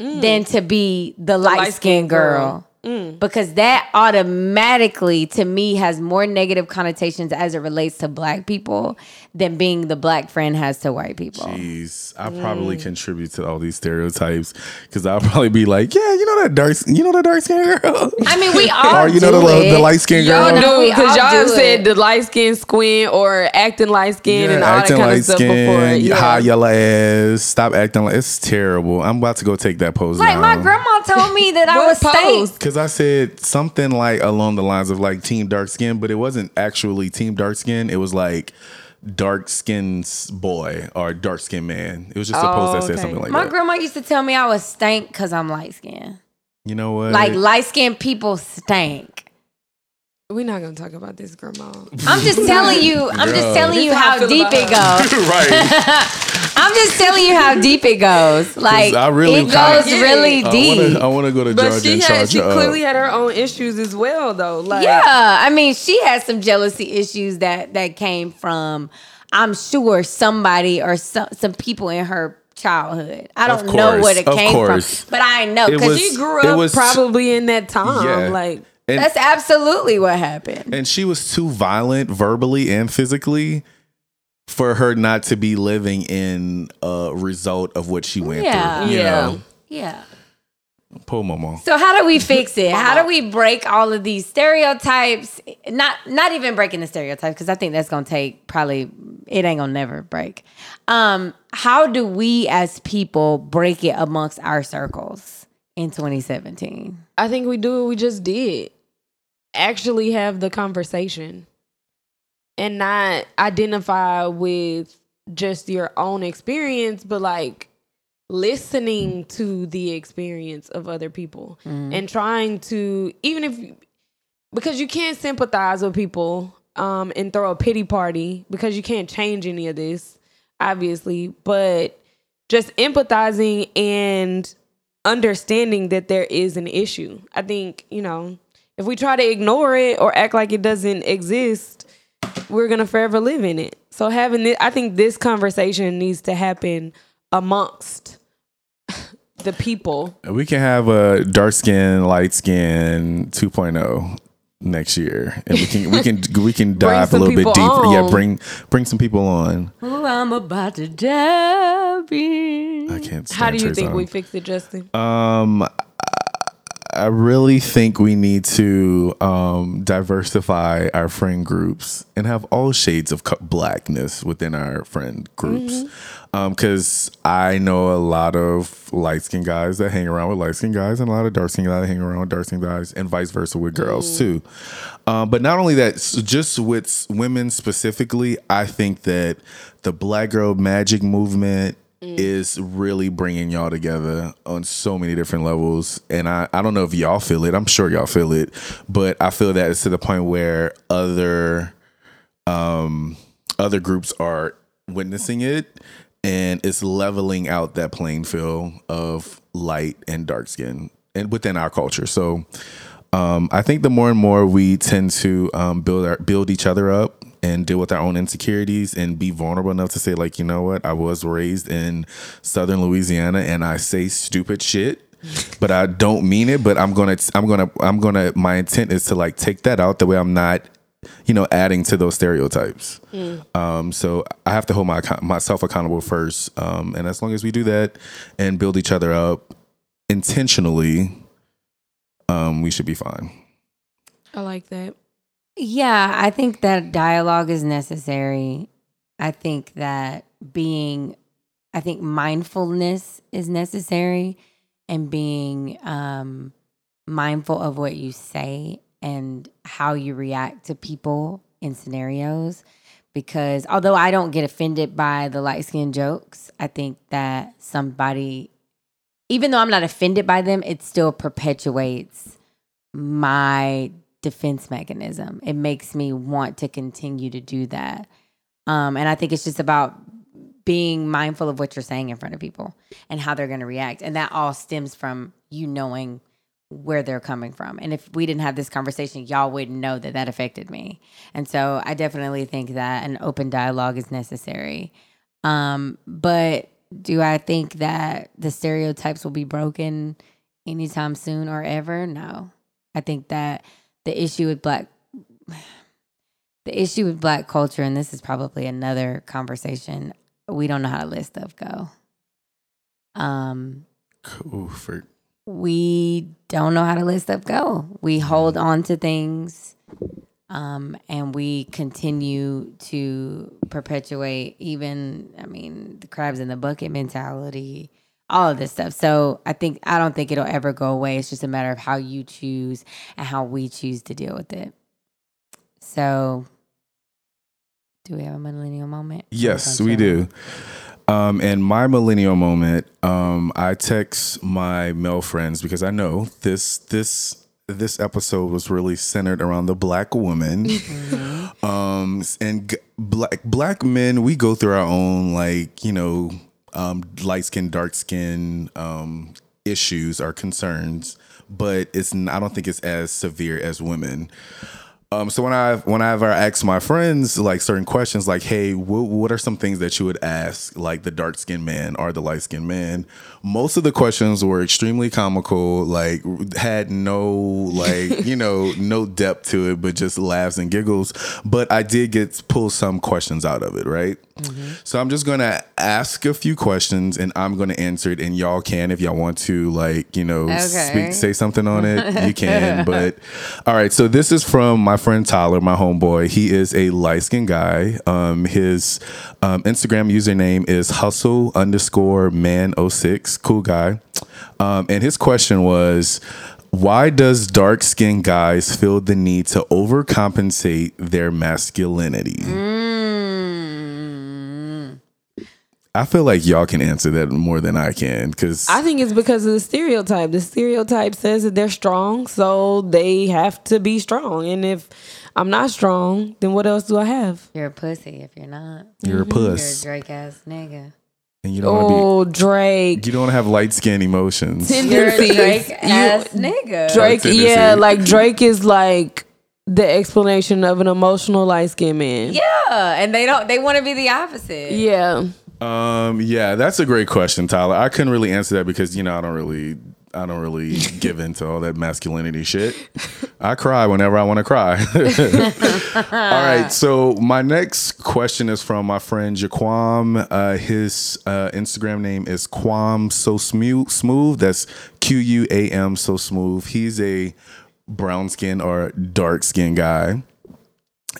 mm. than to be the light skinned light-skinned girl. Girl. Because that automatically, to me, has more negative connotations as it relates to black people than being the black friend has to white people. Jeez, I probably mm. contribute to all these stereotypes because I'll probably be like, yeah, you know that dark, you know that dark skinned girl, I mean, we [laughs] all or you know the, it. the light skinned Y'all girl. No, we do because y'all have do said it. the light skin squint or acting light skin Yeah, and all that kind light of stuff skin, before. Yeah. high yellow ass. Stop acting like it's terrible. I'm about to go take that pose Like my grandma told me that I was stank. pose? Because I said something like along the lines of like team dark skin, but it wasn't actually team dark skin. It was like dark skins boy or dark skin man. It was just supposed post that oh, said okay. something like My that. My grandma used to tell me I was stank because I'm light skinned. you know what? Like light skinned people stank. We're not gonna talk about this, grandma. I'm just telling you. I'm just Girl. telling This you how how deep it goes. [laughs] right. [laughs] I'm just telling you how deep it goes. [laughs] Like I really it kinda- goes really I deep. wanna, I wanna go to But Georgia she and had charge she clearly had her own issues as well though. Like Yeah, I mean, she had some jealousy issues that that came from, I'm sure somebody or some some people in her childhood. I don't know what it came course. from, but I know because she grew up was- probably in that time. Yeah. Like and, that's absolutely what happened. and she was too violent verbally and physically for her not to be living in a result of what she went Yeah. through. You Yeah. know? Yeah. Poor mama. So how do we fix it? How do we break all of these stereotypes? Not not even breaking the stereotypes because I think that's gonna take probably it ain't gonna never break. Um, how do we as people break it amongst our circles in 2017? I think we do what we just did. Actually have the conversation and not identify with just your own experience, but like listening to the experience of other people and trying to even if because you can't sympathize with people um and throw a pity party because you can't change any of this obviously but just empathizing and understanding that there is an issue. I think you know if we try to ignore it or act like it doesn't exist we're gonna forever live in it so having this i think this conversation needs to happen amongst the people We can have a dark skin, light skin 2.0 next year, and we can we can [laughs] we can dive a little bit people deeper. Yeah, bring bring some people on. Oh, I'm about to dive in. I can't. Stand how do you Trey think we Songz. fix it justin Um, I- really think we need to um, diversify our friend groups and have all shades of blackness within our friend groups. Because I know a lot of light skinned guys that hang around with light skinned guys, and a lot of dark skinned guys that hang around with dark skinned guys, and vice versa with girls too. Um, but not only that, s- just with women specifically, I think that the Black Girl Magic movement is really bringing y'all together on so many different levels. And I, I don't know if y'all feel it. I'm sure y'all feel it, but I feel that it's to the point where other um other groups are witnessing it and it's leveling out that playing field of light and dark skin and within our culture. So um, I think the more and more we tend to um, build our, build each other up and deal with our own insecurities and be vulnerable enough to say like, you know what, I was raised in Southern Louisiana and I say stupid shit, but I don't mean it. But I'm gonna, I'm gonna, I'm gonna. My intent is to like take that out the way I'm not, you know, adding to those stereotypes. Um, so I have to hold my myself accountable first, um, and as long as we do that and build each other up intentionally, um, we should be fine. i like that Yeah, I think that dialogue is necessary. I think that being, I think mindfulness is necessary and being um, mindful of what you say and how you react to people in scenarios. Because although I don't get offended by the light skin jokes, I think that somebody, even though I'm not offended by them, it still perpetuates my defense mechanism. It makes me want to continue to do that. Um, and I think it's just about being mindful of what you're saying in front of people and how they're going to react. And that all stems from you knowing where they're coming from. And if we didn't have this conversation, y'all wouldn't know that that affected me. And so I definitely think that an open dialogue is necessary. Um, but do I think that the stereotypes will be broken anytime soon or ever? No. I think that the issue with black [sighs] the issue with black culture, and this is probably another conversation, we don't know how to let stuff go. Um, Ooh, for we don't know how to let stuff go. We hold on to things, um, and we continue to perpetuate even, I mean, the crabs in the bucket mentality, all of this stuff. So I think I don't think it'll ever go away. It's just a matter of how you choose and how we choose to deal with it. So, do we have a millennial moment? Yes, we do. Um, and my millennial moment, um, I text my male friends because I know this this this episode was really centered around the black woman. [laughs] um, and g- black black men, we go through our own like you know um, light skin, dark skin um, issues or concerns, but it's I don't think it's as severe as women. Um, so when I whenever I ask my friends like certain questions, like, "Hey, what, what are some things that you would ask like the dark skinned man or the light skinned man?" Most of the questions were extremely comical, like had no like [laughs] you know no depth to it, but just laughs and giggles. But I did get pull some questions out of it, right? So I'm just gonna ask a few questions and I'm gonna answer it, and y'all can if y'all want to like you know Okay. speak say something on it, you [laughs] can. but all right, so this is from my friend Tyler, my homeboy. He is a light skinned guy. Um, his um, Instagram username is hustle underscore man 06 Cool guy. Um, and his question was. Why does dark skinned guys feel the need to overcompensate their masculinity? I feel like y'all can answer that more than I can because I think it's because of the stereotype. The stereotype says that they're strong, so they have to be strong. And if I'm not strong, then what else do I have? You're a pussy if you're not. you're a Mm-hmm. You're a puss Drake ass nigga. and you don't want to be. Oh, Drake. you don't have light skin emotions. You're a Tendencies. Drake You- ass nigga. Drake, Tendencies. yeah, like Drake is like the explanation of an emotional light skinned man. Yeah, and they don't. They want to be the opposite. Yeah. Um, yeah, that's a great question, Tyler. I couldn't really answer that because you know I don't really, I don't really [laughs] give into all that masculinity shit. I cry whenever I want to cry. [laughs] all right, so my next question is from my friend Jaquam. Uh, his uh, Instagram name is Quam So Smooth. Smooth. That's Q U A M So Smooth. He's a brown skin or dark skin guy.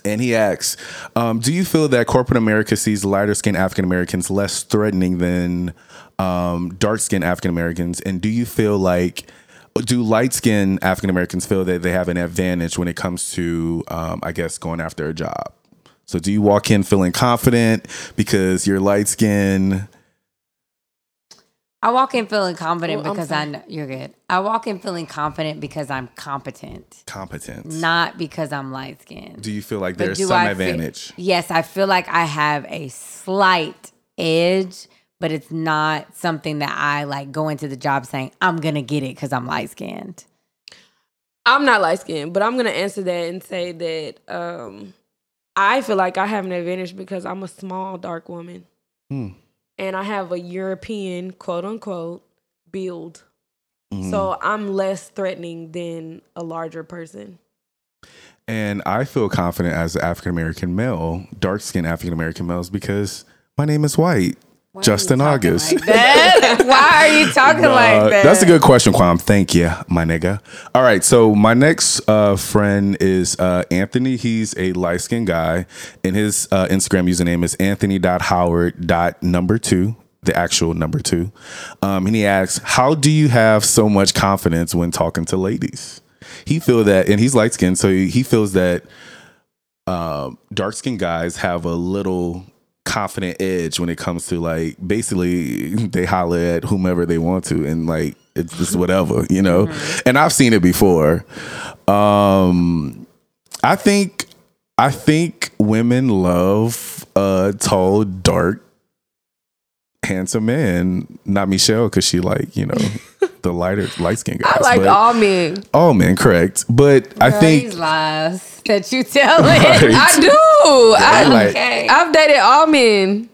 And he asks, um, "Do you feel that corporate America sees lighter skinned African Americans less threatening than um, dark skinned African Americans? And do you feel like do light skinned African Americans feel that they have an advantage when it comes to, um, I guess, going after a job? So, do you walk in feeling confident because you're light skinned? I walk in feeling confident Oh, I'm because I know you're good. I walk in feeling confident because I'm competent, Competent. not because I'm light skinned. do you feel like But there's do some I feel- advantage? yes, I feel like I have a slight edge, but it's not something that I like go into the job saying I'm gonna get it because I'm light skinned. I'm not light skinned, but I'm gonna answer that and say that um, I feel like I have an advantage because I'm a small dark woman, Hmm. And I have a European quote unquote build, Mhm. so I'm less threatening than a larger person. And I feel confident as an African American male, dark skinned African American males, because my name is white. Why Justin August. like? [laughs] Why are you talking Uh, like that? That's a good question, Quam. Thank you, my nigga. All right, so my next uh, friend is uh, Anthony. He's a light skinned guy, and his uh, Instagram username is anthony.howard.number two, the actual number two. Um, and he asks, How do you have so much confidence when talking to ladies? He feel that, and he's light skinned, so he feels that um, dark skinned guys have a little confident edge when it comes to like basically they holler at whomever they want to and like it's just whatever you know? And i've seen it before. Um i think i think women love a tall dark handsome man not michelle because she like you know [laughs] the lighter light skin guys I like but, all men. all men correct but i think these lies that you tell [laughs] Right. I do. I, like- okay. I've dated all men.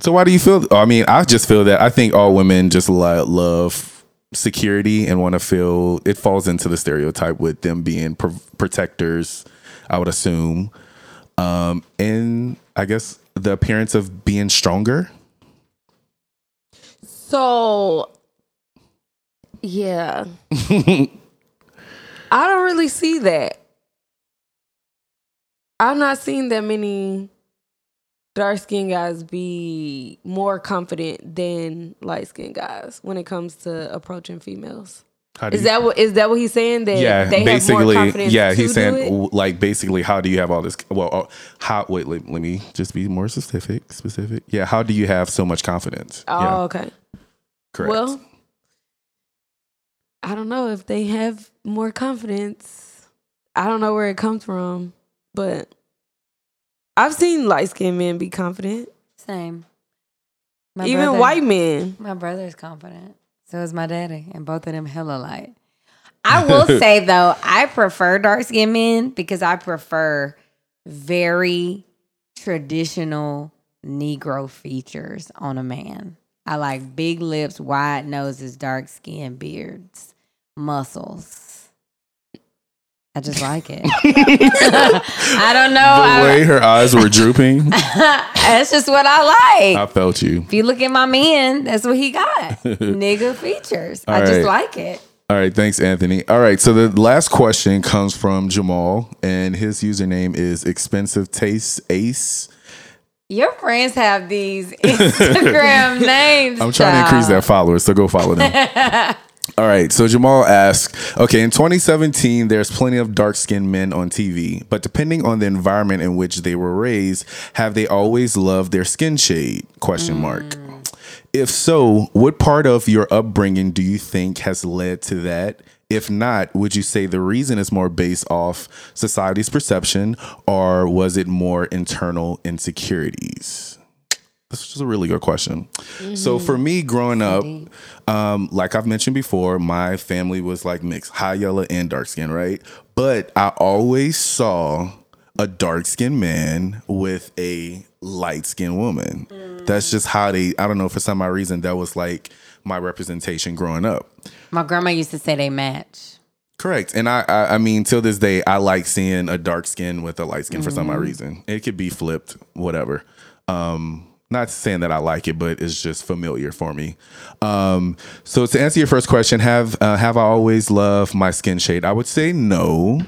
So why do you feel? I mean, I just feel that I think all women just lo- love security and want to feel. It falls into the stereotype with them being pro- protectors. I would assume, um, and I guess the appearance of being stronger. So, yeah. [laughs] I don't really see that. I've not seen that many dark skinned guys be more confident than light skinned guys when it comes to approaching females. How do Is you- that what is that what he's saying? That yeah, they have more basically, confidence yeah. He's saying like basically, how do you have all this? Well, uh, how? Wait, let, let me just be more specific. Specific. Yeah. How do you have so much confidence? Oh, yeah, okay. Correct. Well, I don't know if they have more confidence. I don't know where it comes from, but I've seen light skinned men be confident. Same. My Even brother- white men. My brother's confident. So is my daddy, and both of them hella light. [laughs] I will say though, I prefer dark skinned men because I prefer very traditional Negro features on a man. I like big lips, wide noses, dark skin, beards, muscles. I just like it. [laughs] I don't know. The I- way her eyes were [laughs] drooping, that's just what I like. I felt you. If you look at my man, that's what he got. [laughs] Nigga features. I All just right. like it. All right, thanks, Anthony. All right, so the last question comes from Jamal, and his username is expensive taste ace. Your friends have these [laughs] Instagram [laughs] names. I'm trying to increase their followers, so go follow them. [laughs] All right, so Jamal asks, okay, in 2017, there's plenty of dark skinned men on TV, but depending on the environment in which they were raised, have they always loved their skin shade? Question mark. Mm. If so, what part of your upbringing do you think has led to that? If not, would you say the reason is more based off society's perception or was it more internal insecurities? This is a really good question. So for me, growing up, um, like I've mentioned before, my family was like mixed, high yellow and dark skin, right? But I always saw a dark skinned man with a light skinned woman. That's just how they. I don't know for some odd reason that was like my representation growing up. My grandma used to say they match. Correct. And I, I, I mean, till this day, I like seeing a dark skin with a light skin for some odd reason. It could be flipped, whatever. Um, not saying that I like it, but it's just familiar for me. Um, so to answer your first question, have uh, have I always loved my skin shade? I would say no,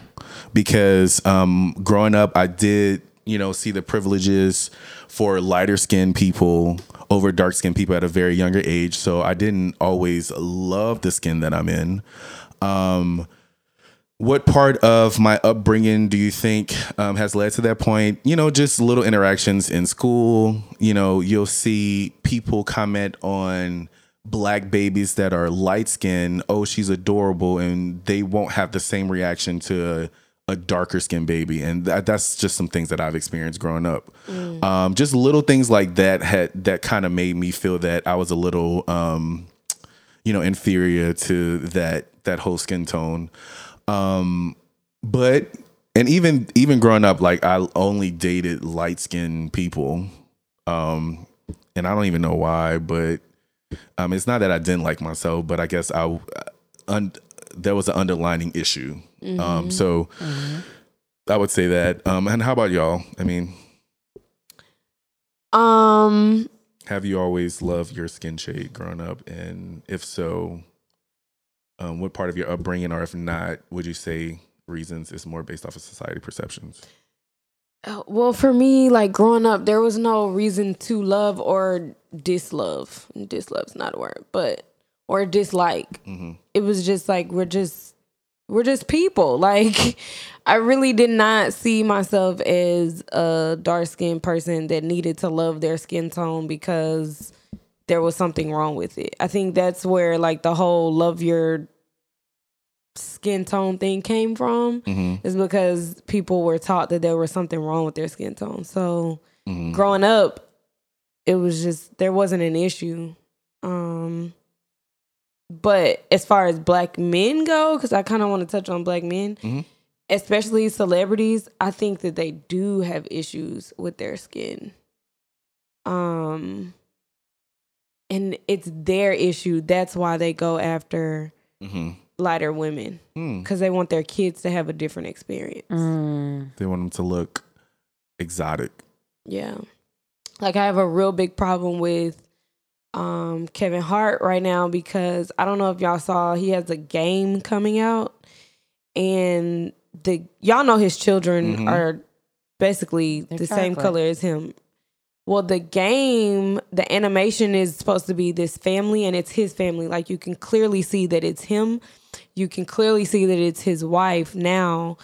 because um, growing up, I did you know see the privileges for lighter skinned people over dark skinned people at a very younger age. So I didn't always love the skin that I'm in. Um, what part of my upbringing do you think um, has led to that point? You know, just little interactions in school. You know, you'll see people comment on black babies that are light skinned. Oh, she's adorable, and they won't have the same reaction to a, darker skinned baby, and that, that's just some things that I've experienced growing up. Um, just little things like that had that kind of made me feel that I was a little. Um, you know inferior to that that whole skin tone um but and even even growing up like i only dated light skinned people um and i don't even know why but um it's not that i didn't like myself but i guess i un, there was an underlining issue um so i would say that. Um and how about y'all? I mean Um, have you always loved your skin shade growing up? And if so um, what part of your upbringing or if not would you say reasons is more based off of society perceptions? Uh, well, for me, like growing up, there was no reason to love or dislove. Dislove's not a word, but or dislike. It was just like we're just we're just people. [laughs] Like I really did not see myself as a dark skinned person that needed to love their skin tone because there was something wrong with it. I think that's where like the whole love your skin tone thing came from is because people were taught that there was something wrong with their skin tone. So growing up, it was just there wasn't an issue. Um but as far as black men go, because I kind of want to touch on black men, especially celebrities, I think that they do have issues with their skin. Um and it's their issue. That's why they go after mm-hmm. lighter women because they want their kids to have a different experience. Mm. they want them to look exotic Yeah. Like I have a real big problem with um Kevin Hart right now because I don't know if y'all saw he has a game coming out and the y'all know his children Mhm. are basically the same color as him. Well, the game, the animation is supposed to be this family and it's his family. Like you can clearly see that it's him. You can clearly see that it's his wife now,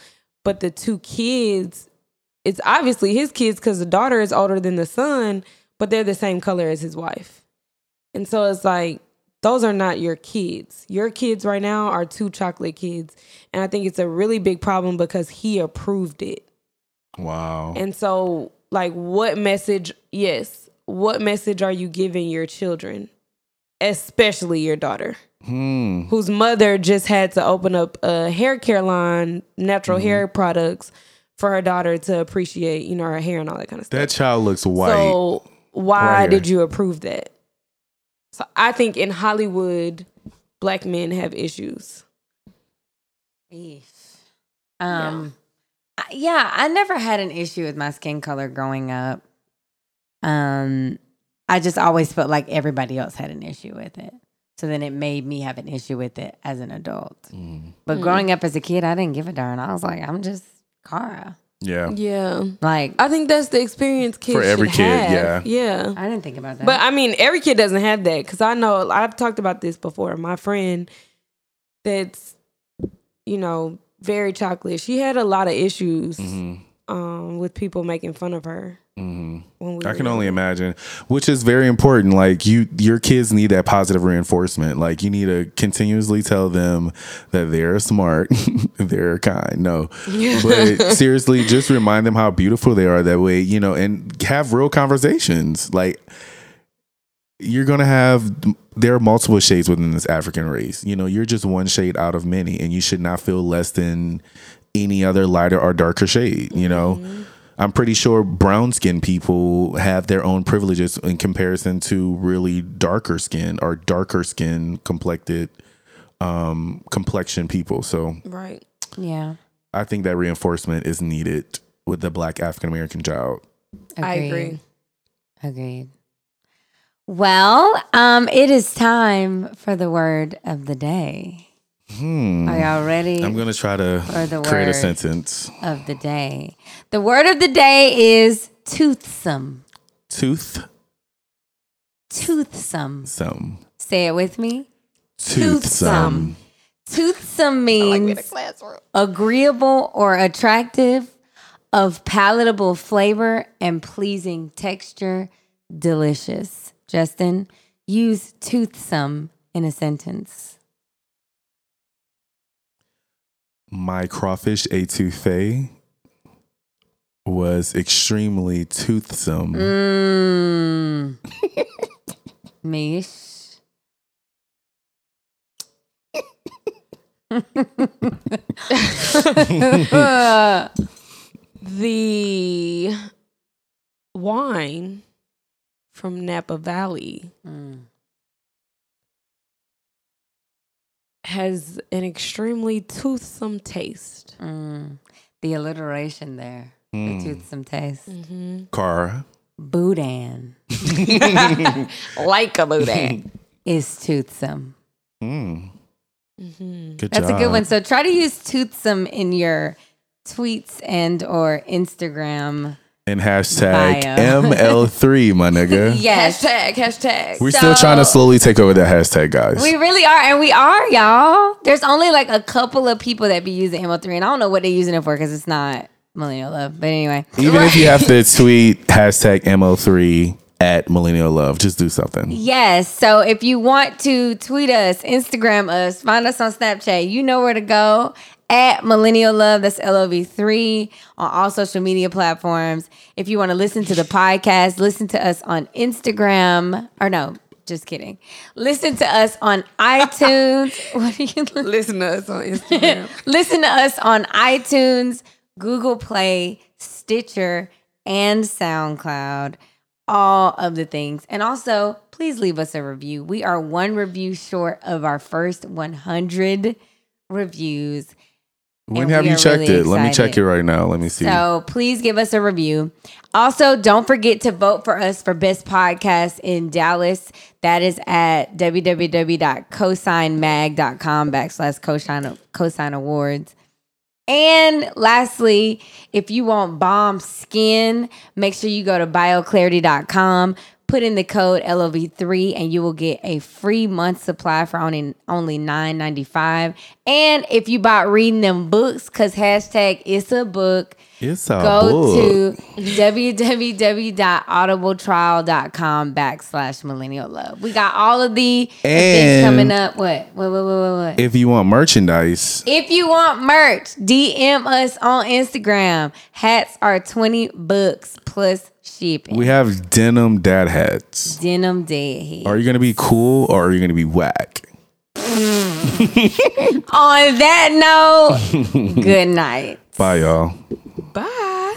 but the two kids it's obviously his kids because the daughter is older than the son, but they're the same color as his wife. And so it's like, those are not your kids. Your kids right now are two chocolate kids. And I think it's a really big problem because he approved it. wow And so, like, what message, yes, what message are you giving your children, especially your daughter, Hmm. whose mother just had to open up a hair care line, natural Mm-hmm. hair products for her daughter to appreciate, you know, her hair and all that kind of stuff. That child looks white. So why Right did you approve that? So I think in Hollywood, black men have issues. Um, I- yeah, I never had an issue with my skin color growing up. Um, I just always felt like everybody else had an issue with it. So then it made me have an issue with it as an adult. Mm. But growing up as a kid, I didn't give a darn. I was like, I'm just Cara. Yeah. Yeah. Like, I think that's the experience kids For every should kid, have. yeah. Yeah. I didn't think about that. But I mean, every kid doesn't have that because I know I've talked about this before. My friend that's, you know, very chocolate, she had a lot of issues hmm um, with people making fun of her hmm we I can only imagine, which is very important. Like you, your kids need that positive reinforcement. Like you need to continuously tell them that they're smart, [laughs] they're kind. No, [laughs] but seriously, just remind them how beautiful they are. That way, you know, and have real conversations. Like you're gonna have, there are multiple shades within this African race. You know, you're just one shade out of many, and you should not feel less than any other lighter or darker shade. You know. I'm pretty sure brown skinned people have their own privileges in comparison to really darker skin or darker skin complected um complexion people. So Right. yeah, I think that reinforcement is needed with the black African American child. I agree. Agreed. Well, um, it is time for the word of the day. Hmm. Are y'all ready? I'm gonna try to Or the create a sentence. of the day. The word of the day is toothsome. Tooth Toothsome. some. Say it with me. Toothsome. Toothsome means agreeable or attractive, of palatable flavor and pleasing texture, delicious. Justin, use toothsome in a sentence. My crawfish etouffee was extremely toothsome. [laughs] Mish. [laughs] The wine from Napa Valley Mm. Has an extremely toothsome taste. Mm. The alliteration there. Mm. The toothsome taste. Mm-hmm. Cara. Boudin [laughs] Like a boudin. is toothsome. Mm. mm-hmm. Good That's job. a good one. So try to use toothsome in your tweets and or Instagram. And hashtag Bio. ML3, my nigga. [laughs] Yes. Hashtag, hashtag. We're still trying to slowly take over that hashtag, guys. We really are, and we are, y'all. There's only like a couple of people that be using ML3, and I don't know what they're using it for because it's not millennial love. But anyway, Even if you have to [laughs] tweet hashtag ML3 at Millennial Love, just do something. yes. So if you want to tweet us, Instagram us, find us on Snapchat, you know where to go at Millennial Love. That's L O V three on all social media platforms. If you want to listen to the podcast, listen to us on Instagram. Or no, just kidding. Listen to us on [laughs] iTunes. what are you? Listen to us on Instagram. [laughs] Listen to us on iTunes, Google Play, Stitcher, and SoundCloud. All of the things. And also, please leave us a review. We are one review short of our first 100 reviews. When have you checked really it? Let me check it right now. Let me see. So please give us a review. Also, don't forget to vote for us for best podcast in Dallas. That is at www.cosignmag.com backslash cosign, cosign awards. And lastly, if you want bomb skin, make sure you go to bioclarity.com, put in the code LOV3, and you will get a free month supply for only only $9.95. And if you bought reading them books, because hashtag it's a book, It's a go book. to www.audibletrial.com backslash millennial love. We got all of the And- coming up. What? What? What? What? What? what? If you want merchandise, If you want merch, DM us on Instagram. Hats are 20 bucks plus shipping. we have denim dad hats. Denim deadhead. Are you gonna be cool or are you gonna be whack? [laughs] On that note, good night. Bye, y'all. Bye.